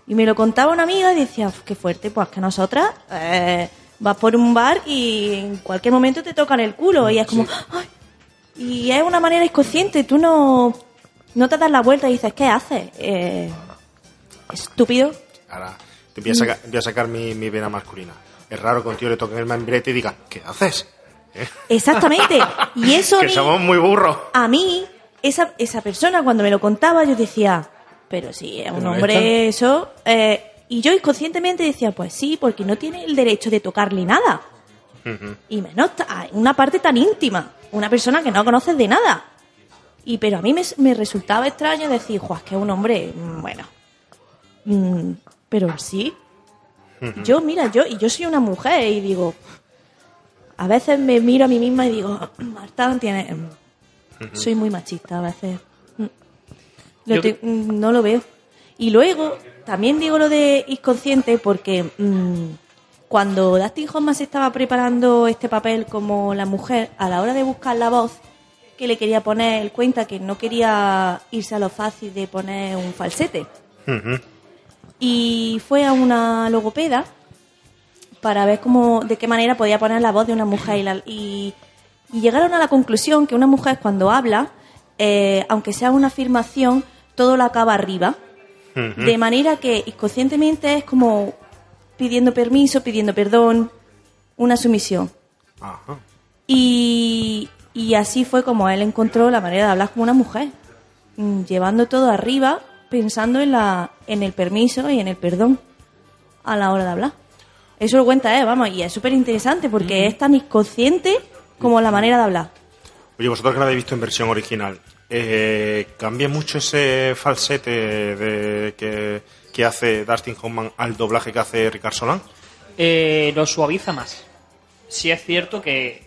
Y me lo contaba una amiga y decía, "Uf, qué fuerte, pues que nosotras eh, vas por un bar y en cualquier momento te tocan el culo. Y es como, "Ay". y es una manera inconsciente, tú no, no te das la vuelta y dices, ¿qué haces? Eh, estúpido. Ahora te voy a sacar, voy a sacar mi, mi vena masculina. Es raro que un tío le toque el membrete y diga, ¿qué haces? ¿Eh? Exactamente. Y eso a que mí- somos muy burros. a mí, esa, esa persona cuando me lo contaba, yo decía, pero si es un hombre eso... eh, y yo inconscientemente decía, pues sí, porque no tiene el derecho de tocarle nada. Y menos una parte tan íntima. Una persona que no conoces de nada. Y pero a mí me, me resultaba extraño decir, Juan, que es un hombre, mm, bueno. mm, pero sí. Yo, mira, yo, y yo soy una mujer y digo, a veces me miro a mí misma y digo, Marta, tiene, soy muy machista a veces. Mm. Lo Yo- te- mm, no lo veo. Y luego, también digo lo de inconsciente porque mm, cuando Dustin Hoffman se estaba preparando este papel como la mujer, a la hora de buscar la voz que le quería poner, él cuenta que no quería irse a lo fácil de poner un falsete. Y fue a una logopeda para ver cómo, de qué manera podía poner la voz de una mujer y, la- y- y llegaron a la conclusión que una mujer cuando habla, eh, aunque sea una afirmación, todo lo acaba arriba, de manera que inconscientemente es como pidiendo permiso, pidiendo perdón, una sumisión. Ajá. Y, y así fue como él encontró la manera de hablar como una mujer, mm, llevando todo arriba, pensando en, la, en el permiso y en el perdón a la hora de hablar. Eso lo cuenta él, vamos, y es súper interesante porque es tan inconsciente como la manera de hablar. Oye, vosotros que la habéis visto en versión original, eh, ¿cambia mucho ese falsete de, que, que hace Dustin Hoffman al doblaje que hace Ricard Solán? Eh, lo suaviza más. Sí es cierto que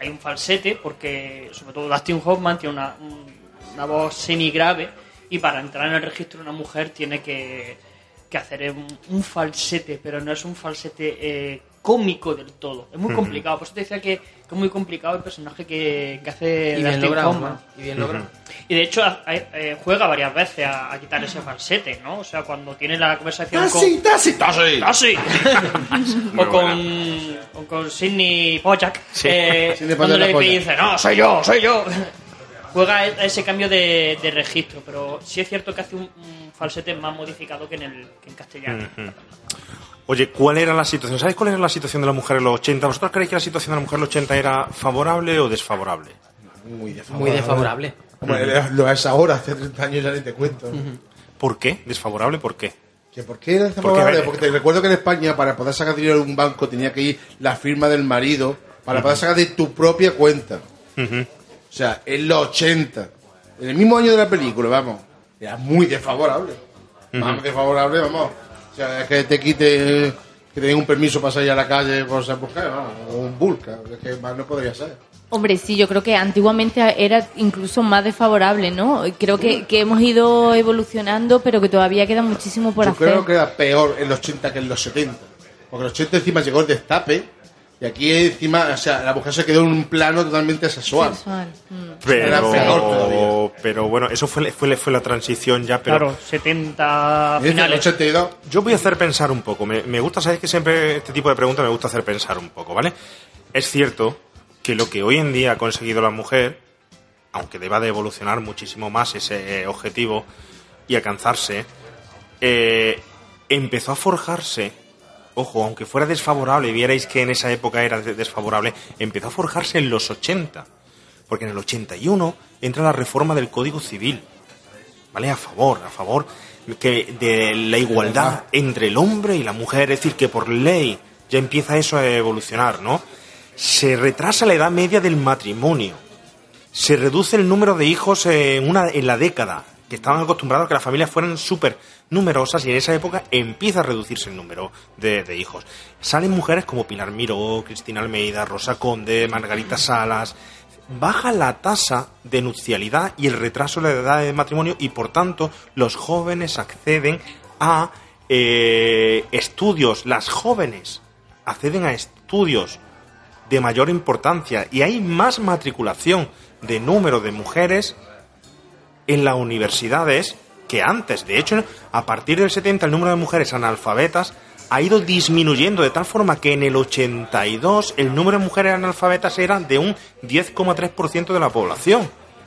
hay un falsete, porque sobre todo Dustin Hoffman tiene una, un- una voz semi grave y para entrar en el registro de una mujer tiene que, que hacer un, un falsete, pero no es un falsete eh, cómico del todo. Es muy complicado, por eso te decía que, que es muy complicado el personaje que, que hace Y bien logrado. ¿no? Y bien logrado. Y de hecho a- a- eh, juega varias veces a, a quitar ese falsete, ¿no? O sea, cuando tiene la conversación Tassi, con... Tassi, Tassi. Tassi. O con, o con Sidney Pollack, Sí. eh, Sidney cuando le dice, no, soy yo, soy yo. Juega e- ese cambio de, de registro, pero sí es cierto que hace un, un falsete más modificado que en, el, que en castellano. Ujú. Oye, ¿cuál era la situación? ¿Sabéis cuál era la situación de la mujer en los 80? ¿Vosotros creéis que la situación de la mujer en los 80 era favorable o desfavorable? Muy Muy desfavorable. Hombre, lo- lo es ahora, hace 30 años ya ni te cuento. ¿Por qué? ¿Desfavorable? ¿Por qué? ¿Que ¿Por qué era desfavorable? Porque te recuerdo que en España, para poder sacar dinero de un banco, tenía que ir la firma del marido para poder sacar de tu propia cuenta. O sea, en los 80, en el mismo año de la película, vamos, era muy desfavorable. Más desfavorable, vamos. O sea, es que te quite que te den un permiso para salir a la calle por ser mujer, vamos, o un burka, es que más no podría ser. Hombre, sí, yo creo que antiguamente era incluso más desfavorable, ¿no? Creo que, que hemos ido evolucionando, pero que todavía queda muchísimo por Yo hacer. creo que era peor en los 80 que en los 70. Porque en los 80 encima llegó el destape y aquí encima, o sea, la mujer se quedó en un plano totalmente sexual. Sexual. mm. Era peor Pero, pero bueno, eso fue, fue, fue la transición ya, pero... Claro, 70 Desde el finales. 82. Yo voy a hacer pensar un poco. Me, me gusta, sabéis que siempre este tipo de preguntas me gusta hacer pensar un poco, ¿vale? Es cierto que lo que hoy en día ha conseguido la mujer, aunque deba de evolucionar muchísimo más ese objetivo y alcanzarse, eh, empezó a forjarse, ojo, aunque fuera desfavorable, vierais que en esa época era de- desfavorable, empezó a forjarse en los 80, porque en el 81 entra la reforma del Código Civil, ¿vale? A favor, a favor que de la igualdad entre el hombre y la mujer, es decir, que por ley ya empieza eso a evolucionar, ¿no? Se retrasa la edad media del matrimonio, se reduce el número de hijos en, una, en la década, que estaban acostumbrados a que las familias fueran súper numerosas y en esa época empieza a reducirse el número de, de hijos. Salen mujeres como Pilar Miró, Cristina Almeida, Rosa Conde, Margarita Salas. Baja la tasa de nupcialidad y el retraso de la edad de matrimonio y por tanto los jóvenes acceden a eh, estudios, las jóvenes acceden a estudios de mayor importancia y hay más matriculación de número de mujeres en las universidades que antes. De hecho, a partir del 70 el número de mujeres analfabetas ha ido disminuyendo de tal forma que en el 82 el número de mujeres analfabetas era de un 10,3% de la población.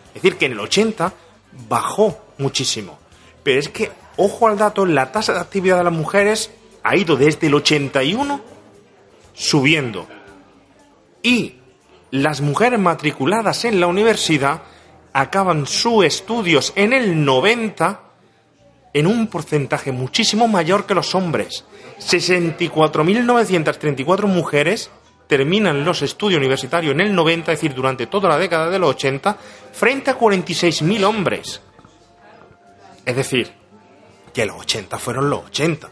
Es decir, que en el 80 bajó muchísimo. Pero es que, ojo al dato, la tasa de actividad de las mujeres ha ido desde el 81 subiendo. Y las mujeres matriculadas en la universidad acaban sus estudios en el 90 en un porcentaje muchísimo mayor que los hombres. 64.934 mujeres terminan los estudios universitarios en el 90, es decir, durante toda la década de los 80, frente a 46.000 hombres. Es decir, que los 80 fueron los 80.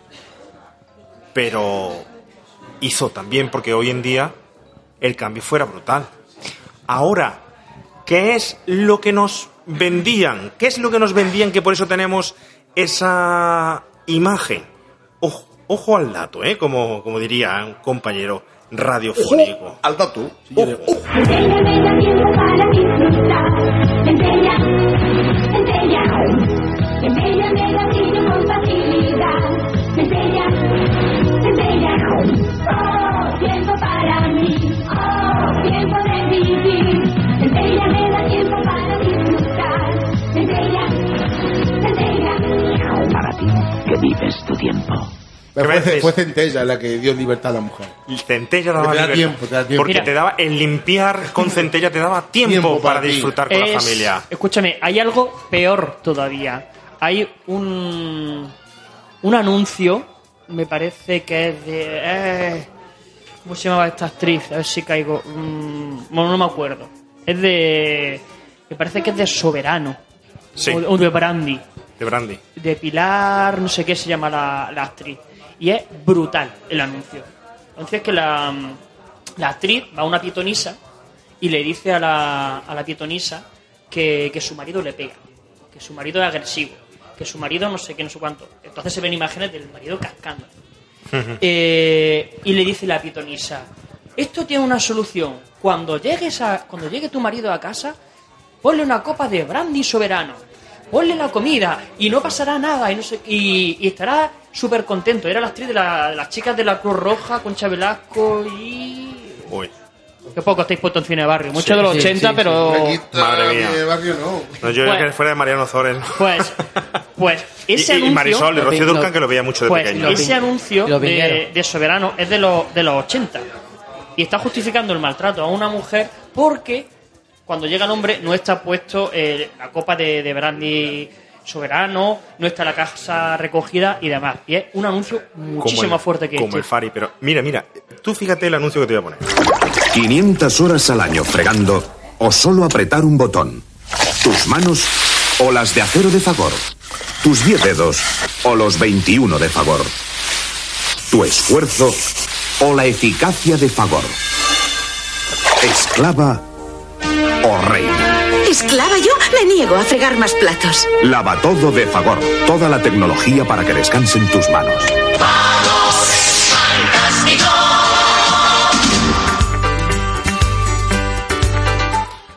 Pero hizo también porque hoy en día el cambio fuera brutal. Ahora, ¿qué es lo que nos vendían? ¿Qué es lo que nos vendían que por eso tenemos esa imagen? Ojo, ojo al dato, ¿eh? Como, como diría un compañero radiofónico. Al dato. Que vives tu tiempo. Fue, fue Centella la que dio libertad a la mujer. Centella daba Te da libertad. tiempo, te da tiempo. Porque Mira. te daba el limpiar con centella te daba tiempo, Tiempo para, disfrutar con la familia. Escúchame, hay algo peor todavía. Hay un, un anuncio, me parece que es de... eh, ¿Cómo se llamaba esta actriz? A ver si caigo. Mm, bueno, no me acuerdo. Es de... Me parece que es de Soberano. Sí. O, o de Brandy. De Brandy. De Pilar, no sé qué se llama la, la actriz. Y es brutal el anuncio. El anuncio es que la, la actriz va a una pitonisa y le dice a la, a la pitonisa que, que su marido le pega, que su marido es agresivo, que su marido no sé qué, no sé cuánto. Entonces se ven imágenes del marido cascando. Eh, y le dice la pitonisa, esto tiene una solución. Cuando llegues a, cuando llegue tu marido a casa, ponle una copa de brandy soberano, ponle la comida y no pasará nada y no sé y, y estará súper contento. Era la actriz de, la- de las chicas de la Cruz Roja, Concha Velasco y Uy. que poco estáis puesto en cine de barrio, mucho Sí, de los sí, 80, sí, pero sí. Madre mía. De barrio no. No, yo Pues- creo que fuera de Mariano Zoren. Pues, pues ese Y- y anuncio. Marisol, y Rocío Dúrcal, que lo veía mucho de pues, pequeño. Ese anuncio de, de Soberano es de los, de los 80. Y está justificando el maltrato a una mujer porque cuando llega el hombre no está puesto eh, la copa de, de brandy soberano, no está la casa recogida y demás. Y es un anuncio muchísimo el- más fuerte que Como este. el Fari, pero mira, mira, tú fíjate el anuncio que te voy a poner. 500 horas al año fregando o solo apretar un botón. Tus manos o las de acero de Fagor. Tus 10 dedos o los 21 de Fagor. Tu esfuerzo o la eficacia de Fagor. Esclava o reina. Esclava yo, me niego a fregar más platos. Lava todo de Fagor. Toda la tecnología para que descansen tus manos.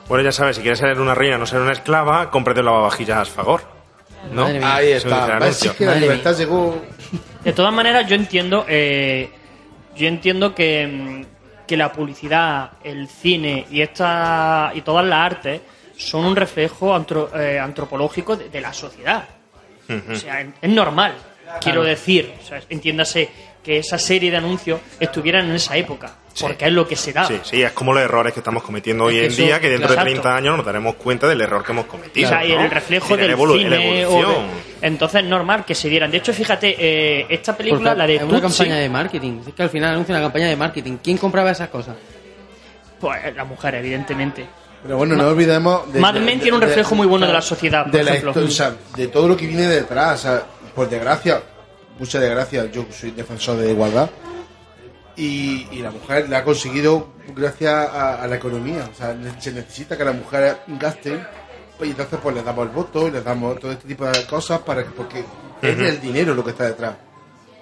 Bueno, ya sabes, si quieres ser una reina, no ser una esclava, cómprate un lavavajillas Fagor. Ahí está. Es que la libertad llegó. De todas maneras, yo entiendo, eh, yo entiendo que, mm, que la publicidad, el cine y esta y todas las artes son un reflejo antro- eh, antropológico de, de la sociedad. O sea, es es normal, quiero Claro. decir, o sea, entiéndase que esa serie de anuncios estuvieran en esa época, porque es lo que se da. Sí, sí, es como los errores que estamos cometiendo hoy Es en eso- día, que dentro Exacto. de 30 años nos daremos cuenta del error que hemos cometido. O sea, y ¿no? el reflejo Sí, de del la cine. o de- Entonces es normal que se dieran. De hecho, fíjate, eh, esta película, Porque la de es una Tutsi, campaña de marketing. Es que al final anuncia una campaña de marketing. ¿Quién compraba esas cosas? pues la mujer, evidentemente. Pero bueno, no olvidemos. Mad Men tiene un reflejo muy bueno de la sociedad, por de, la ejemplo. histo- o sea, de todo lo que viene detrás. O sea, por desgracia, mucha desgracia, yo soy defensor de igualdad. Y, y la mujer la ha conseguido gracias a, a la economía. O sea, se necesita que las mujeres gasten. Y entonces, pues les damos el voto y les damos todo este tipo de cosas para que, porque es el dinero lo que está detrás.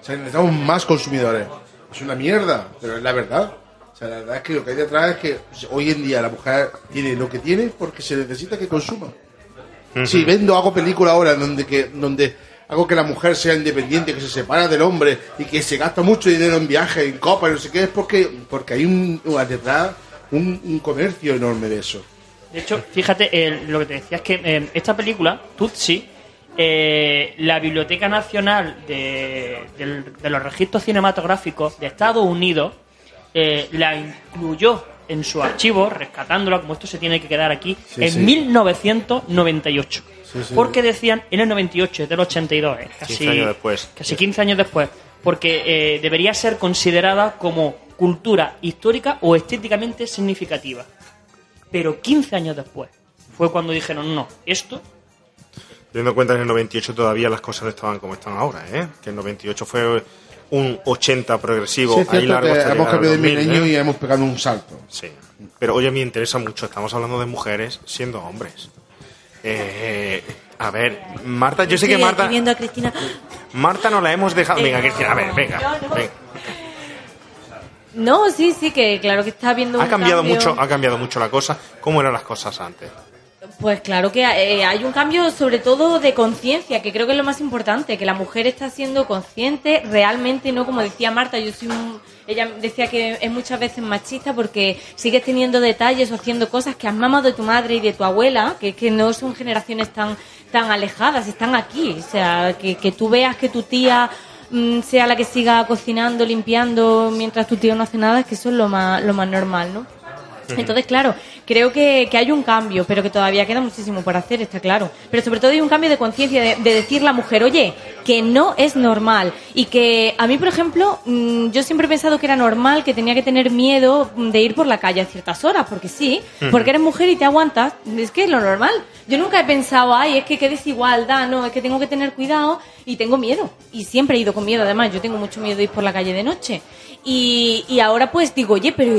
O sea, necesitamos más consumidores. Es una mierda, pero es la verdad. O sea, la verdad es que lo que hay detrás es que hoy en día la mujer tiene lo que tiene porque se necesita que consuma. Si vendo, hago película ahora donde que donde hago que la mujer sea independiente, que se separa del hombre y que se gasta mucho dinero en viajes, en copas, no sé qué, es porque porque hay un, un- detrás un, un comercio enorme de eso. De hecho, fíjate, eh, lo que te decía es que eh, esta película, Tutsi, eh, la Biblioteca Nacional de, los Registros Cinematográficos de Estados Unidos eh, la incluyó en su archivo, rescatándola, como esto se tiene que quedar aquí, Sí, en sí. 1998. Sí, sí. Porque decían, en el 98, es del 82, eh, casi 15 años después. Casi 15 años después. Porque eh, debería ser considerada como cultura histórica o estéticamente significativa. Pero 15 años después fue cuando dijeron, no, esto Teniendo en cuenta que en el 98 todavía las cosas no estaban como están ahora, ¿eh? Que en el 98 fue un 80 progresivo, Sí, es ahí largo hasta hemos cambiado de 2000, milenio ¿eh? y hemos pegado un salto. Sí. Pero oye, me interesa mucho, estamos hablando de mujeres siendo hombres. Eh, a ver, Marta, yo sé que Marta, viendo a Cristina. Marta no la hemos dejado. Venga, Cristina, a ver, venga, venga. No, sí, sí, que claro que está habiendo un Ha cambiado cambio. mucho, ha cambiado mucho la cosa. ¿Cómo eran las cosas antes? Pues claro que eh, hay un cambio sobre todo de conciencia, que creo que es lo más importante, que la mujer está siendo consciente realmente, no como decía Marta, yo soy un- ella decía que es muchas veces machista porque sigues teniendo detalles o haciendo cosas que has mamado de tu madre y de tu abuela, que, que no son generaciones tan, tan alejadas, están aquí. O sea, que, que tú veas que tu tía sea la que siga cocinando, limpiando mientras tu tío no hace nada, es que eso es lo más, lo más normal, ¿no? Entonces, claro, creo que, que hay un cambio, pero que todavía queda muchísimo por hacer, está claro. Pero sobre todo hay un cambio de conciencia de, de decir la mujer, oye, que no es normal. Y que a mí, por ejemplo, mm, yo siempre he pensado que era normal, que tenía que tener miedo de ir por la calle a ciertas horas, porque sí, porque eres mujer y te aguantas, es que es lo normal. Yo nunca he pensado, ay, es que qué desigualdad, no, es que tengo que tener cuidado y tengo miedo. Y siempre he ido con miedo, además, yo tengo mucho miedo de ir por la calle de noche. Y, y ahora pues digo, oye, pero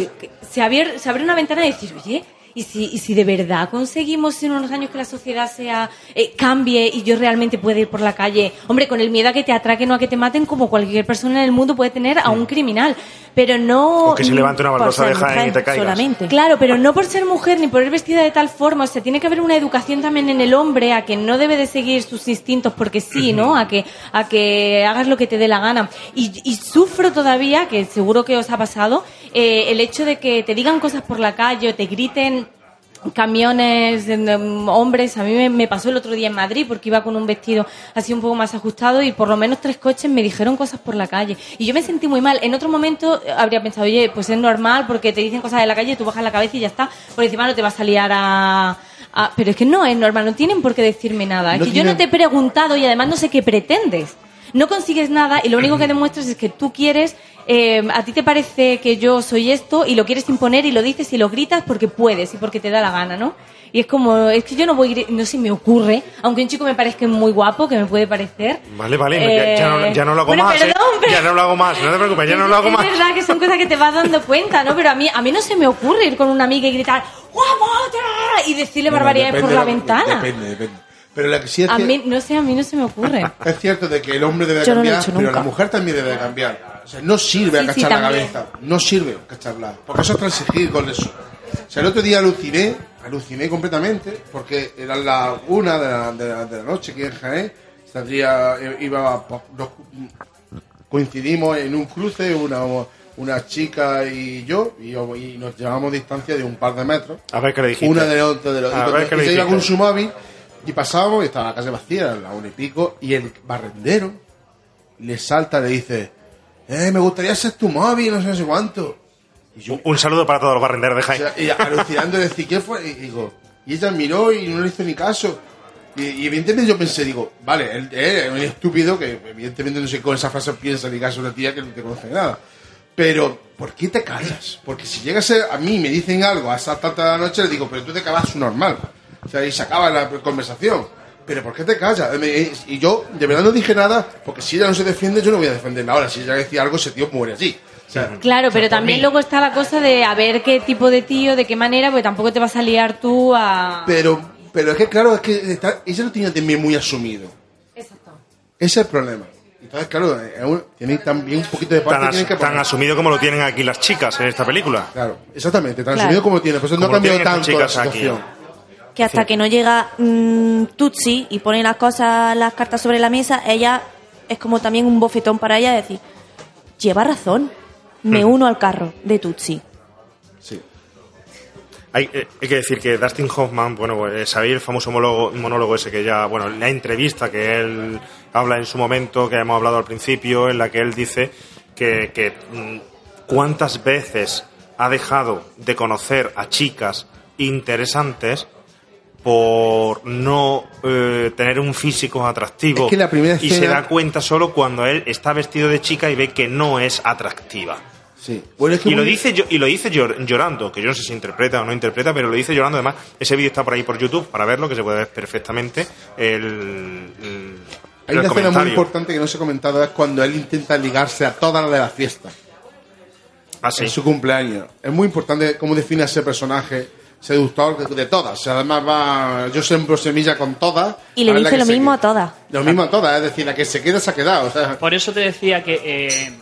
se abre, se abre una ventana y decir, oye, ¿y si, y si de verdad conseguimos en unos años que la sociedad sea eh, cambie y yo realmente pueda ir por la calle, hombre, con el miedo a que te atraquen o a que te maten, como cualquier persona en el mundo puede tener a un criminal, pero no... O que se levante una baldosa de Jaén y te caigas. solamente. Claro, pero no por ser mujer ni por ir vestida de tal forma. O sea, tiene que haber una educación también en el hombre a que no debe de seguir sus instintos porque sí, ¿no? A que, a que hagas lo que te dé la gana. Y, y sufro todavía, que seguro que os ha pasado, eh, el hecho de que te digan cosas por la calle o te griten camiones, em, hombres. A mí me, me pasó el otro día en Madrid porque iba con un vestido así un poco más ajustado y por lo menos tres coches me dijeron cosas por la calle. Y yo me sentí muy mal. En otro momento eh, habría pensado, oye, pues es normal porque te dicen cosas de la calle, tú bajas la cabeza y ya está. Por encima no te vas a liar a... a- pero es que no es normal, no tienen por qué decirme nada. No es que yo no te he preguntado y además no sé qué pretendes. No consigues nada y lo único que demuestras es que tú quieres, eh, a ti te parece que yo soy esto y lo quieres imponer y lo dices y lo gritas porque puedes y porque te da la gana, ¿no? Y es como, es que yo no voy, no se me ocurre, aunque un chico me parezca muy guapo, que me puede parecer. Vale, vale, ya- ya, no, ya no lo hago Bueno, más, ¿eh? perdón, pero- Ya no lo hago más, no te preocupes, ya no lo hago es más. verdad que son cosas que te vas dando cuenta, ¿no? Pero a mí, a mí no se me ocurre ir con una amiga y gritar ¡Guapo! tra", y decirle Bueno, barbaridades por la lo- ventana. Depende, depende. Pero la que sí es A que- mí, no sé, a mí no se me ocurre. Es cierto de que el hombre debe Yo no lo he cambiar, pero la mujer también debe de cambiar. O sea, no sirve Sí, sí, acachar la cabeza. No sirve acacharla. Porque eso es transigir con eso. O sea, el otro día aluciné, aluciné completamente, porque era la una de la, de la, de la noche aquí en Jaén. Saldría, eh, iba, pues, nos coincidimos en un cruce, una, una chica y yo, y, y nos llevamos distancia de un par de metros. A ver qué le dijiste. Una de otra de los. A y ver qué le iba con su móvil y pasábamos y estaba la calle vacía, a la una y pico, y el barrendero le salta, le dice, eh, me gustaría ser tu móvil, no sé, no sé cuánto. Un saludo para todos los barrenderos de O Jaén. sea, y alucinando decir, ¿qué fue? Y digo, y ella miró y no le hizo ni caso. Y, y evidentemente yo pensé, digo, vale, él, él es un estúpido que evidentemente no sé con esa frase piensa ni caso una tía que no te conoce nada. Pero, ¿por qué te callas? Porque si llega a ser a mí y me dicen algo a esa tanta de la noche, le digo, pero tú te callas su normal. O sea, y se acaba la conversación. Pero ¿por qué te callas? Me- Y yo de verdad no dije nada, porque si ella no se defiende, yo no voy a defenderla. Ahora, si ella decía algo, ese tío muere allí. O sea, Claro, o sea, pero por también mí. luego está la cosa de a ver qué tipo de tío, de qué manera, porque tampoco te vas a liar tú a... Pero, pero es que claro, es que está- ella lo tiene también muy asumido. Exacto. Ese es el problema. Entonces, claro, es un- tiene también un poquito de parte Tan, tienen as- que tan asumido como lo tienen aquí las chicas en esta película. Claro, exactamente, tan Claro. asumido como tiene. Pues no ha Como lo cambiado tienen tanto la chicas aquí. situación. Que hasta que no llega mm, Tutsi y pone las cosas, las cartas sobre la mesa, ella es como también un bofetón para ella decir, lleva razón, me Hmm. uno al carro de Tutsi. Hay, eh, hay que decir que Dustin Hoffman, bueno, pues, sabéis el famoso monólogo, monólogo ese que ya, bueno, la entrevista que él habla en su momento, que hemos hablado al principio, en la que él dice que, que, mm, cuántas veces ha dejado de conocer a chicas interesantes por no eh, tener un físico atractivo Es que la primera y se escena- da cuenta solo cuando él está vestido de chica y ve que no es atractiva. Sí. Bueno, es que Y lo dice yo- y lo dice llor- llorando, que yo no sé si interpreta o no interpreta, pero lo dice llorando. Además, ese vídeo está por ahí por YouTube para verlo, que se puede ver perfectamente. El, el- Hay el una escena muy importante que no se ha comentado, es cuando él intenta ligarse a todas las de la fiesta. Ah, sí. En su cumpleaños. Es muy importante cómo define a ese personaje seductor de, de todas. O sea, además va, yo sembro semilla con todas. Y le dice lo mismo queda. a todas. Lo mismo a todas, es decir, la que se queda se ha quedado. O sea, Por eso te decía que eh,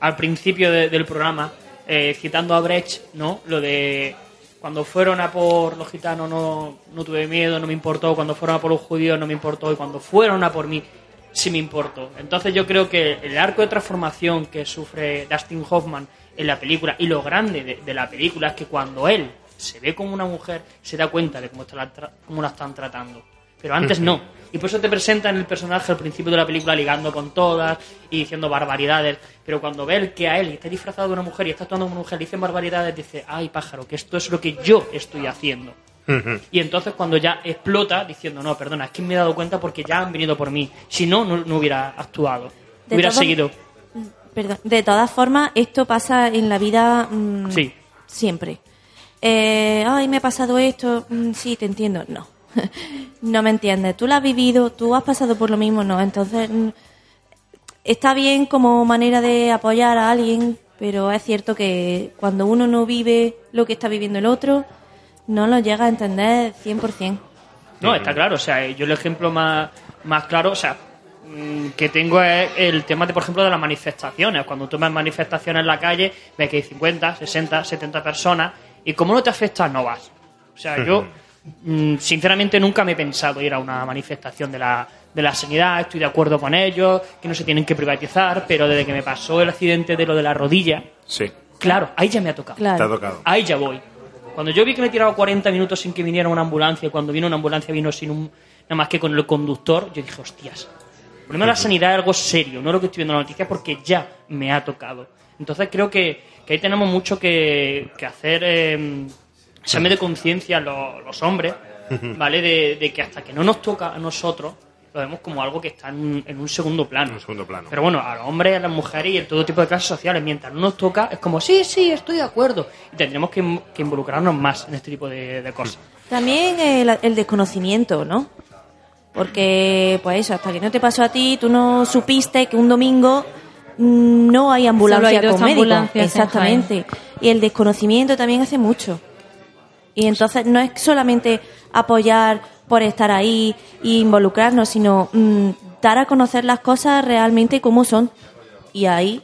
al principio de- del programa, eh, citando a Brecht, ¿no? Lo de Cuando fueron a por los gitanos no, no tuve miedo, no me importó. Cuando fueron a por los judíos no me importó. Y cuando fueron a por mí sí me importó. Entonces yo creo que el arco de transformación que sufre Dustin Hoffman en la película y lo grande de, de la película es que cuando él se ve como una mujer se da cuenta de cómo, está la, tra- cómo la están tratando. Pero antes no. Y por eso te presentan el personaje al principio de la película ligando con todas y diciendo barbaridades. Pero cuando ve el que a él está disfrazado de una mujer y está actuando como una mujer y dicen barbaridades, dice, ay pájaro, que esto es lo que yo estoy haciendo. Y entonces cuando ya explota diciendo, no, perdona, es que me he dado cuenta porque ya han venido por mí. Si no, no, no hubiera actuado. De hubiera seguido. Perdón. De todas formas, esto pasa en la vida mm, Sí. siempre. Eh, ay, me ha pasado esto. Mm, sí, te entiendo. No. no me entiendes. Tú lo has vivido, tú has pasado por lo mismo. No. Entonces, mm, está bien como manera de apoyar a alguien, pero es cierto que cuando uno no vive lo que está viviendo el otro, no lo llega a entender 100%. No, está claro. O sea, yo el ejemplo más, más claro, o sea, mm, que tengo es el tema, de, por ejemplo, de las manifestaciones. Cuando tú ves manifestaciones en la calle, ves que hay 50, 60, 70 personas, y como no te afecta, no vas. O sea, yo, mm, sinceramente, nunca me he pensado ir a una manifestación de la, de la sanidad, estoy de acuerdo con ellos, que no se tienen que privatizar, pero desde que me pasó el accidente de lo de la rodilla, Sí. claro, ahí ya me ha tocado. Claro. Te ha tocado. Ahí ya voy. Cuando yo vi que me he tirado 40 minutos sin que viniera una ambulancia, y cuando vino una ambulancia vino sin un, nada más que con el conductor, yo dije, hostias. El problema de la sanidad es algo serio, no lo que estoy viendo en la noticia, porque ya me ha tocado. Entonces creo que, que ahí tenemos mucho que, que hacer eh, examen de conciencia los, los hombres, ¿vale? De, de que hasta que no nos toca a nosotros, lo vemos como algo que está en, en un segundo plano. segundo plano. Pero bueno, a los hombres, a las mujeres y en todo tipo de clases sociales, mientras no nos toca, es como, sí, sí, estoy de acuerdo. Y tendremos que, que involucrarnos más en este tipo de, de cosas. También el, el desconocimiento, ¿no? Porque, pues eso, hasta que no te pasó a ti, tú no supiste que un domingo no hay ambulancia hay con médico. ambulancias en Exactamente. Y el desconocimiento también hace mucho. Y entonces no es solamente apoyar por estar ahí e involucrarnos, sino mm, dar a conocer las cosas realmente como son. Y ahí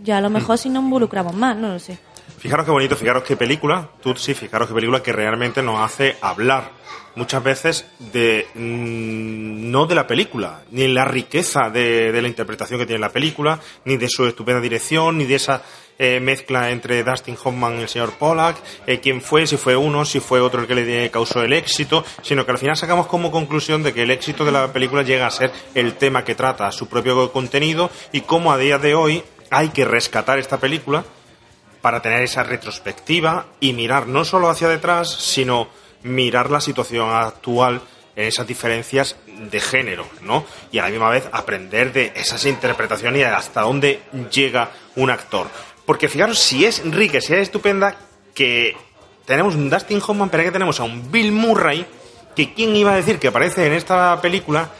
ya a lo mejor si nos involucramos más, no lo sé. Fijaros qué bonito, fijaros qué película, tú sí, fijaros qué película que realmente nos hace hablar muchas veces de mm, no de la película, ni la riqueza de, la interpretación que tiene la película, ni de su estupenda dirección, ni de esa eh, mezcla entre Dustin Hoffman y el señor Pollack, eh, quién fue, si fue uno, si fue otro el que le causó el éxito, sino que al final sacamos como conclusión de que el éxito de la película llega a ser el tema que trata, su propio contenido y cómo a día de hoy hay que rescatar esta película para tener esa retrospectiva y mirar no solo hacia detrás, sino mirar la situación actual en esas diferencias de género, ¿no? Y a la misma vez aprender de esas interpretaciones y hasta dónde llega un actor. Porque fijaros, si es rica, si es estupenda, que tenemos un Dustin Hoffman, pero que tenemos a un Bill Murray, que quién iba a decir que aparece en esta película,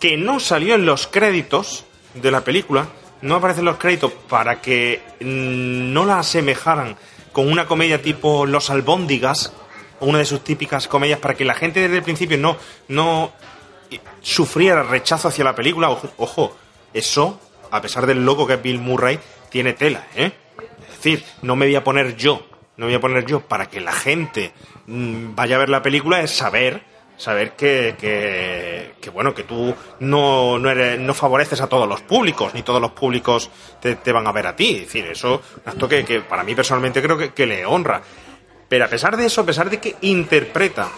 que no salió en los créditos de la película, no aparecen los créditos para que mm, no la asemejaran con una comedia tipo Los Albóndigas, una de sus típicas comedias, para que la gente desde el principio no, no sufriera rechazo hacia la película. Ojo, ojo, eso, a pesar del loco que es Bill Murray, tiene tela, ¿eh? Es decir, no me voy a poner yo, no me voy a poner yo para que la gente mm, vaya a ver la película, es saber saber que, que, que, bueno que tú no, no, eres, no favoreces a todos los públicos ni todos los públicos te, te van a ver a ti. Es decir eso un acto que, que para mí personalmente creo que, que le honra. Pero a pesar de eso a pesar de que interpreta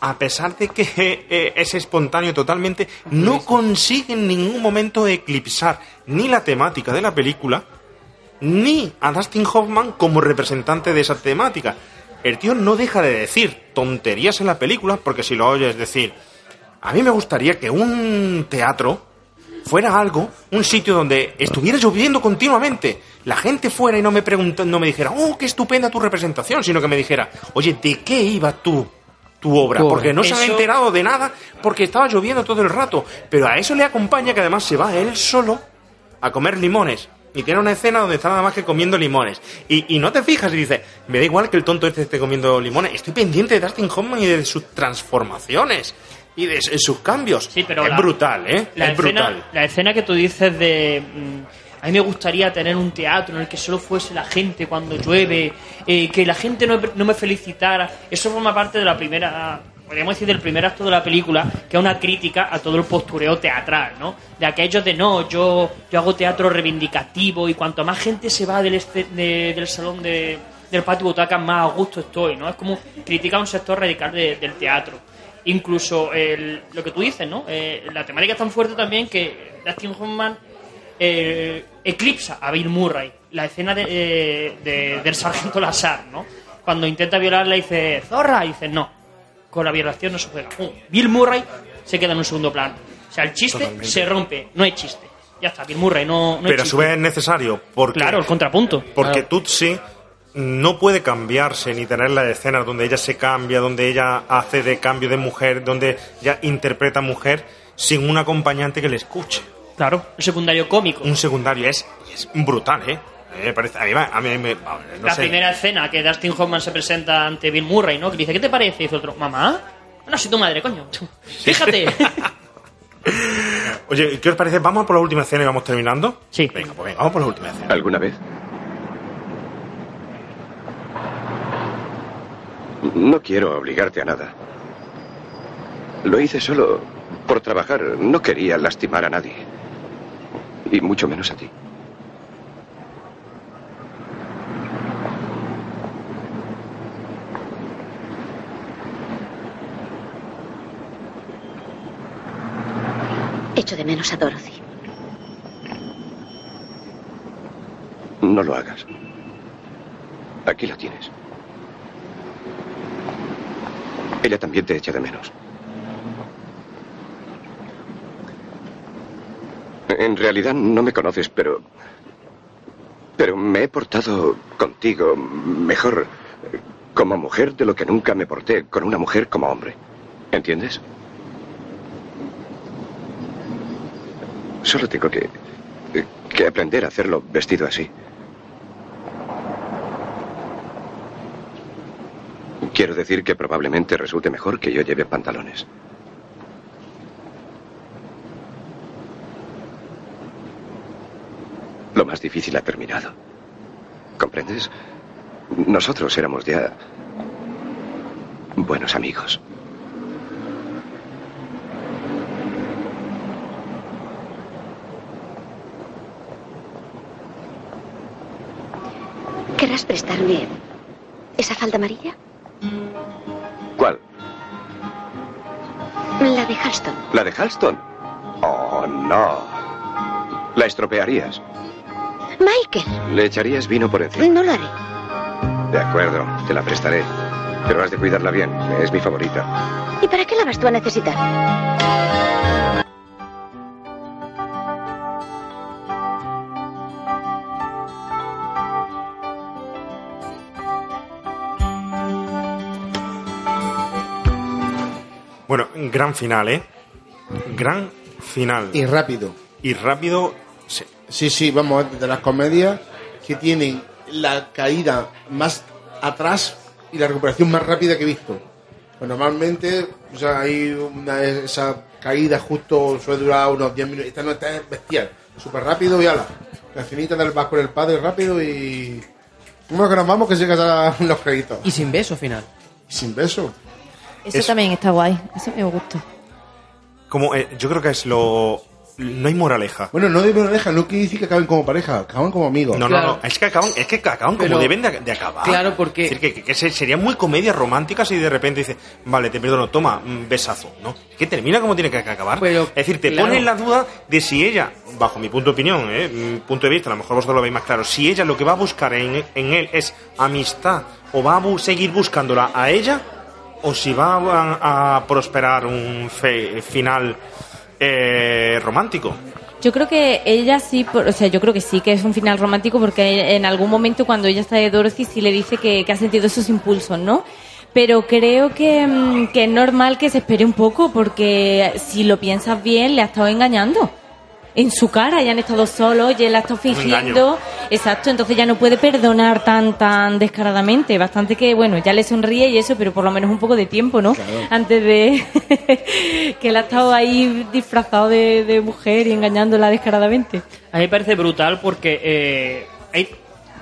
a pesar de que eh, es espontáneo totalmente, no consigue en ningún momento eclipsar ni la temática de la película, ni a Dustin Hoffman como representante de esa temática. El tío no deja de decir tonterías en la película, porque si lo oyes decir, a mí me gustaría que un teatro fuera algo, un sitio donde estuviera lloviendo continuamente, la gente fuera y no me pregunta, no me dijera, oh, qué estupenda tu representación, sino que me dijera, oye, ¿de qué iba tú? tu obra, Tu porque no se Eso- había enterado de nada, porque estaba lloviendo todo el rato. Pero a eso le acompaña que además se va él solo a comer limones. Y tiene una escena donde está nada más que comiendo limones. Y, y no te fijas y dices, me da igual que el tonto este esté comiendo limones. Estoy pendiente de Dustin Hoffman y de sus transformaciones. Y de, sus cambios. pero es la- brutal, ¿eh? La es escena, brutal. la escena que tú dices de mm, A mí me gustaría tener un teatro en el que solo fuese la gente cuando llueve, eh, que la gente no, no me felicitara. Eso forma parte de la primera, podríamos decir, del primer acto de la película, que es una crítica a todo el postureo teatral, ¿no? De aquellos de no, yo, yo hago teatro reivindicativo y cuanto más gente se va del, este- de- del salón de, del patio butacas, más a gusto estoy, ¿no? Es como criticar un sector radical de- del teatro. Incluso lo que tú dices, ¿no? Eh, la temática es tan fuerte también que Dustin Hoffman eh, eclipsa a Bill Murray. La escena de, eh, de- del sargento Lazar, ¿no? Cuando intenta violarla dice, zorra, y dice, no, con la violación no se juega. Pum. Bill Murray se queda en un segundo plano. O sea, el chiste Totalmente. se rompe, no hay chiste. Ya está, Bill Murray, no, no Pero a su vez es necesario porque... Claro, el contrapunto. Porque Claro. Tutsi no puede cambiarse ni tener las escenas donde ella se cambia, donde ella hace de cambio de mujer, donde ella interpreta mujer sin un acompañante que le escuche. Claro, un secundario cómico. Un secundario es, es brutal, ¿eh? Eh, Me parece, a mí, me- a mí me... no la sé. primera escena que Dustin Hoffman se presenta ante Bill Murray, ¿no? Que dice, ¿qué te parece? Y dice otro, mamá, no soy tu madre, coño. Fíjate. Oye, ¿qué os parece? ¿Vamos a por la última escena y vamos terminando? Sí. Venga, pues venga, vamos por la última escena. ¿Alguna vez? No quiero obligarte a nada. Lo hice solo por trabajar. No quería lastimar a nadie. Y mucho menos a ti. Echo de menos a Dorothy. No lo hagas. Aquí lo tienes. Ella también te echa de menos. En realidad no me conoces, pero... Pero me he portado contigo mejor como mujer de lo que nunca me porté con una mujer como hombre. ¿Entiendes? Solo tengo que... que aprender a hacerlo vestido así. Quiero decir que probablemente resulte mejor que yo lleve pantalones. Lo más difícil ha terminado. ¿Comprendes? Nosotros éramos ya buenos amigos. ¿Querrás prestarme esa falda amarilla? ¿Cuál? La de Halston. ¿La de Halston? Oh, no. La estropearías. Michael, Le echarías vino por encima. no lo haré. De acuerdo, te la prestaré. Pero has de cuidarla bien. Es mi favorita. ¿Y para qué la vas tú a necesitar? Bueno, gran final, ¿eh? Gran final. Y rápido. Y rápido, sí. Sí, sí, vamos, de las comedias que tienen la caída más atrás y la recuperación más rápida que he visto. Pues normalmente, o sea, hay una, esa caída justo suele durar unos 10 minutos. Esta no esta es bestial, súper rápido y ala. La escenita del vas con el padre rápido y. Bueno, que nos vamos que llegas a los créditos. Y sin beso final. Sin beso. Eso, Eso. también está guay. Eso me gusta. Como, eh, yo creo que es lo... No hay moraleja. Bueno, no de pareja, no quiere decir que acaben como pareja, acaban como amigos. No, no, no. Es que acaban, es que acaban como Pero- deben de, de acabar. Claro, porque- Es decir, que, que se- serían muy comedias románticas y de repente dice, vale, te perdono, toma, un besazo. ¿no? Es que termina como tiene que acabar. es decir, te claro. pone en la duda de si ella, bajo mi punto de opinión, ¿eh? mi punto de vista, a lo mejor vosotros lo veis más claro, si ella lo que va a buscar en, en él es amistad o va a bu- seguir buscándola a ella o si va a, prosperar un fe- final eh, romántico. Yo creo que ella sí, o sea, yo creo que sí que es un final romántico porque en algún momento cuando ella está de Dorothy sí le dice que, que ha sentido esos impulsos, ¿no? Pero creo que, mm, que es normal que se espere un poco porque si lo piensas bien le ha estado engañando. En su cara, ya han estado solos y él ha estado Un fingiendo Exacto, entonces ya no puede perdonar tan tan descaradamente. Bastante que, bueno, ya le sonríe y eso, pero por lo menos un poco de tiempo, ¿no? Antes de que él ha estado ahí disfrazado de, de mujer y engañándola descaradamente. A mí me parece brutal porque eh, hay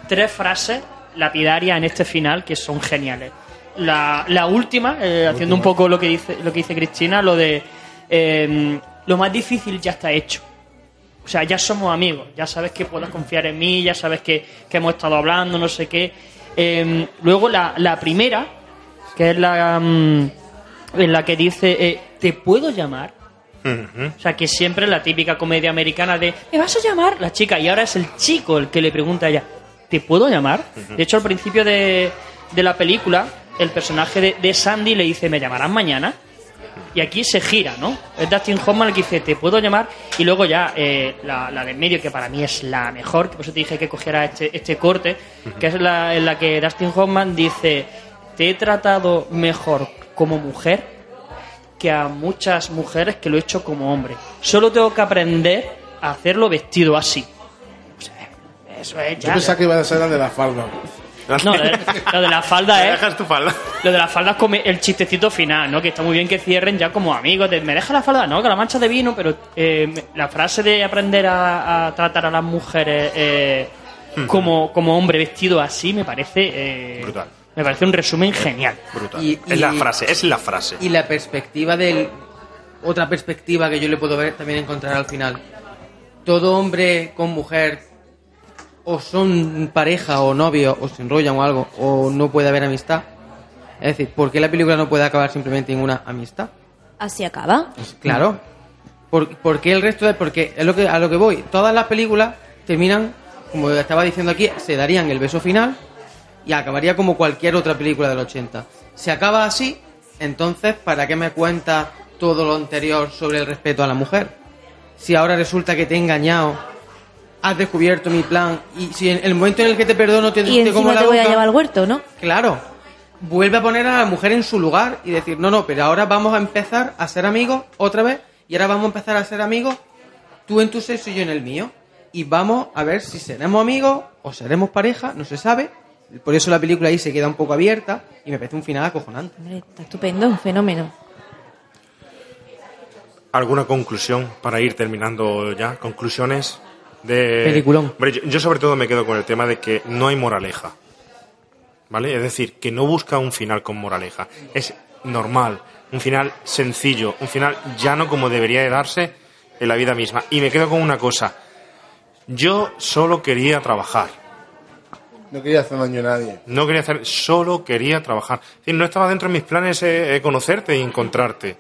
tres frases lapidarias en este final que son geniales. La, la última, eh, haciendo un poco lo que dice lo que dice Cristina, lo de eh, lo más difícil ya está hecho. O sea, ya somos amigos, ya sabes que puedes confiar en mí, ya sabes que, que hemos estado hablando, no sé qué. Eh, luego la, la primera, que es la mm, en la que dice, eh, ¿te puedo llamar? O sea, que siempre es la típica comedia americana de ¿me vas a llamar? La chica, y ahora es el chico el que le pregunta a ella, ¿te puedo llamar? De hecho, al principio de, de la película, el personaje de, de Sandy le dice, ¿me llamarán mañana? Y aquí se gira, ¿no? Es Dustin Hoffman el que dice, ¿te puedo llamar? Y luego ya eh, la, la del medio, que para mí es la mejor, que por eso te dije que cogiera este, este corte, que es la en la que Dustin Hoffman dice, te he tratado mejor como mujer que a muchas mujeres que lo he hecho como hombre. Solo tengo que aprender a hacerlo vestido así. O sea, eso es Yo ya. pensaba que iba a ser la de la falda. No, lo de, lo de la falda Me es. dejas tu falda. Lo de la falda es como el chistecito final, ¿no? Que está muy bien que cierren ya como amigos. de, me deja la falda, no, que la mancha de vino, pero eh, la frase de aprender a, a tratar a las mujeres eh, como, como hombre vestido así me parece. eh, Brutal. Me parece un resumen genial. Brutal. Y- es la frase, es la frase. Y la perspectiva del. Otra perspectiva que yo le puedo ver también encontrar al final. Todo hombre con mujer o son pareja o novio o se enrollan o algo o no puede haber amistad. Es decir, ¿por qué la película no puede acabar simplemente en una amistad? Así acaba. Claro. ¿Por, por qué el resto de.? Porque es lo que, a lo que voy. Todas las películas terminan, como estaba diciendo aquí, se darían el beso final y acabaría como cualquier otra película del 80. Se acaba así, entonces, ¿para qué me cuentas todo lo anterior sobre el respeto a la mujer? Si ahora resulta que te he engañado, has descubierto mi plan y si en el momento en el que te perdono te, Y te como la te voy a llevar al huerto, ¿no? Claro. Vuelve a poner a la mujer en su lugar y decir, no, no, pero ahora vamos a empezar a ser amigos otra vez y ahora vamos a empezar a ser amigos tú en tu sexo y yo en el mío. Y vamos a ver si seremos amigos o seremos pareja, no se sabe. Por eso la película ahí se queda un poco abierta y me parece un final acojonante. Hombre, está estupendo, un fenómeno. ¿Alguna conclusión para ir terminando ya? ¿Conclusiones de...? Peliculón. Hombre, yo, yo sobre todo me quedo con el tema de que no hay moraleja. ¿Vale? Es decir, que no busca un final con moraleja. Es normal, un final sencillo, un final llano como debería de darse en la vida misma. Y me quedo con una cosa. Yo solo quería trabajar. No quería hacer daño a nadie. No quería hacer, solo quería trabajar. Es decir, no estaba dentro de mis planes eh, eh, conocerte y encontrarte.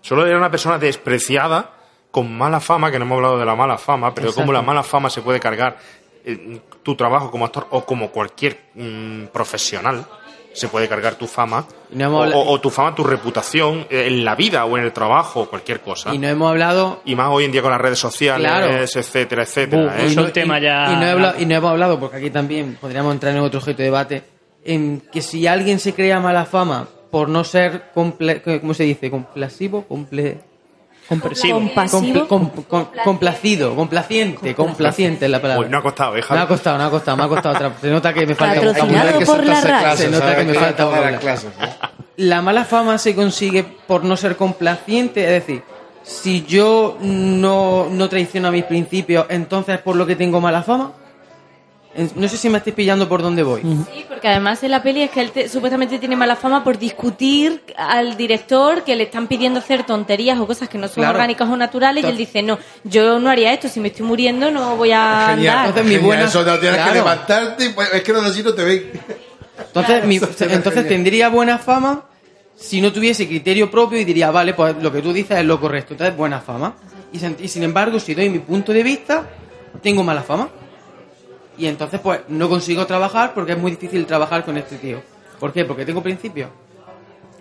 Solo era una persona despreciada, con mala fama, que no hemos hablado de la mala fama, pero Exacto. cómo la mala fama se puede cargar eh, tu trabajo como actor o como cualquier mm, profesional. Se puede cargar tu fama, no o, o- o tu fama, tu reputación eh, en la vida o en el trabajo, cualquier cosa. Y no hemos hablado... Y más hoy en día con las redes sociales, Claro. etcétera, etcétera. ¿eh? y no, tema y- ya- y no he hablado, y no hemos hablado, porque aquí también podríamos entrar en otro objeto de debate, en que si alguien se crea mala fama por no ser, comple ¿cómo se dice? Complasivo, comple... Compresivo. Compasivo. Comple- com- com- complacido, complaciente, complaciente es la palabra. Uy, no ha costado, ¿eh, me Javi? ha costado, me ha costado, me ha costado. otra- Se nota que me falta vocabulario. por la RAE. Se nota que me falta las vocabulario. ¿eh? La mala fama se consigue por no ser complaciente, es decir, si yo no, no traiciono a mis principios, entonces es por lo que tengo mala fama. En- No sé si me estoy pillando por dónde voy. Sí, porque además en la peli es que él te- supuestamente tiene mala fama por discutir al director que le están pidiendo hacer tonterías o cosas que no son Claro. orgánicas o naturales y él dice, no, yo no haría esto, si me estoy muriendo no voy a Genial. andar. Entonces, mi Genial, buena- Eso no tienes que levantarte. y, pues, es que así no te ven. Entonces, mi- tendría buena fama si no tuviese criterio propio y diría, vale, pues lo que tú dices es lo correcto, entonces buena fama. Y sin embargo, si doy mi punto de vista, tengo mala fama. Y entonces, pues, no consigo trabajar porque es muy difícil trabajar con este tío. ¿Por qué? Porque tengo principios.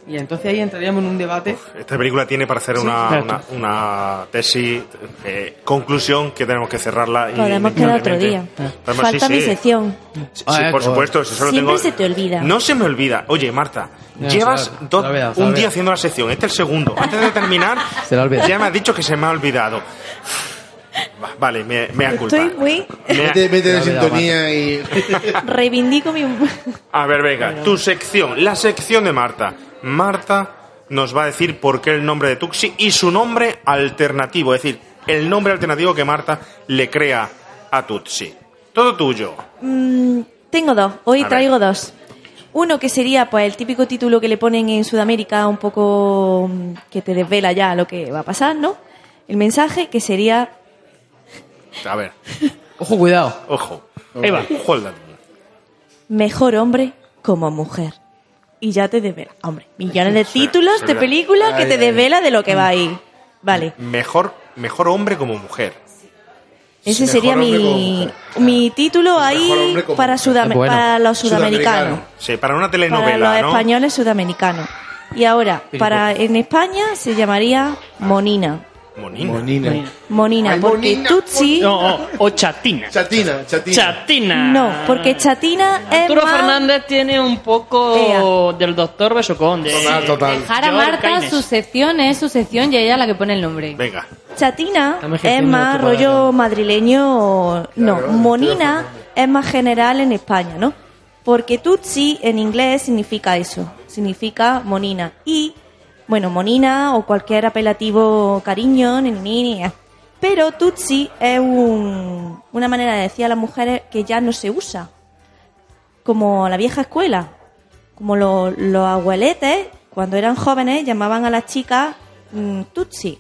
Y entonces ahí entraríamos en un debate. Esta película tiene para hacer Sí, una, una, una tesis, eh, conclusión que tenemos que cerrarla. Podemos quedar otro día. Podemos- Falta sí, mi sí. sección. Sí, Ah, sí, eh, por joder. supuesto, si solo Siempre tengo... se te olvida. No se me olvida. Oye, Marta, No, llevas la- dos- la la un día haciendo la sección. Este es el segundo. Antes de terminar, Se ya me has dicho que se me ha olvidado. Va, Vale, me, me ha culpa. Estoy muy... Mete, mete de sintonía y. Reivindico mi... A ver, venga, tu sección, la sección de Marta. Marta nos va a decir por qué el nombre de Tuxi y su nombre alternativo, es decir, el nombre alternativo que Marta le crea a Tutsi. Todo tuyo. Mm, tengo dos. Hoy A ver. traigo dos. Uno que sería pues el típico título que le ponen en Sudamérica, un poco mm, que te desvela ya lo que va a pasar, ¿no? El mensaje que sería A ver, Ojo, cuidado. ojo. Ahí va. Ojo al dato. mejor hombre como mujer. Y ya te desvela. Hombre, millones de títulos sí, de películas que Ay, te ay. desvela de lo que va a ir. Vale, Mejor, mejor hombre como mujer. ese Mejor sería hombre mi, mi título ahí hombre como para, sudam- bueno. para los Sudamericano. sudamericanos. Sí, para una Para telenovela, los ¿no? españoles sudamericanos. Y ahora, para en España se llamaría Monina. Monina. Monina. Monina, Ay, porque Monina, Tutsi... No, o, o chatina. Chatina, chatina. Chatina. No, porque Chatina es Arturo más... Fernández tiene un poco del doctor Besocón. De, Total, total. Dejar a Marta su sección, es su sección y ella la que pone el nombre. Venga. Chatina es más rollo madrileño... No, Claro, Monina es más general en España, ¿no? Porque Tutsi en inglés significa eso, significa monina. Y, bueno, monina o cualquier apelativo cariño, ni, ni, ni, ni. Pero Tutsi es un- una manera de decir a las mujeres que ya no se usa. Como la vieja escuela. Como lo- los abueletes, cuando eran jóvenes, llamaban a las chicas mm, Tutsi.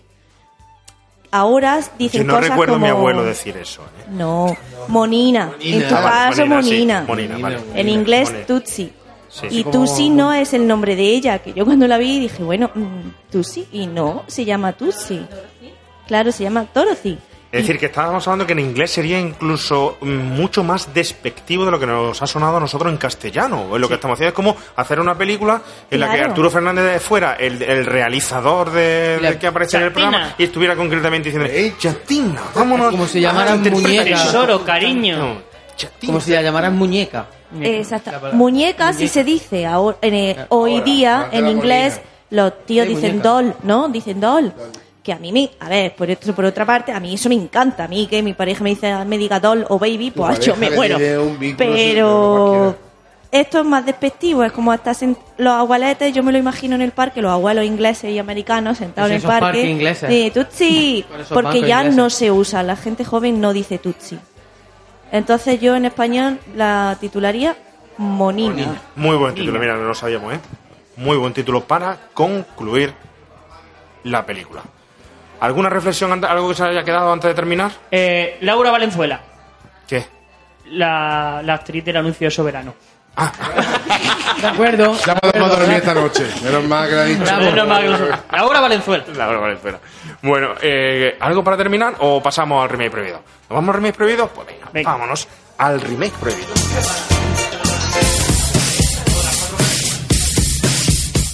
Ahora dicen Yo no cosas recuerdo a como... mi abuelo decir eso. ¿eh? No, monina. En tu Ah, vale, caso, Monina, sí, monina. Monina, vale. En inglés, Monina. Tutsi. Sí. Y Sí. Tutsi no es el nombre de ella, que yo cuando la vi dije, bueno, mm, Tutsi, y no, se llama Tutsi. Claro, se llama Dorothy. Es decir, que estábamos hablando que en inglés sería incluso mm, mucho más despectivo de lo que nos ha sonado a nosotros en castellano. Es lo que estamos haciendo es como hacer una película en la que. Arturo Fernández fuera el, el realizador de, La- que aparece en el programa y estuviera concretamente diciendo, ¡Ey, Chatina! Vámonos. Como si llamaran Ah, muñeca. eso". Tesoro, cariño. No, Chatina. Como si la llamaran muñeca. Exacto. Muñeca, si se dice ahora, en, eh, hoy día, en inglés, los tíos Sí, dicen muñeca. doll, ¿no? Dicen doll. Que a mí me, a ver, por esto, por otra parte, a mí eso me encanta. A mí que mi pareja me dice, me diga doll o baby, Tu pues yo me pareja muero. que tiene un vínculo Pero esto es más despectivo, es como hasta los abueletes, yo me lo imagino en el parque, los abuelos ingleses y americanos sentados en el esos parque. parques ingleses. Sí, tutsi, Con esos porque bancos ya ingleses. no se usa, la gente joven no dice tutsi. Entonces yo en español la titularía Monina. Muy buen título, mira, no lo sabíamos, ¿eh? Muy buen título para concluir la película. ¿Alguna reflexión, algo que se haya quedado antes de terminar? Eh, Laura Valenzuela, ¿Qué? la, la actriz del anuncio de Soberano. De acuerdo. Ya podemos dormir esta noche. Menos mal que la ha dicho. Menos mal que lo- Valenzuela. Laura Valenzuela. Bueno, eh, ¿algo para terminar o pasamos al remake prohibido? ¿Nos vamos al remake prohibido? Pues venga, Venga. vámonos al remake prohibido.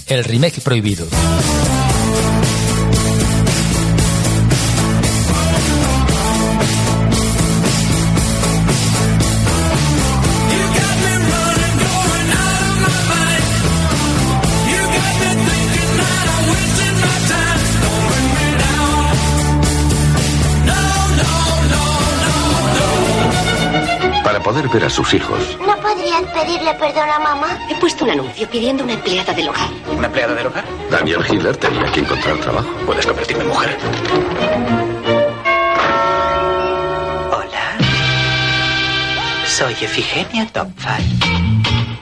El remake prohibido. Poder ver a sus hijos, ¿No podrías pedirle perdón a mamá? He puesto un anuncio pidiendo una empleada del hogar. ¿Una empleada del hogar? Daniel Hitler tenía que encontrar trabajo. Puedes convertirme en mujer. Hola. Soy Efigenia Topfat.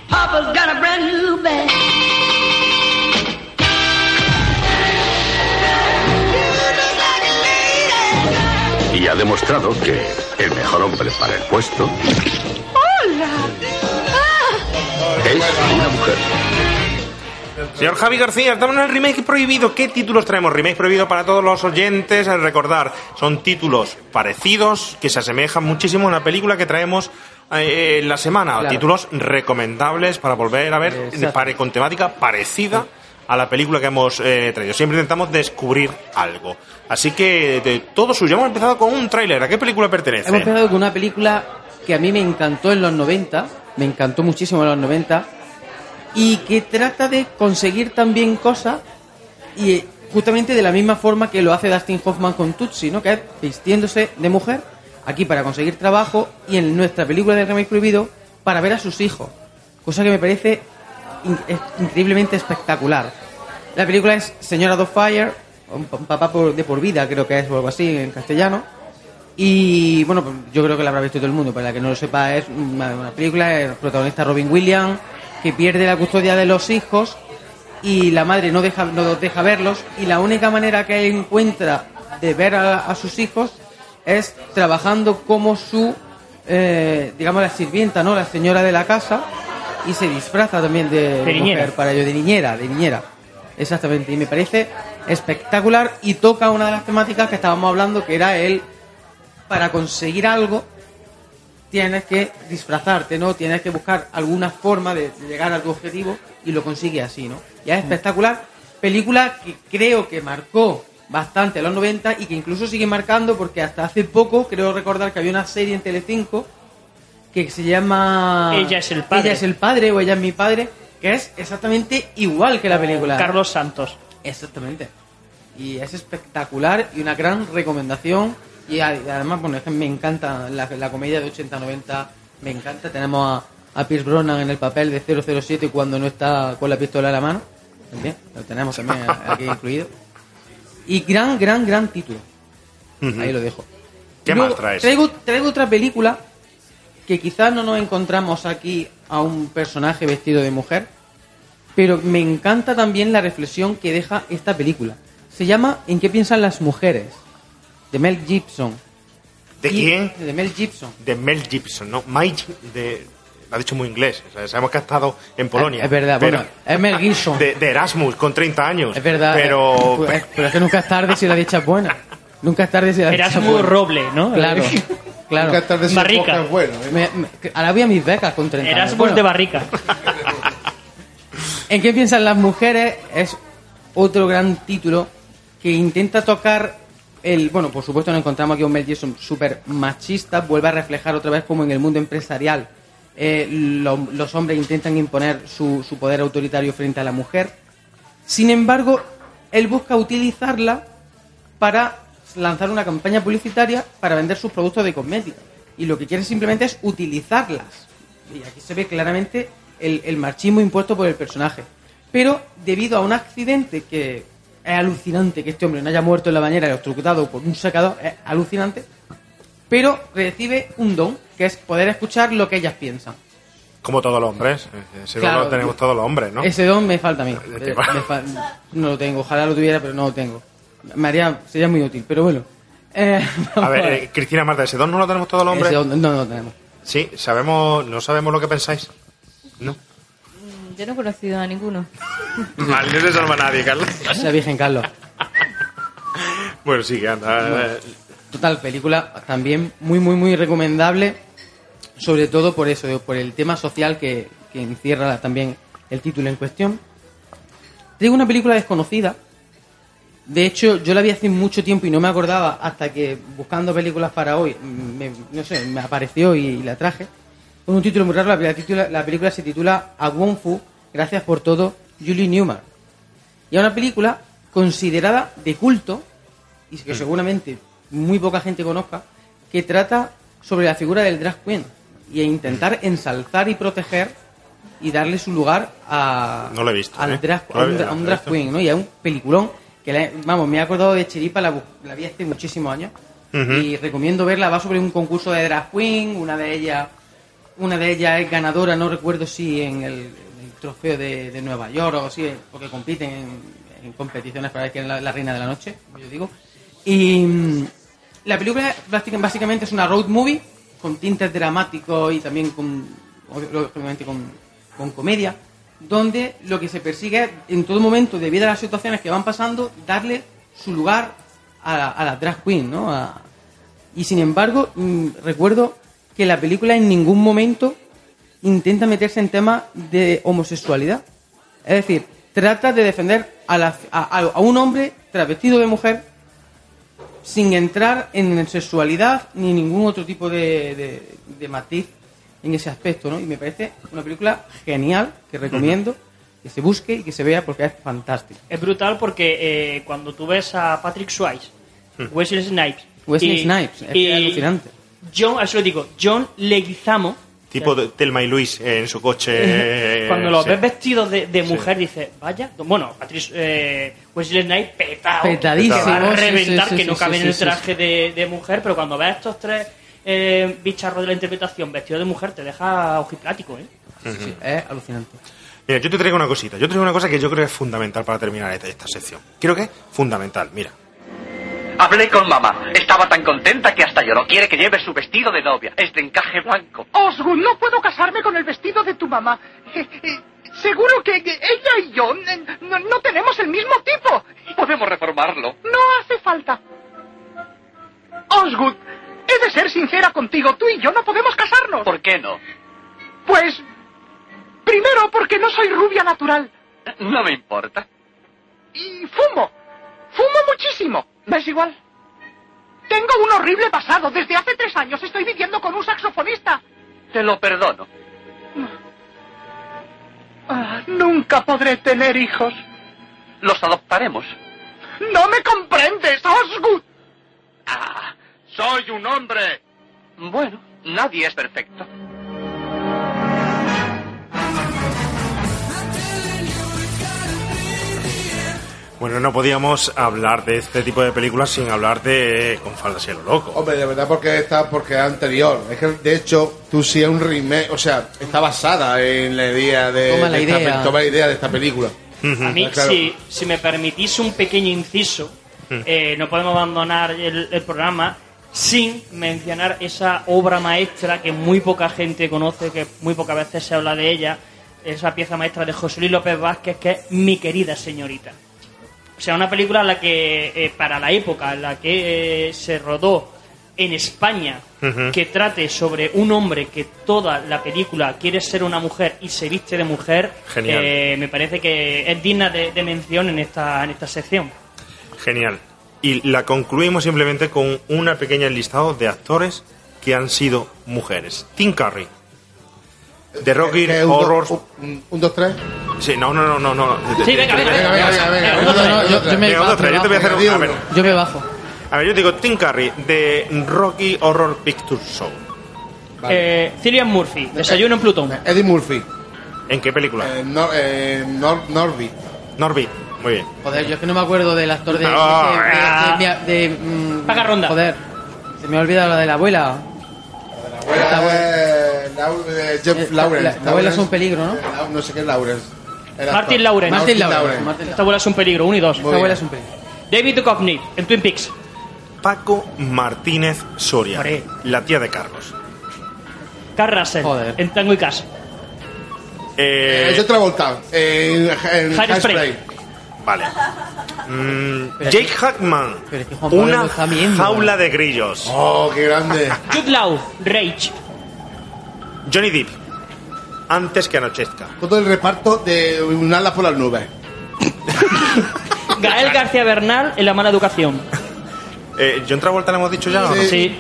Papa's got a brand new bed. Y ha demostrado que el mejor hombre para el puesto Hola. es una mujer. Señor Javi García, estamos en el remake prohibido. ¿Qué títulos traemos? Remake prohibido para todos los oyentes. Al recordar, son títulos parecidos que se asemejan muchísimo a una película que traemos eh, en la semana. Claro. Títulos recomendables para volver a ver pare- con temática parecida a la película que hemos eh, traído. Siempre intentamos descubrir algo. Así que de todo suyo, hemos empezado con un tráiler. ¿A qué película pertenece? Hemos empezado con una película que a mí me encantó en los 90, me encantó muchísimo en los 90, y que trata de conseguir también cosas y justamente de la misma forma que lo hace Dustin Hoffman con Tutsi, ¿no? Que es vistiéndose de mujer aquí para conseguir trabajo y en nuestra película de remake prohibido para ver a sus hijos. Cosa que me parece increíblemente espectacular. La película es Señora of Fire, un pa- un papá por- de por vida, creo que es o algo así en castellano. Y bueno, pues yo creo que la habrá visto todo el mundo, para la que no lo sepa, es una, película, el protagonista Robin Williams, que pierde la custodia de los hijos y la madre no deja, no los deja verlos y la única manera que encuentra de ver a, a sus hijos es trabajando como su, eh, digamos, la sirvienta, ¿no? La señora de la casa y se disfraza también de, De niñera. para ello, de niñera, de niñera. Exactamente, y me parece espectacular y toca una de las temáticas que estábamos hablando, que era el para conseguir algo tienes que disfrazarte, ¿no? Tienes que buscar alguna forma de, llegar a tu objetivo y lo consigue así, ¿no? Ya es espectacular. Película que creo que marcó bastante a los 90 y que incluso sigue marcando porque hasta hace poco creo recordar que había una serie en Telecinco que se llama Ella es el padre. Ella es el padre o ella es mi padre, que es exactamente igual que la película. Carlos Santos. Exactamente. Y es espectacular y una gran recomendación. Y además, bueno, es que me encanta la, la comedia de 80-90, me encanta. Tenemos a, a Pierce Brosnan en el papel de 007 cuando no está con la pistola en la mano. También, lo tenemos también aquí incluido. Y gran, gran, gran título. Ahí lo dejo. ¿Qué Luego, más traes? Traigo, traigo otra película que quizás no nos encontramos aquí a un personaje vestido de mujer, pero me encanta también la reflexión que deja esta película. Se llama ¿En qué piensan las mujeres? De Mel Gibson. ¿De Y- quién? De Mel Gibson. De Mel Gibson, ¿no? Mike, de... Lo ha dicho muy inglés. O sea, sabemos que ha estado en Polonia. Es, es verdad, pero bueno, es Mel Gibson. de, de Erasmus, con 30 años. Es verdad. Pero... eh, pues, pero es que nunca es tarde si la dicha es buena. Nunca es tarde si la dicha es Erasmus buena. Roble, ¿no? Claro, claro. Nunca tarde Barrica. es bueno, ¿eh? Me- me- ahora voy a mis becas con 30 años. Erasmus Bueno, de Barrica. ¿En qué piensan las mujeres? Es otro gran título que intenta tocar el... Bueno, por supuesto nos encontramos aquí a un Mel Gibson súper machista, vuelve a reflejar otra vez como en el mundo empresarial eh, lo- los hombres intentan imponer su, su poder autoritario frente a la mujer. Sin embargo, él busca utilizarla para lanzar una campaña publicitaria para vender sus productos de cosmética. Y lo que quiere simplemente es utilizarlas. Y aquí se ve claramente el, el machismo impuesto por el personaje. Pero debido a un accidente que es alucinante que este hombre no haya muerto en la bañera electrocutado por un secador, es alucinante. Pero recibe un don, que es poder escuchar lo que ellas piensan. Como todos los hombres. Ese Claro, lo tenemos todos los hombres, ¿no? Ese don me falta a mí. Eh, va? me fa- no lo tengo. Ojalá lo tuviera, pero no lo tengo. Me haría- sería muy útil, pero bueno. Eh, A ver, eh, Cristina Marta, ¿ese don no lo tenemos todos los hombres? Ese don no, no lo tenemos. Sí, sabemos, no sabemos lo que pensáis. No. Yo no he conocido a ninguno. No te salva nadie, Carlos. La Virgen Carlos. Bueno, sí, que anda. eh, Total, película también muy, muy, muy recomendable. Sobre todo por eso, por el tema social que, que encierra también el título en cuestión. Tengo una película desconocida. De hecho, yo la vi hace mucho tiempo y no me acordaba hasta que buscando películas para hoy, me, no sé, me apareció y, la traje. Con un título muy raro, la, la película se titula A Wong Fu, gracias por todo, Julie Newmar. Y es una película considerada de culto, y que seguramente muy poca gente conozca, que trata sobre la figura del drag queen y a intentar ensalzar y proteger y darle su lugar a, No lo he visto, al ¿eh? drag, No a lo un, he- a un no lo he drag queen, ¿no? Y es un peliculón que, la- vamos, me he acordado de Chiripa, la, la vi hace muchísimos años y recomiendo verla. Va sobre un concurso de drag queen, una de ellas, una de ellas es ganadora, no recuerdo si en el, trofeo de, de Nueva York o así, porque compiten en, en competiciones para ver quién es la, la reina de la noche, como yo digo. Y mm, la película básicamente- básicamente es una road movie con tintes dramáticos y también con, obviamente con, con comedia, donde lo que se persigue en todo momento, debido a las situaciones que van pasando, darle su lugar a la, a la drag queen, ¿no? A- y sin embargo, mm, recuerdo que la película en ningún momento intenta meterse en temas de homosexualidad. Es decir, trata de defender a, la- a- a un hombre travestido de mujer sin entrar en sexualidad ni ningún otro tipo de, de- de matiz en ese aspecto, ¿no? Y me parece una película genial que recomiendo que se busque y que se vea porque es fantástico. Es brutal porque eh, cuando tú ves a Patrick Swayze, Wesley Snipes... Wesley y- Snipes, es que y es alucinante. John, eso lo digo, John Leguizamo, Tipo de Telma y Luis en su coche. cuando los sí. ves vestidos de, de mujer, dices, vaya, bueno, Patrick, eh, Wesley Snipes petado, Petadísimo, que va a sí, sí, reventar, sí, que sí, no sí, cabe en sí, el sí, traje De, de mujer, pero cuando ves estos tres eh, bicharros de la interpretación vestidos de mujer, te deja ojiplático, ¿eh? Es alucinante. Mira, yo te traigo una cosita. Yo te traigo una cosa que yo creo que es fundamental para terminar esta, esta sección. Creo que es fundamental. Mira. Hablé con mamá. Estaba tan contenta que hasta lloró. Quiere que lleve su vestido de novia. Es de encaje blanco. Osgood, no puedo casarme con el vestido de tu mamá. Eh, eh, seguro que ella y yo no, no tenemos el mismo tipo. Podemos reformarlo. No hace falta. Osgood, he de ser sincera contigo. Tú y yo no podemos casarnos. ¿Por qué no? Pues, primero porque no soy rubia natural. No me importa. Y fumo. Fumo muchísimo. ¿Ves igual? Tengo un horrible pasado. Desde hace tres años estoy viviendo con un saxofonista. Te lo perdono. Ah, nunca podré tener hijos. Los adoptaremos. No me comprendes, Osgood. Ah, soy un hombre. Bueno, nadie es perfecto. Bueno, no podíamos hablar de este tipo de películas sin hablar de Con faldas y a lo loco. Hombre, de verdad porque está porque es anterior. Es que de hecho, tú sí es un remake, o sea, está basada en la idea de, Toma la de esta idea. toma la idea de esta película. A mí, Claro. si, si me permitís un pequeño inciso, eh, no podemos abandonar el, el programa sin mencionar esa obra maestra que muy poca gente conoce, que muy pocas veces se habla de ella, esa pieza maestra de José Luis López Vázquez, que es Mi querida señorita. O sea, una película en la que, eh, para la época en la que eh, se rodó en España, que trate sobre un hombre que toda la película quiere ser una mujer y se viste de mujer, Genial. eh, me parece que es digna de, de mención en esta, en esta sección. Genial. Y la concluimos simplemente con una pequeña listado de actores que han sido mujeres. Tim Curry. De Rocky ¿Qué, un, do- Horror. un, un, dos, tres. Sí, no, no, no, no. no. Sí, venga, venga, venga, venga, venga, venga, uno, venga, tres. no, yo- yo me Venga, otro bajo, tres. Yo te voy a hacer bajo, a ver, Yo me bajo. a ver, yo digo Tim Curry de Rocky Horror Picture Show. Eh, Cillian Murphy, Desayuno en Plutón. Eddie Murphy. ¿En qué película? Eh, Nor, eh, Nor- Norby. Norby. Muy bien. Joder, yo es que no me acuerdo del actor de. De, de- de- de, mm, Paga ronda. Joder, se me ha olvidado la de la abuela. Eh, Lau- eh, Jeff Eh, Lawrence. la- la abuela es un peligro, ¿no? Eh, no sé qué es Lawrence. Martin. Lawrence. Martin Lawrence. Martin Esta abuela es un peligro, uno y dos. Muy Esta abuela es un peligro. David Duchovny, en Twin Peaks. Paco Martínez Soria. La tía de Carlos. Carl Russell, Joder. en Tango y Cash. Eh, Eh, John Travolta. En, en Hairspray. Vale. Mm, Jake Hackman. Una lo jaula de grillos. Oh, qué grande. Jude Law, Rage. Johnny Depp. Antes que anochezca. Todo el reparto de un ala por las nubes. Gael García Bernal, en La mala educación. Eh, John Travolta le hemos dicho ya. ¿o no? Sí.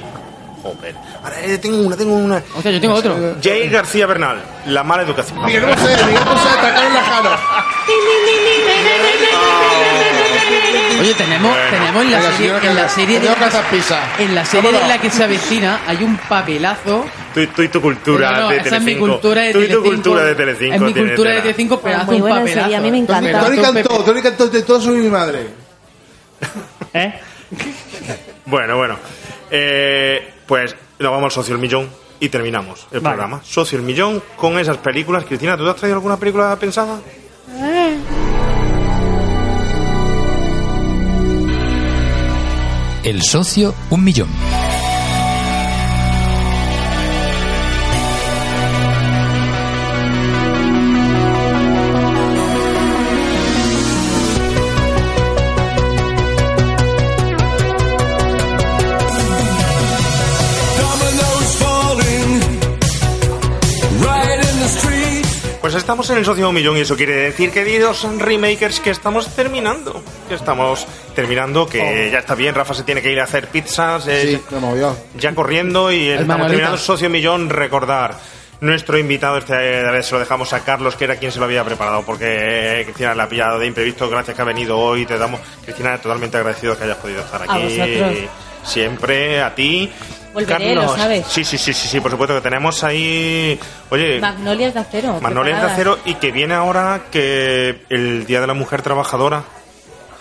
Joder. Ahora, eh, tengo una, tengo una. Hostia, yo tengo otro. Jay García Bernal. La mala educación. Miguel Bosé, Miguel Bosé, atacar en la jano. Oye, tenemos, Bueno. tenemos en la Venga, serie, señora, en la serie de señora Casas Pisa. en la serie de Vámonos. la que se avecina hay un papelazo. Tú, tú y tu cultura No, no, de esa es mi Telecinco. cultura de Tú y tu Telecinco. cultura de Telecinco. Es mi cultura de tela. Telecinco, pero Pues hace muy un buena papelazo. serie, a mí me encanta. Tony cantó. Tony cantó de todo soy mi madre. ¿Eh? Bueno, bueno. Eh, pues nos vamos al Socio el Millón y terminamos el Vale. programa. Socio el Millón con esas películas. Cristina, ¿tú te has traído alguna película pensada? El socio, un millón. Estamos en el Socio Millón y eso quiere decir, queridos remakers, que estamos terminando. Que estamos terminando, que ya está bien. Rafa se tiene que ir a hacer pizzas. eh, Sí, oído. ya corriendo y estamos Manuelita. terminando Socio Millón. Recordar nuestro invitado, este de vez se lo dejamos a Carlos, que era quien se lo había preparado, porque eh, Cristina le ha pillado de imprevisto. Gracias que ha venido hoy. Te damos, Cristina, totalmente agradecido que hayas podido estar aquí. vosotros. Siempre, a ti. Volveré, lo sabes. Sí, sí, sí, sí, sí, por supuesto que tenemos ahí. Oye, Magnolias de acero. Magnolias de. Acero y que viene ahora que el Día de la Mujer Trabajadora,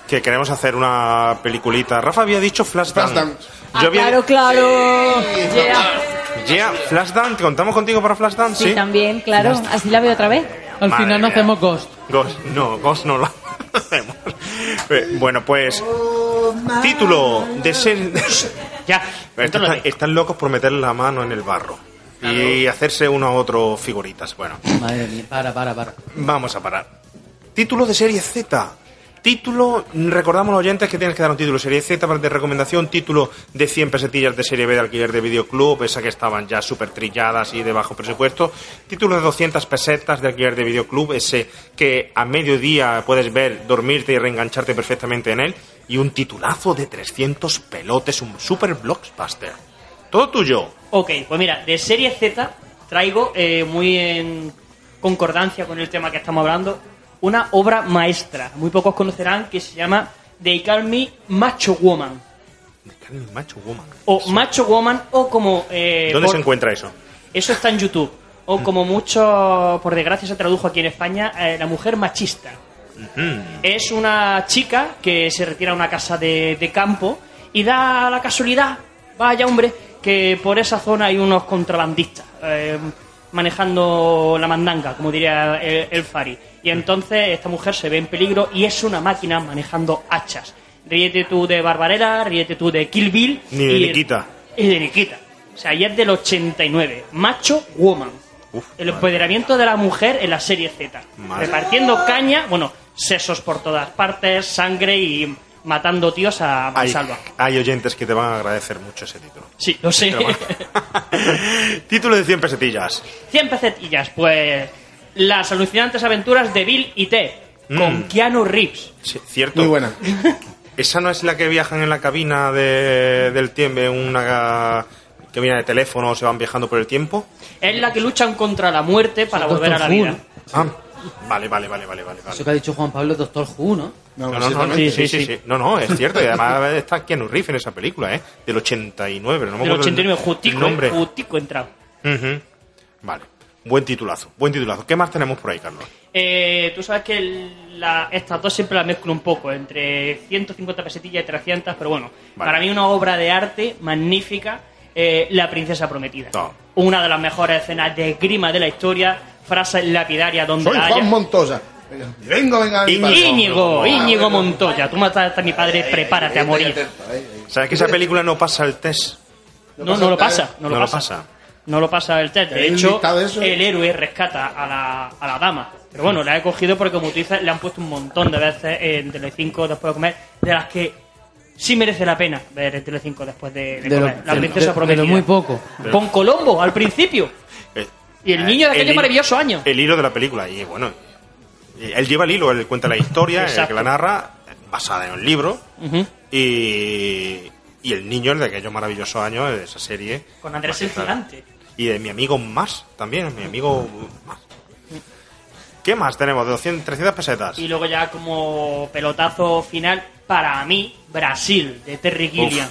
que queremos hacer una peliculita. Rafa había dicho Flashdance. Flashdance. Ah, claro, claro. Yeah. Yeah, Flashdance, ¿contamos contigo para Flashdance? Sí, Sí. también, claro. Así la veo otra vez. Al Madre final no mía. hacemos Ghost. Ghost, no, Ghost no lo hacemos. Eh, Bueno, pues título de ser... ya, están, están locos por meter la mano en el barro y hacerse uno a otro figuritas. Bueno, Madre mía, para, para, para. Vamos a parar. Título de serie Z. Título, recordamos a los oyentes que tienes que dar un título serie Z de recomendación, título de 100 pesetillas de serie B de alquiler de videoclub, esa que estaban ya súper trilladas y de bajo presupuesto, título de 200 pesetas de alquiler de videoclub, ese que a mediodía puedes ver, dormirte y reengancharte perfectamente en él, y un titulazo de 300 pelotes, un super blockbuster. Todo tuyo. Ok, pues mira, de serie Z traigo eh, muy en concordancia con el tema que estamos hablando una obra maestra. Muy pocos conocerán que se llama They Call Me Macho Woman. Macho Woman. O Macho Woman o como... eh, ¿Dónde por- se encuentra eso? Eso está en YouTube. O como mucho, por desgracia, se tradujo aquí en España, eh, La Mujer Machista. Es una chica que se retira a una casa de, de campo y da la casualidad, vaya hombre, que por esa zona hay unos contrabandistas eh, manejando la mandanga, como diría el, el Fari. Y entonces esta mujer se ve en peligro y es una máquina manejando hachas. Ríete tú de Barbarella, ríete tú de Kill Bill. Ni de y- Nikita. Y de Nikita. O sea, y es del 89. Macho Woman. el empoderamiento de la mujer en la serie Z. Madre. Repartiendo caña, bueno, sesos por todas partes, sangre y matando tíos a Hay, salva. hay oyentes que te van a agradecer mucho ese título. Sí, lo sé. Título de 100 pesetillas. 100 pesetillas, pues las alucinantes aventuras de Bill y Ted con Mm. Keanu Reeves. Sí, cierto. Muy buena. ¿Esa no es la que viajan en la cabina de, del tiempo, una que viene de teléfono o se van viajando por el tiempo? Es la que luchan contra la muerte para volver a la vida. ¿no? Ah, vale, vale, vale, vale, vale. vale. Eso que ha dicho Juan Pablo, Doctor Who, ¿no? No, no, no, sí, sí, sí, sí. No, no, es cierto. Y además está Keanu Reeves en esa película, ¿eh? Del 89, pero no me Del acuerdo el- 89, el justico, nombre. eh, justico entrado. Vale. Buen titulazo, buen titulazo. ¿Qué más tenemos por ahí, Carlos? Eh, tú sabes que el- la- estas dos siempre las mezclo un poco, entre 150 pesetillas y 300, pero bueno, Vale. para mí una obra de arte magnífica, eh, La princesa prometida. Una de las mejores escenas de grima de la historia, frase lapidaria donde Soy la Juan haya. Montosa. Vengo, venga. Íñigo, Íñigo Montoya, tú mataste a mi padre, prepárate a morir. ¿Sabes que esa película no pasa el test? No, no lo pasa, no lo pasa. No lo pasa el test. De ¿Tenéis hecho, el héroe rescata a la, a la dama. Pero bueno, la he cogido porque, como tú dices, le han puesto un montón de veces en Telecinco después de comer, de las que sí merece la pena ver en Telecinco después de, de De lo- comer. la princesa de- prometida. de lo muy poco. Con Colombo al principio. Eh, Y el niño de el aquellos hilo- maravillosos años. El hilo de la película. Y bueno, eh, él lleva el hilo, él cuenta la historia, el que la narra, basada en un libro. Y, y el niño de aquellos maravillosos años de esa serie. Con Andrés el. Gigante. Y de mi amigo más también, mi amigo más. ¿Qué más tenemos? De 200, 300 pesetas. Y luego ya como pelotazo final, para mí, Brasil, de Terry Gilliam.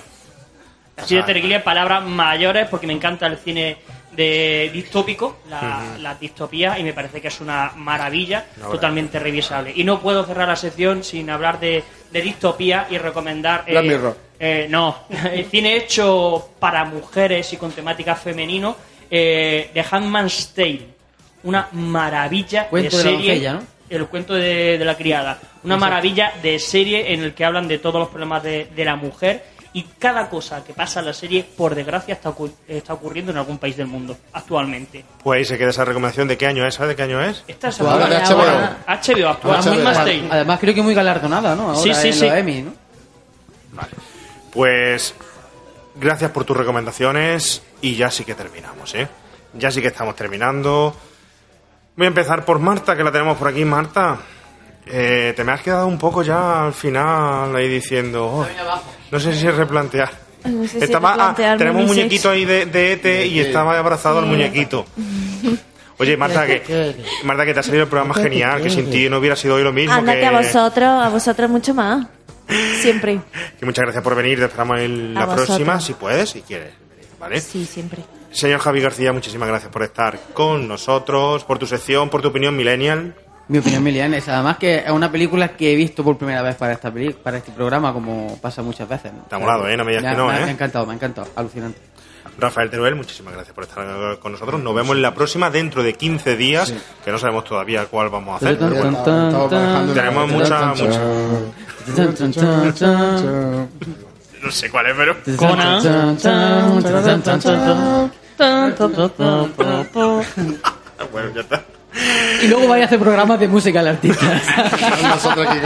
Brasil de. Terry Gilliam, palabras mayores, porque me encanta el cine de distópico, la, distopías, y me parece que es una maravilla, totalmente revisable. Y no puedo cerrar la sección sin hablar de, de distopía y recomendar... Mirror. eh, no, el cine hecho para mujeres y con temática femenino, eh, The Handmaid's Tale. Una maravilla Cuento de de la serie. El cuento de, de la criada. Una Exacto. maravilla de serie en el que hablan de todos los problemas de, de la mujer y cada cosa que pasa en la serie, por desgracia, está, ocu- está ocurriendo en algún país del mundo actualmente. Pues ahí se queda esa recomendación. ¿De qué año es? ¿Sabes de qué año es? Esta es Actual, de HBO. ahora. HBO actual, Además, creo que muy galardonada, ¿no? Ahora Sí, sí, en sí. los Emmy, ¿no? Pues gracias por tus recomendaciones y ya sí que terminamos, ¿eh? Ya sí que estamos terminando. Voy a empezar por Marta, que la tenemos por aquí. Marta, eh, te me has quedado un poco ya al final ahí diciendo... "Oh, no sé si replantear. No sé si Estaba, ah, replantearme tenemos un muñequito ahí de, de ET y estaba abrazado al muñequito. Oye, Marta, que, Marta, que te ha salido el programa genial, que sin ti no hubiera sido hoy lo mismo. Anda que, que a vosotros, a vosotros mucho más. Siempre. que muchas gracias por venir, te esperamos en la próxima, si puedes, si quieres. ¿Vale? Sí, siempre. Señor Javi García, muchísimas gracias por estar con nosotros, por tu sección, por tu opinión millennial. Mi opinión miliana es además que es una película que he visto por primera vez para esta peli- para este programa, como pasa muchas veces. Ha molado, ¿eh? No me digas que no, me, ¿eh? Me ha encantado, me ha encantado. Alucinante. Rafael Teruel, muchísimas gracias por estar con nosotros. Nos vemos en la próxima dentro de 15 días, que no sabemos todavía cuál vamos a hacer. pero bueno, tenemos mucha, mucha... No sé cuál es, pero... Bueno, ya está. Y luego vaya a hacer programas de música al artista. Nosotros aquí.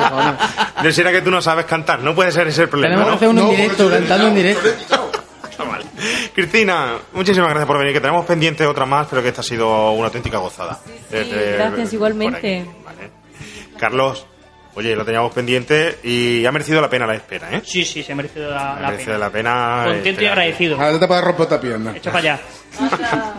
No será que tú no sabes cantar, no puede ser ese el problema. Tenemos que ¿no? hacer uno en directo, cantando en directo. Cristina, muchísimas gracias por venir, que tenemos pendiente otra más, pero que esta ha sido una auténtica gozada. Sí, Desde- gracias, igualmente. Carlos, oye, lo teníamos pendiente y ha merecido la pena la espera, ¿eh? Sí, sí, se ha merecido la, Ha la merecido pena. la pena. Contento y agradecido. Ahora te puedes romper otra pierna. Echa para allá.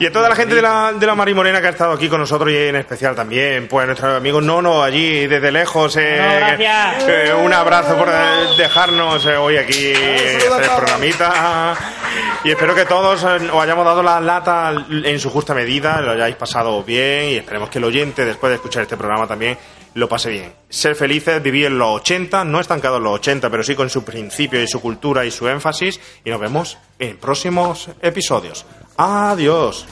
Y a toda la gente de la, de la Mari Morena que ha estado aquí con nosotros y en especial también, pues nuestro amigo Nono allí desde lejos. eh, gracias. eh, un abrazo por dejarnos eh, hoy aquí hacer el programita. Y espero que todos eh, os hayamos dado la lata en su justa medida, lo hayáis pasado bien y esperemos que el oyente, después de escuchar este programa también, lo pase bien. Ser felices, vivir en los 80, no estancados los 80, pero sí con su principio y su cultura y su énfasis. Y nos vemos en próximos episodios. Adiós.